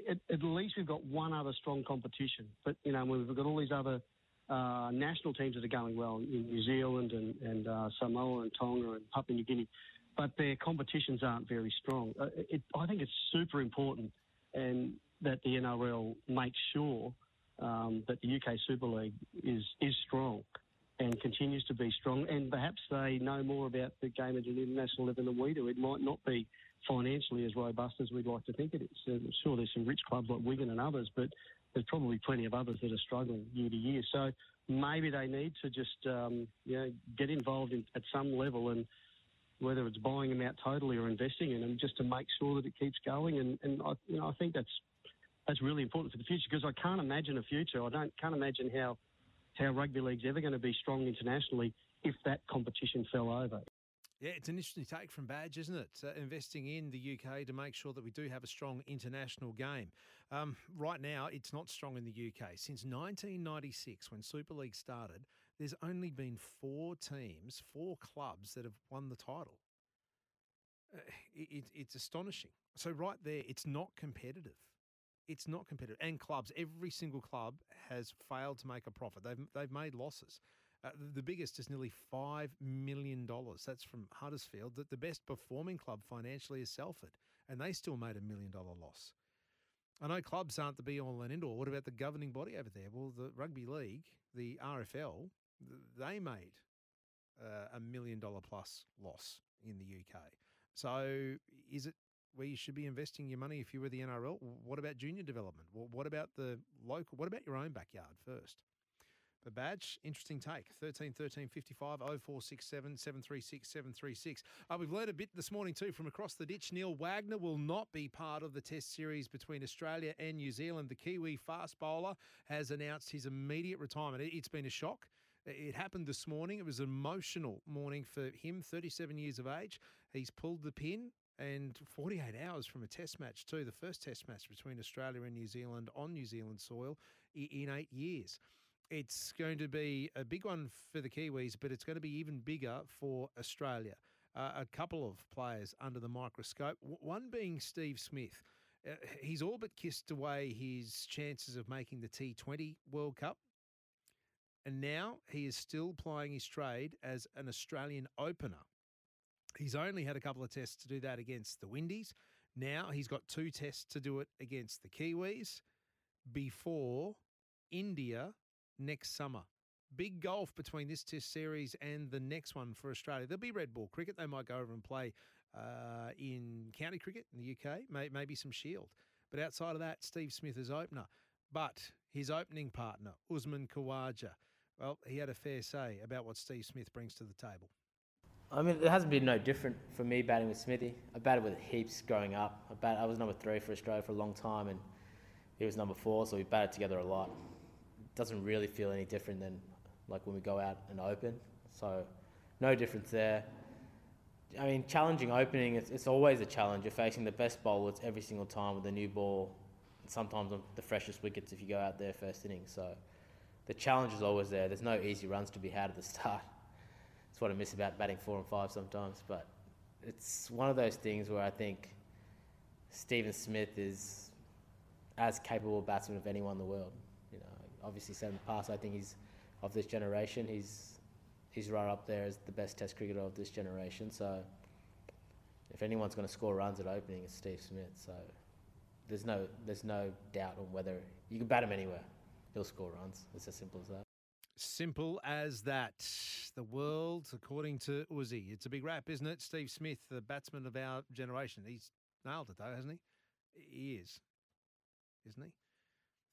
at, at least we've got one other strong competition, but you know, we've got all these other uh, national teams that are going well in New Zealand and, and uh, Samoa and Tonga and Papua New Guinea, but their competitions aren't very strong. Uh, it, I think it's super important and that the NRL makes sure um, that the UK Super League is is strong and continues to be strong. And perhaps they know more about the game at an international level than we do. It might not be financially as robust as we'd like to think it is. Uh, Sure, there's some rich clubs like Wigan and others, but there's probably plenty of others that are struggling year to year. So maybe they need to just um, you know get involved in, at some level and whether it's buying them out totally or investing in them, just to make sure that it keeps going. And, and I, you know, I think that's that's really important for the future because I can't imagine a future. I don't can't imagine how how rugby league's ever going to be strong internationally if that competition fell over. Yeah, it's an interesting take from Badge, isn't it? Uh, investing in the UK to make sure that we do have a strong international game. Um, right now, it's not strong in the UK. Since 1996, when Super League started, there's only been four teams, four clubs that have won the title. Uh, it, it- it's astonishing. So right there, it's not competitive. It's not competitive. And clubs, every single club has failed to make a profit. They've they've made losses. Uh, the, biggest is nearly five million dollars. That's from Huddersfield. The, the best performing club financially is Salford, and they still made a million dollar loss. I know clubs aren't the be all and end all. What about the governing body over there? Well, the rugby league, the RFL, they made uh, a million dollar plus loss in the UK. So is it where you should be investing your money if you were the NRL? What about junior development? What about the local? What about your own backyard first? The badge, interesting take. 13 13 55 0467 736 736. Uh, we've learned a bit this morning too from across the ditch. Neil Wagner will not be part of the test series between Australia and New Zealand. The Kiwi fast bowler has announced his immediate retirement. It- It's been a shock. It happened this morning. It was an emotional morning for him, 37 years of age. He's pulled the pin and 48 hours from a test match, too. The first test match between Australia and New Zealand on New Zealand soil in eight years. It's going to be a big one for the Kiwis, but it's going to be even bigger for Australia. Uh, a couple of players under the microscope, one being Steve Smith. Uh, he's all but kissed away his chances of making the T20 World Cup. And now he is still plying his trade as an Australian opener. He's only had a couple of tests to do that against the Windies. Now he's got two tests to do it against the Kiwis before India next summer. Big golf between this test series and the next one for Australia. There'll be red ball cricket. They might go over and play uh, in county cricket in the UK, may, maybe some shield. But outside of that, Steve Smith is opener. But his opening partner, Usman Khawaja, well, he had a fair say about what Steve Smith brings to the table. I mean, it hasn't been no different for me batting with Smithy. I batted with heaps growing up. I, bat, I was number three for Australia for a long time, and he was number four, so we batted together a lot. Doesn't really feel any different than like when we go out and open. So, no difference there. I mean, challenging opening, it's, it's always a challenge. You're facing the best bowlers every single time with a new ball, sometimes on the freshest wickets if you go out there first inning. So, the challenge is always there. There's no easy runs to be had at the start. [laughs] It's what I miss about batting four and five sometimes. But it's one of those things where I think Stephen Smith is as capable a batsman of anyone in the world. Obviously said in the past, I think he's of this generation. He's he's right up there as the best Test cricketer of this generation. So if anyone's going to score runs at opening, it's Steve Smith. So there's no there's no doubt on whether you can bat him anywhere. He'll score runs. It's as simple as that. Simple as that. The world, according to Uzi. It's a big rap, isn't it? Steve Smith, the batsman of our generation. He's nailed it, though, hasn't he? He is, isn't he?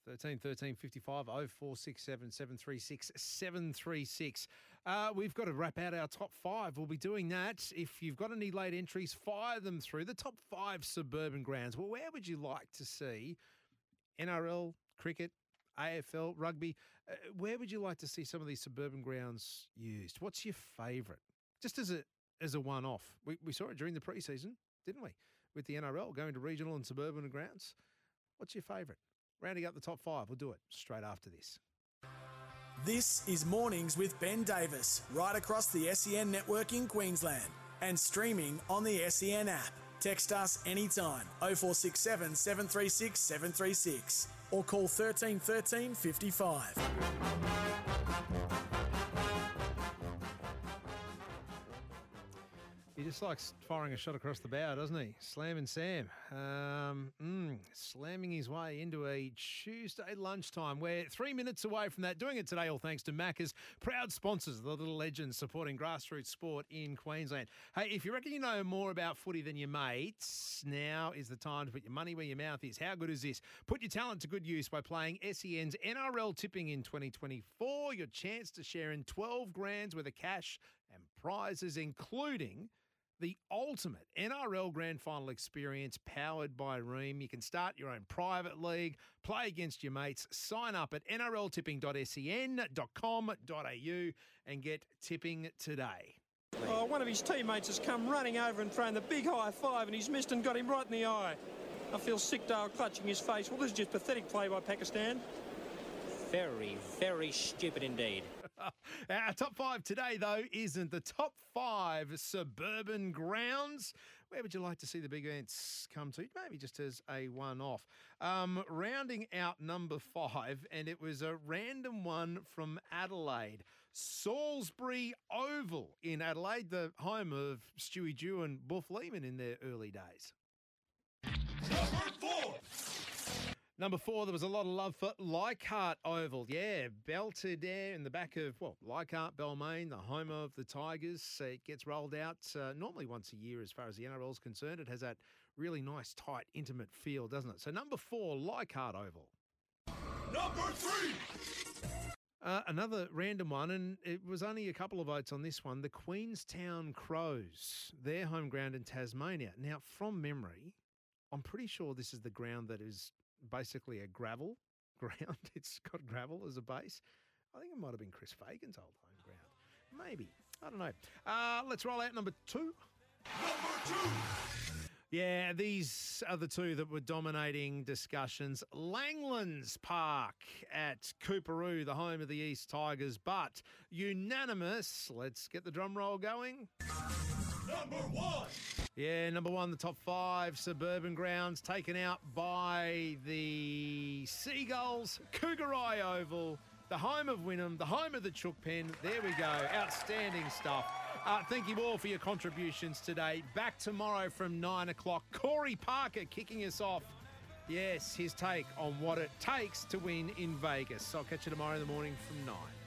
13 13 55 0467 736 736. Uh, we've got to wrap out our top five. We'll be doing that. If you've got any late entries, fire them through the top five suburban grounds. Well, where would you like to see NRL, cricket, AFL, rugby? Uh, where would you like to see some of these suburban grounds used? What's your favourite? Just as a as a one off. We, we saw it during the preseason, didn't we? With the NRL going to regional and suburban grounds. What's your favourite? Rounding up the top five. We'll do it straight after this. This is Mornings with Ben Davis, right across the SEN network in Queensland and streaming on the SEN app. Text us anytime 0467 736 736 or call 13 13 55. Just likes firing a shot across the bow, doesn't he? Slamming Sam. Um, mm, slamming his way into a Tuesday lunchtime. We're three minutes away from that. Doing it today, all thanks to Macca's, proud sponsors the Little Legends supporting grassroots sport in Queensland. Hey, if you reckon you know more about footy than your mates, now is the time to put your money where your mouth is. How good is this? Put your talent to good use by playing SEN's NRL tipping in 2024. Your chance to share in 12 grands worth of cash and prizes, including the ultimate NRL Grand Final experience powered by Ream. You can start your own private league, play against your mates, sign up at nrltipping.sen.com.au and get tipping today. Oh, one of his teammates has come running over and thrown the big high five, and he's missed and got him right in the eye. I feel sick, Dale, clutching his face. Well, this is just pathetic play by Pakistan. Very, very stupid indeed. [laughs] Our top five today, though, isn't the top five suburban grounds. Where would you like to see the big events come to? Maybe just as a one off. Um, rounding out number five, and it was a random one from Adelaide. Salisbury Oval in Adelaide, the home of Stewie Dew and Boof Lehmann in their early days. Number four, there was a lot of love for Leichhardt Oval. Yeah, Belvedere in the back of, well, Leichhardt, Balmain, the home of the Tigers. So it gets rolled out uh, normally once a year as far as the NRL is concerned. It has that really nice, tight, intimate feel, doesn't it? So, number four, Leichhardt Oval. Number three. Uh, another random one, and it was only a couple of votes on this one. The Queenstown Crows, their home ground in Tasmania. Now, from memory, I'm pretty sure this is the ground that is basically a gravel [laughs] ground. It's got gravel as a base. I think it might have been Chris Fagan's old home ground. Maybe. I don't know. Uh, let's roll out number two. Number two. Yeah, these are the two that were dominating discussions. Langlands Park at Coorparoo, the home of the East Tigers, but unanimous. Let's get the drum roll going. Number one. Yeah, number one, the top five suburban grounds taken out by the Seagulls, Kougari Oval, the home of Wynnum, the home of the Chook Pen. There we go. Outstanding stuff. Uh, thank you all for your contributions today. Back tomorrow from nine o'clock. Corey Parker kicking us off. Yes, his take on what it takes to win in Vegas. So I'll catch you tomorrow in the morning from nine.